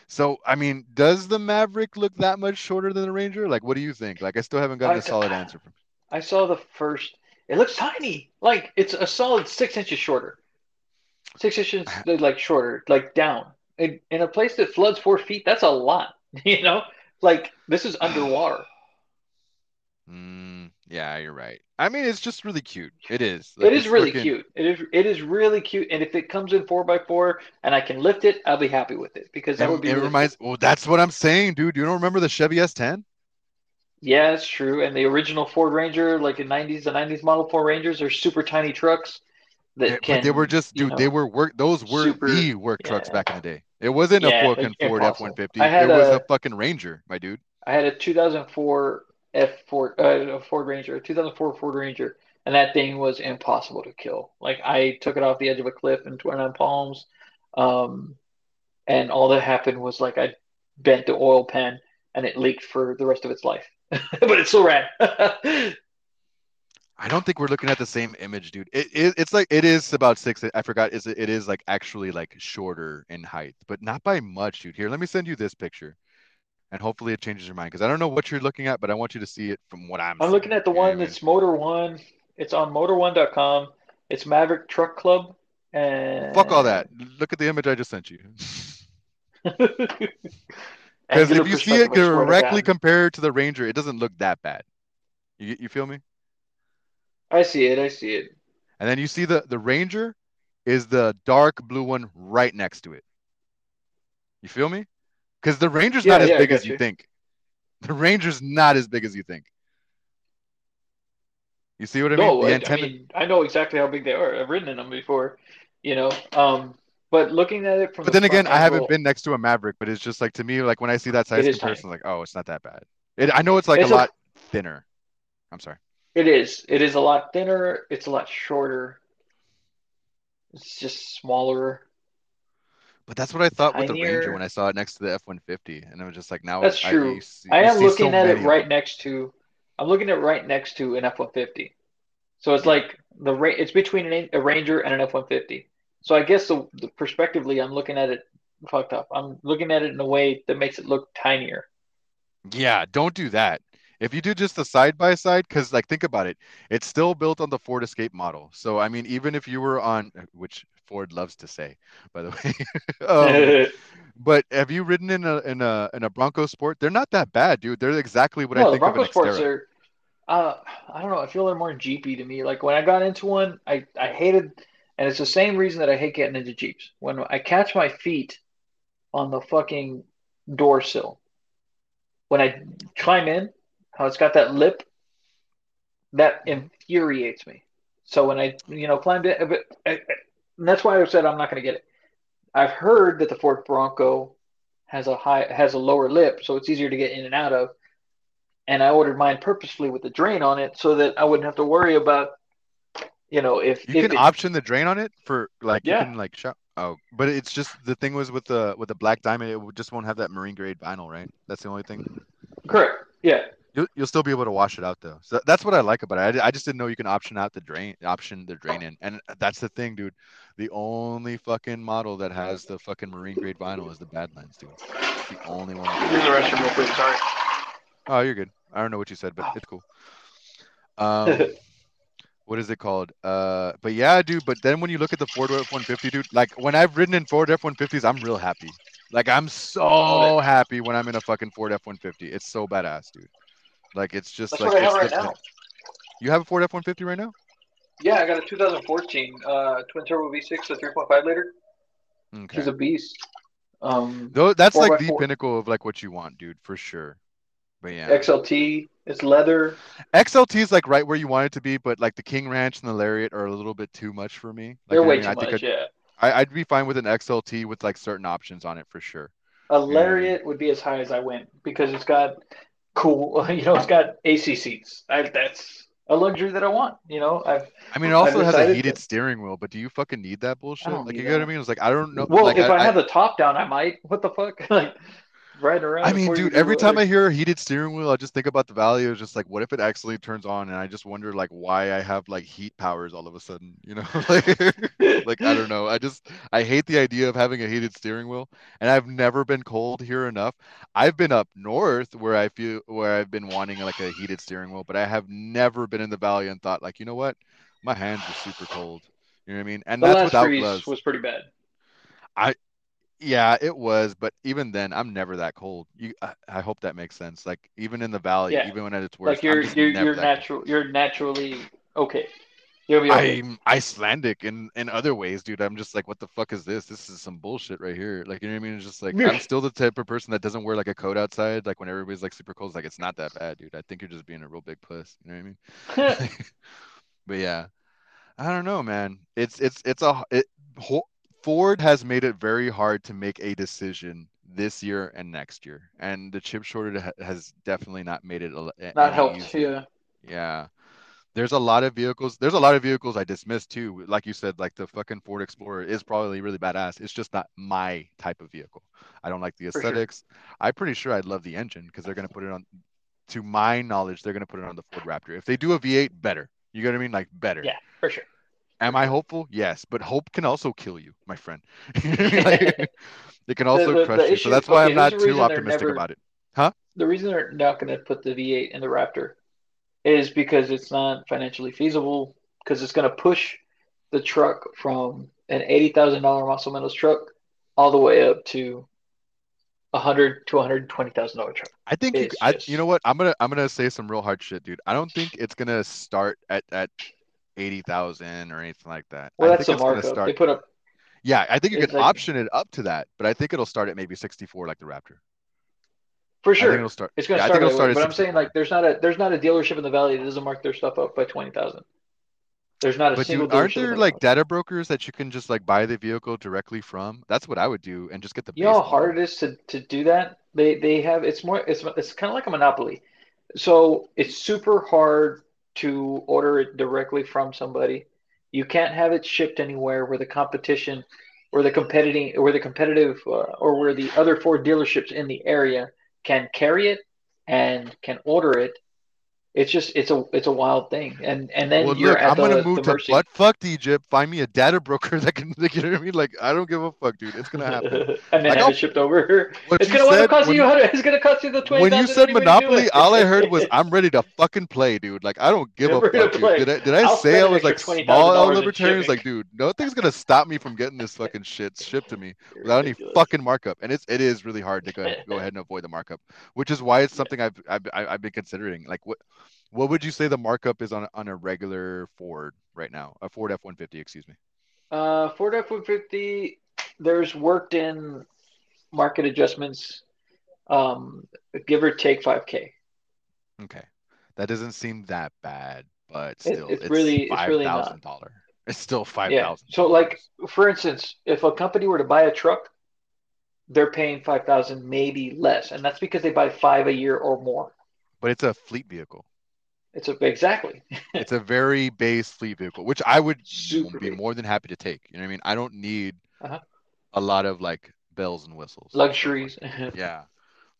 S1: So I mean, does the Maverick look that much shorter than the Ranger? Like, what do you think? Like, I still haven't gotten
S2: I-
S1: a solid answer from.
S2: I saw the first. It looks tiny. Like it's a solid six inches shorter. Six inches like shorter, like down. In, in a place that floods four feet, that's a lot. [LAUGHS] You know, like this is underwater.
S1: Mm, yeah, you're right. I mean, it's just really cute. It is. Like,
S2: it is really
S1: looking-
S2: cute. It is. It is really cute. And if it comes in four by four and I can lift it, I'll be happy with it because that
S1: And
S2: would be.
S1: it
S2: really
S1: reminds. Well, that's what I'm saying, dude. You don't remember the Chevy S10?
S2: Yeah, it's true. And the original Ford Ranger, like in '90s, the '90s model Ford Rangers are super tiny trucks that can.
S1: but they were just, dude. They were work. Those were
S2: super-
S1: the work trucks
S2: yeah.
S1: back in the day. It wasn't
S2: Yeah,
S1: a fucking Ford. F-150. It was
S2: a-
S1: a fucking Ranger, my dude.
S2: I had a 2004 F Ford, uh, a Ford Ranger, a 2004 Ford Ranger, and that thing was impossible to kill. Like I took it off the edge of a cliff in 29 Palms, um, and all that happened was like I bent the oil pan and it leaked for the rest of its life. [LAUGHS] but it still ran. [LAUGHS]
S1: I don't think we're looking at the same image, dude. It, it it's like it is about six. I forgot. Is it is like actually like shorter in height, but not by much, dude. Here, let me send you this picture, and hopefully it changes your mind because I don't know what you're looking at, but I want you to see it from what I'm.
S2: I'm looking at the one that's Motor One. It's on Motor1.com. It's Maverick Truck Club. And
S1: fuck all that. Look at the image I just sent you. [LAUGHS] Because if you see it directly compared to the Ranger, it doesn't look that bad. You you feel me?
S2: I see it. I see it.
S1: And then you see the the Ranger is the dark blue one right next to it. You feel me? Because the Ranger's yeah, not as yeah, big as you. you think. The Ranger's not as big as you think. You see what I
S2: no,
S1: mean?
S2: The antenna... I mean, I know exactly how big they are. I've ridden in them before, you know. Um, but looking at it from
S1: but the then again, I haven't been next to a Maverick, but it's just like to me, like when I see that size comparison, like, oh, it's not that bad. It, I know it's like it's a, a lot thinner. I'm sorry.
S2: It is. It is a lot thinner. It's a lot shorter. It's just smaller.
S1: But that's what I thought with the Ranger when I saw it next to the F one fifty, and I was just like, now
S2: that's
S1: I,
S2: true. I, I am looking so at it right next to. I'm looking at right next to an F one fifty, so it's like the it's between an, a Ranger and an F one fifty. So I guess the, the perspectively, I'm looking at it fucked up. I'm looking at it in a way that makes it look tinier.
S1: Yeah, don't do that. If you do just the side by side, because like think about it, it's still built on the Ford Escape model. So I mean, even if you were on, which Ford loves to say, by the way. [LAUGHS] um, [LAUGHS] but have you ridden in a in a in a Bronco Sport? They're not that bad, dude. They're exactly what no, I think Bronco of an Sports are.
S2: Uh, I don't know. I feel they're more Jeepy to me. Like when I got into one, I I hated, and it's the same reason that I hate getting into Jeeps. When I catch my feet on the fucking door sill, when I climb in, how it's got that lip that infuriates me. So when I, you know, climbed it, uh, uh, and that's why I said I'm not going to get it. I've heard that the Ford Bronco has a high has a lower lip, so it's easier to get in and out of. And I ordered mine purposefully with the drain on it, so that I wouldn't have to worry about, you know, if
S1: you
S2: if
S1: can
S2: it,
S1: option the drain on it for like
S2: yeah.
S1: you can like shop. Oh, but it's just the thing was with the with the black diamond, it just won't have that marine grade vinyl, right? That's the only thing.
S2: Correct. Yeah.
S1: You'll, you'll still be able to wash it out though. So that's what I like about it. I, I just didn't know you can option out the drain, option the drain in, and that's the thing, dude. The only fucking model that has the fucking marine grade vinyl is the Badlands, dude. It's the only one.
S2: Use the restroom real quick. Sorry.
S1: Oh, you're good. I don't know what you said, but it's cool. [SIGHS] Um, what is it called? Uh, but yeah, dude. But then when you look at the Ford F-150, dude, like when I've ridden in Ford F-150s, I'm real happy. Like I'm so happy when I'm in a fucking Ford F-150. It's so badass, dude. Like it's just
S2: That's
S1: like
S2: what I have
S1: right
S2: now.
S1: You have a Ford F one fifty right now?
S2: Yeah, I got a 2014 uh, twin turbo V6, a 3.5 liter. Okay. She's a beast. Um,
S1: Though that's like the pinnacle of like what you want, dude, for sure. But yeah,
S2: XLT, it's leather.
S1: XLT is like right where you want it to be, but like the King Ranch and the Lariat are a little bit too much for me. Like,
S2: They're way I mean, too I much. I'd, yeah.
S1: I, would be fine with an XLT with like certain options on it for sure.
S2: A Lariat would be as high as I went because it's got cool. [LAUGHS] You know, it's got AC seats. I, that's a luxury that I want. You know, I've.
S1: I mean, it also has a heated steering wheel, but do you fucking need that bullshit? Like, you know what I mean? It's like I don't know.
S2: Well,
S1: like,
S2: if I,
S1: I,
S2: had the top down, I might. [LAUGHS] What the fuck? [LAUGHS] like, right around.
S1: I mean, dude, every time I hear a heated steering wheel, I just think about the value. It's just like, what if it actually turns on, and I just wonder like why I have like heat powers all of a sudden, you know? [LAUGHS] like, like I don't know. I just I hate the idea of having a heated steering wheel, and I've never been cold here enough. I've been up north where I feel where I've been wanting like a heated steering wheel, but I have never been in the valley and thought like, you know what, my hands are super cold. You know what I mean? And
S2: the
S1: that's without
S2: gloves. Was pretty bad.
S1: I yeah, it was, but even then, I'm never that cold. You, I, I hope that makes sense. Like even in the valley, yeah. even when it's worse,
S2: like you're you're you're natural. Cold. You're naturally okay. You'll be okay.
S1: I'm Icelandic in in other ways, dude. I'm just like, what the fuck is this? This is some bullshit right here. Like you know what I mean? It's just like I'm [LAUGHS] still the type of person that doesn't wear like a coat outside. Like when everybody's like super cold, it's like it's not that bad, dude. I think you're just being a real big puss. You know what I mean? [LAUGHS] [LAUGHS] but yeah, I don't know, man. It's it's it's a it. Ford has made it very hard to make a decision this year and next year, and the chip shortage has definitely not made it
S2: not helped.
S1: Easier. Yeah, yeah. there's a lot of vehicles. There's a lot of vehicles I dismiss too. Like you said, like the fucking Ford Explorer is probably really badass. It's just not my type of vehicle. I don't like the
S2: For sure.
S1: aesthetics. I'm pretty sure I'd love the engine because they're gonna put it on. To my knowledge, they're gonna put it on the Ford Raptor. If they do a V8, better. You get what I mean? Like better.
S2: Yeah, for sure.
S1: Am I hopeful? Yes, but hope can also kill you, my friend. [LAUGHS] [LAUGHS] like, it can also
S2: the-
S1: crush
S2: the
S1: you. So that's why
S2: okay,
S1: I'm not too optimistic
S2: never-
S1: about it. Huh?
S2: The reason they're not going to put the V8 in the Raptor is because it's not financially feasible. Because it's going to push the truck from an eighty thousand dollar Muscle Metals truck all the way up to a hundred to one hundred twenty thousand dollar truck.
S1: I think you, I,
S2: just-
S1: you know what? I'm gonna I'm gonna say some real hard shit, dude. I don't think it's gonna start at at eighty thousand or anything like that.
S2: Well,
S1: I
S2: that's
S1: think
S2: the markup.
S1: start.
S2: They put up
S1: Yeah, I think you can
S2: like-
S1: option it up to that, but I think it'll start at maybe 64 like the Raptor.
S2: for sure.
S1: it'll start.
S2: It's going
S1: yeah,
S2: to
S1: I think
S2: start,
S1: it'll
S2: that way,
S1: start
S2: but I'm saying like there's not a there's not a dealership in the valley that doesn't mark their stuff up by twenty thousand. There's not a
S1: But
S2: single
S1: dude, aren't there like data brokers that you can just like buy the vehicle directly from? That's what I would do and just get the
S2: You know how hard it is to, to do that? They they have it's more it's it's kind of like a monopoly. So it's super hard to order it directly from somebody. You can't have it shipped anywhere where the competition, where the competing, where the competitive, uh, or where the other four dealerships in the area can carry it and can order it. It's just it's a it's a wild thing, and and then
S1: Well,
S2: you're
S1: look,
S2: at
S1: I'm gonna
S2: the,
S1: move
S2: the
S1: to butt fucked Egypt. Find me a data broker [LAUGHS] that can, like, you know what I mean? Like, I don't give a fuck, dude. It's gonna [LAUGHS] happen.
S2: and then
S1: Like,
S2: have
S1: I'll-
S2: it shipped over. It's
S1: you
S2: gonna
S1: said
S2: costing
S1: when
S2: you. It's gonna cost you the twenty.
S1: when you said Monopoly, all I heard was [LAUGHS] I'm ready to fucking play, dude. Like I don't give
S2: I'm
S1: a fuck, dude. Did I did I say I was like small L libertarians? Like, dude, nothing's gonna stop me from getting this fucking shit shipped to me without any fucking markup. And it's it is really hard to go, go ahead and avoid the markup, which is why it's something I've I've I've I've been considering. Like what what would you say the markup is on on a regular Ford right now? A Ford F-150, excuse me.
S2: Uh, Ford F-150, there's worked in market adjustments, um, give or take 5K.
S1: Okay, that doesn't seem that bad, but
S2: It-
S1: still,
S2: it's
S1: it's
S2: really- it's, really five
S1: thousand dollar. It's still five thousand. Yeah.
S2: So, like, for instance, if a company were to buy a truck, they're paying 5,000, maybe less, and that's because they buy five a year or more.
S1: but it's a fleet vehicle.
S2: It's a exactly. [LAUGHS]
S1: it's a very base fleet vehicle, which I would
S2: Super
S1: be
S2: base.
S1: more than happy to take. You know what I mean? I don't need
S2: Uh-huh.
S1: a lot of like bells and whistles.
S2: Luxuries. [LAUGHS]
S1: Yeah.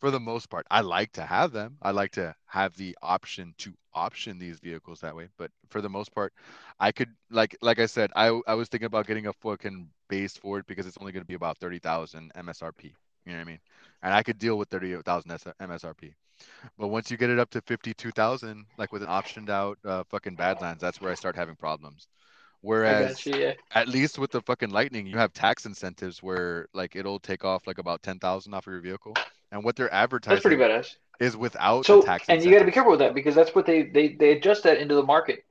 S1: For the most part, I like to have them. I like to have the option to option these vehicles that way. But for the most part, I could like like I said, I I was thinking about getting a fucking base Ford because it's only going to be about thirty thousand MSRP. You know what I mean? And I could deal with thirty thousand MSRP. But once you get it up to fifty-two thousand, like with an optioned out uh, fucking Badlands, that's where I start having problems. Whereas
S2: you. Yeah.
S1: at least with the fucking Lightning, you have tax incentives where like it'll take off like about ten thousand off of your vehicle, and what they're advertising
S2: that's pretty badass.
S1: is without
S2: So,
S1: the tax.
S2: and you got to be careful with that because that's what they they they adjust that into the market.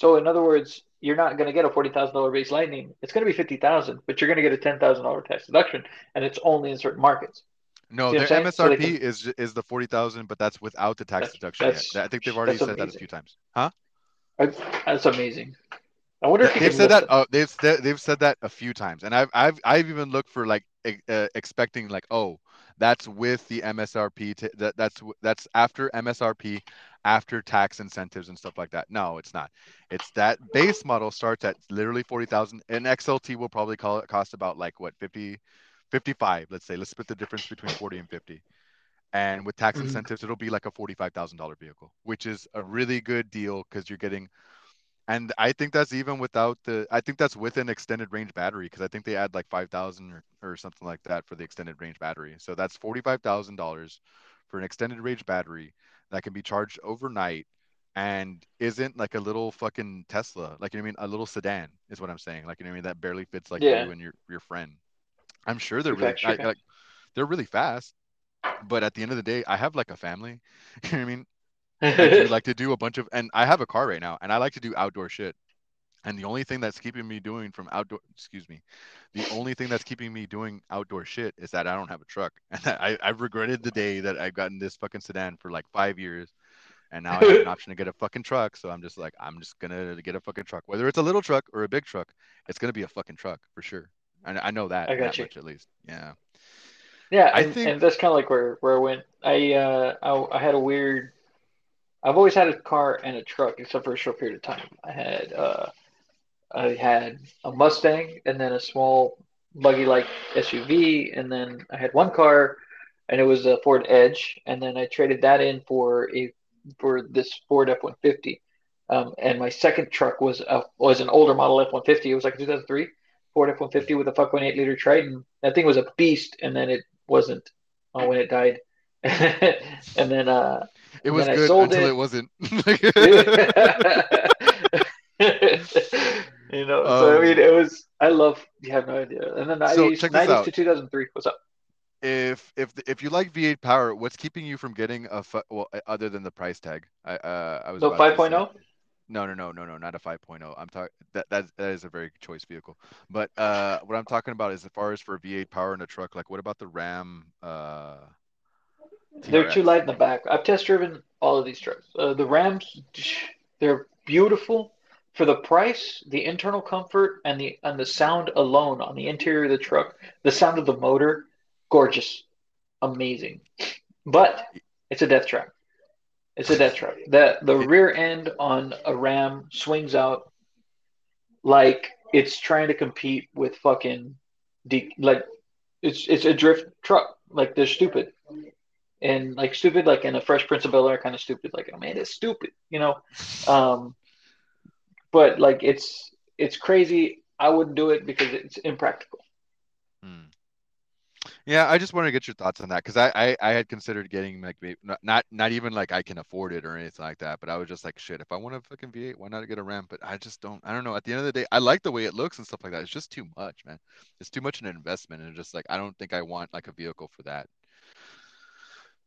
S2: So, in other words, you're not going to get a forty thousand dollar base Lightning. It's going to be fifty thousand, but you're going to get a ten thousand dollar tax deduction, and it's only in certain markets.
S1: No, their
S2: what So
S1: MSRP is is the forty thousand, but that's without the tax
S2: That's-
S1: deduction.
S2: That's-
S1: I think they've already said that a few times. Huh?
S2: That's, amazing. I wonder if
S1: They've said that. Uh, they've they've said that a few times, and I've I've I've even looked for like uh, expecting like oh that's with the MSRP t- that that's that's after MSRP after tax incentives and stuff like that. No, it's not. It's that base model starts at literally forty thousand. An XLT will probably call it cost about like what 50, 55, Let's say let's split the difference between forty and fifty. And with tax
S2: Mhm.
S1: incentives, it'll be like a forty-five thousand dollar vehicle, which is a really good deal because you're getting and I think that's even without the. I think that's with an extended range battery because I think they add like five thousand or, or something like that for the extended range battery. So that's forty five thousand dollars for an extended range battery that can be charged overnight and isn't like a little fucking Tesla. Like you know what I mean, a little sedan is what I'm saying. Like you know what I mean, that barely fits like
S2: Yeah.
S1: you and your your friend. I'm sure they're really I- like they're really fast. But at the end of the day, I have like a family. [LAUGHS] You know what I mean? I [LAUGHS] like to do a bunch of, and I have a car right now, and I like to do outdoor shit. And the only thing that's keeping me doing from outdoor, excuse me, the only thing that's keeping me doing outdoor shit is that I don't have a truck. [LAUGHS] And I, I've regretted the day that I've gotten this fucking sedan for like five years. And now I have an [LAUGHS] option to get a fucking truck. So I'm just like, I'm just gonna get a fucking truck. Whether it's a little truck or a big truck, it's gonna be a fucking truck for sure. And I know that,
S2: I got
S1: that
S2: you.
S1: much at least. Yeah.
S2: Yeah,
S1: I
S2: and,
S1: think-
S2: and that's kind of like where where I went. I uh I, I had a weird I've always had a car and a truck, except for a short period of time. I had uh, I had a Mustang and then a small buggy like SUV, and then I had one car, and it was a Ford Edge, and then I traded that in for a for this Ford F one fifty. Um, and my second truck was a, was an older model F one fifty. It was like two thousand three Ford F one fifty with a 5.8 liter Triton. That thing was a beast, and then it wasn't uh, when it died. [LAUGHS] and then uh,
S1: It was good until
S2: it.
S1: it, wasn't. [LAUGHS] [LAUGHS]
S2: you know, so I mean, it was. I love. You have no idea. And then
S1: So,
S2: 90s, 90s to 2003. What's up?
S1: if if if you like V8 power, what's keeping you from getting a well uh, other than the price tag? I uh I was
S2: The
S1: say
S2: 5.0.
S1: no no no no no not a 5.0. I'm talking that that that is a very choice vehicle. But uh what I'm talking about is as far as for V8 power in a truck, like what about the Ram uh
S2: They're too light in the back. I've test driven all of these trucks. Uh, the Rams, they're beautiful for the price, the internal comfort, and the and the sound alone on the interior of the truck. The sound of the motor, gorgeous, amazing. But it's a death trap. It's a death trap. The the rear end on a Ram swings out like it's trying to compete with fucking de- like it's it's a drift truck. Like they're stupid and like stupid like in a Fresh Prince of Bel Air kind of stupid. Like oh man, it's stupid, you know. Um, but like it's it's crazy. I wouldn't do it because it's impractical.
S1: Hmm. Yeah, I just wanted to get your thoughts on that because I, I I had considered getting like not not even like I can afford it or anything like that, but I was just like shit. If I want a fucking V8, why not get a Ram? But I just don't. I don't know. At the end of the day, I like the way it looks and stuff like that. It's just too much, man. It's too much an investment, and just like I don't think I want like a vehicle for that.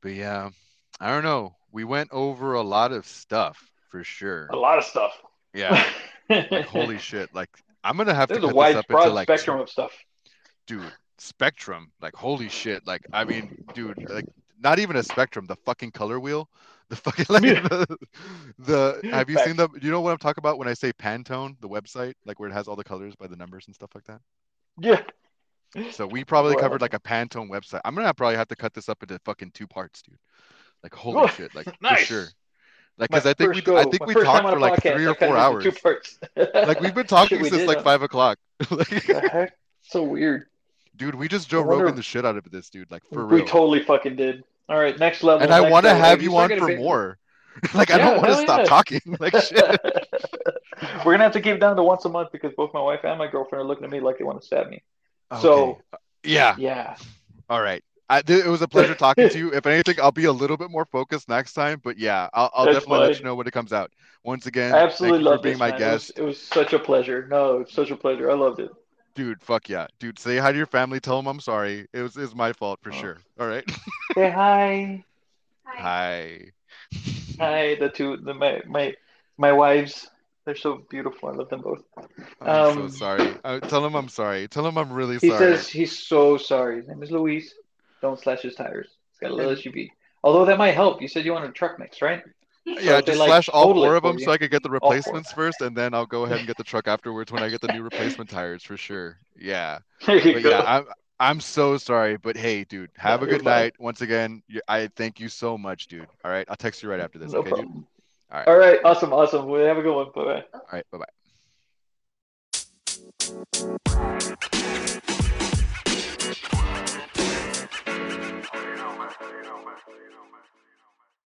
S1: But yeah, I don't know. We went over a lot of stuff for sure.
S2: A lot of stuff.
S1: Yeah, [LAUGHS] like holy shit. Like I'm gonna have to
S2: There's a
S1: cut this
S2: wide,
S1: up into like
S2: spectrum of stuff.
S1: dude spectrum like holy shit like i mean dude like not even a spectrum the fucking color wheel the fucking [LAUGHS] like
S2: Yeah.
S1: the, the have you seen the do you know what i'm talking about when i say pantone the website like where it has all the colors by the numbers and stuff like that
S2: Yeah.
S1: So we probably covered like a pantone website i'm gonna probably have to cut this up into fucking two parts dude like holy shit like [LAUGHS] for sure like because i think we
S2: go.
S1: i think we talked for like
S2: podcast,
S1: three or four hours
S2: Two parts. [LAUGHS]
S1: like we've been [LAUGHS] talking
S2: we
S1: since
S2: did,
S1: like
S2: huh?
S1: five o'clock like?
S2: So weird.
S1: dude we just joe
S2: wonder-
S1: rogan the shit out of this dude like for
S2: we
S1: real We
S2: totally fucking did. All right, next level.
S1: and I want to have you on for
S2: paid-
S1: more. like I don't want to stop
S2: yeah.
S1: talking. Like shit.
S2: We're gonna have to keep down to once a month because both my wife and my girlfriend are looking at me like they want to stab me.
S1: Okay.
S2: So
S1: yeah.
S2: yeah,
S1: All right. I, it was a pleasure talking to you. If anything, I'll be a little bit more focused next time. But yeah, I'll, I'll
S2: That's
S1: definitely let you know when it comes out. Once again,
S2: I absolutely
S1: thank you
S2: love
S1: for being
S2: this,
S1: my
S2: man. It was,
S1: guest,
S2: it was such a pleasure. No, it's such a pleasure. I loved it.
S1: dude. Fuck yeah, dude. Say hi to your family. Tell them I'm sorry. It was it's my fault for
S2: Oh.
S1: sure. All right. [LAUGHS]
S2: Say hi,
S1: hi.
S2: hi. The two, the my my my wives. They're so beautiful. I love them both.
S1: I'm
S2: Um,
S1: so sorry. Uh, tell him I'm sorry. Tell him I'm really
S2: He
S1: sorry.
S2: He says he's so sorry. His name is Luis. Don't slash his tires. He's got a little SUV. Although that might help. You said you wanted a truck mix, right?
S1: yeah,
S2: if they,
S1: just
S2: like,
S1: slash all four of them so I could get the replacements first, and then I'll go ahead and get the truck afterwards when I get the new replacement tires for sure. Yeah, [LAUGHS] but yeah, I'm I'm so sorry, but hey, dude, have
S2: No,
S1: a good
S2: fine.
S1: night. Once again, I thank you so much, dude. All right, I'll text you right after this.
S2: no
S1: okay, dude.
S2: Problem.
S1: All right.
S2: All right, awesome, awesome. We have a good one. Bye bye.
S1: All right, bye bye.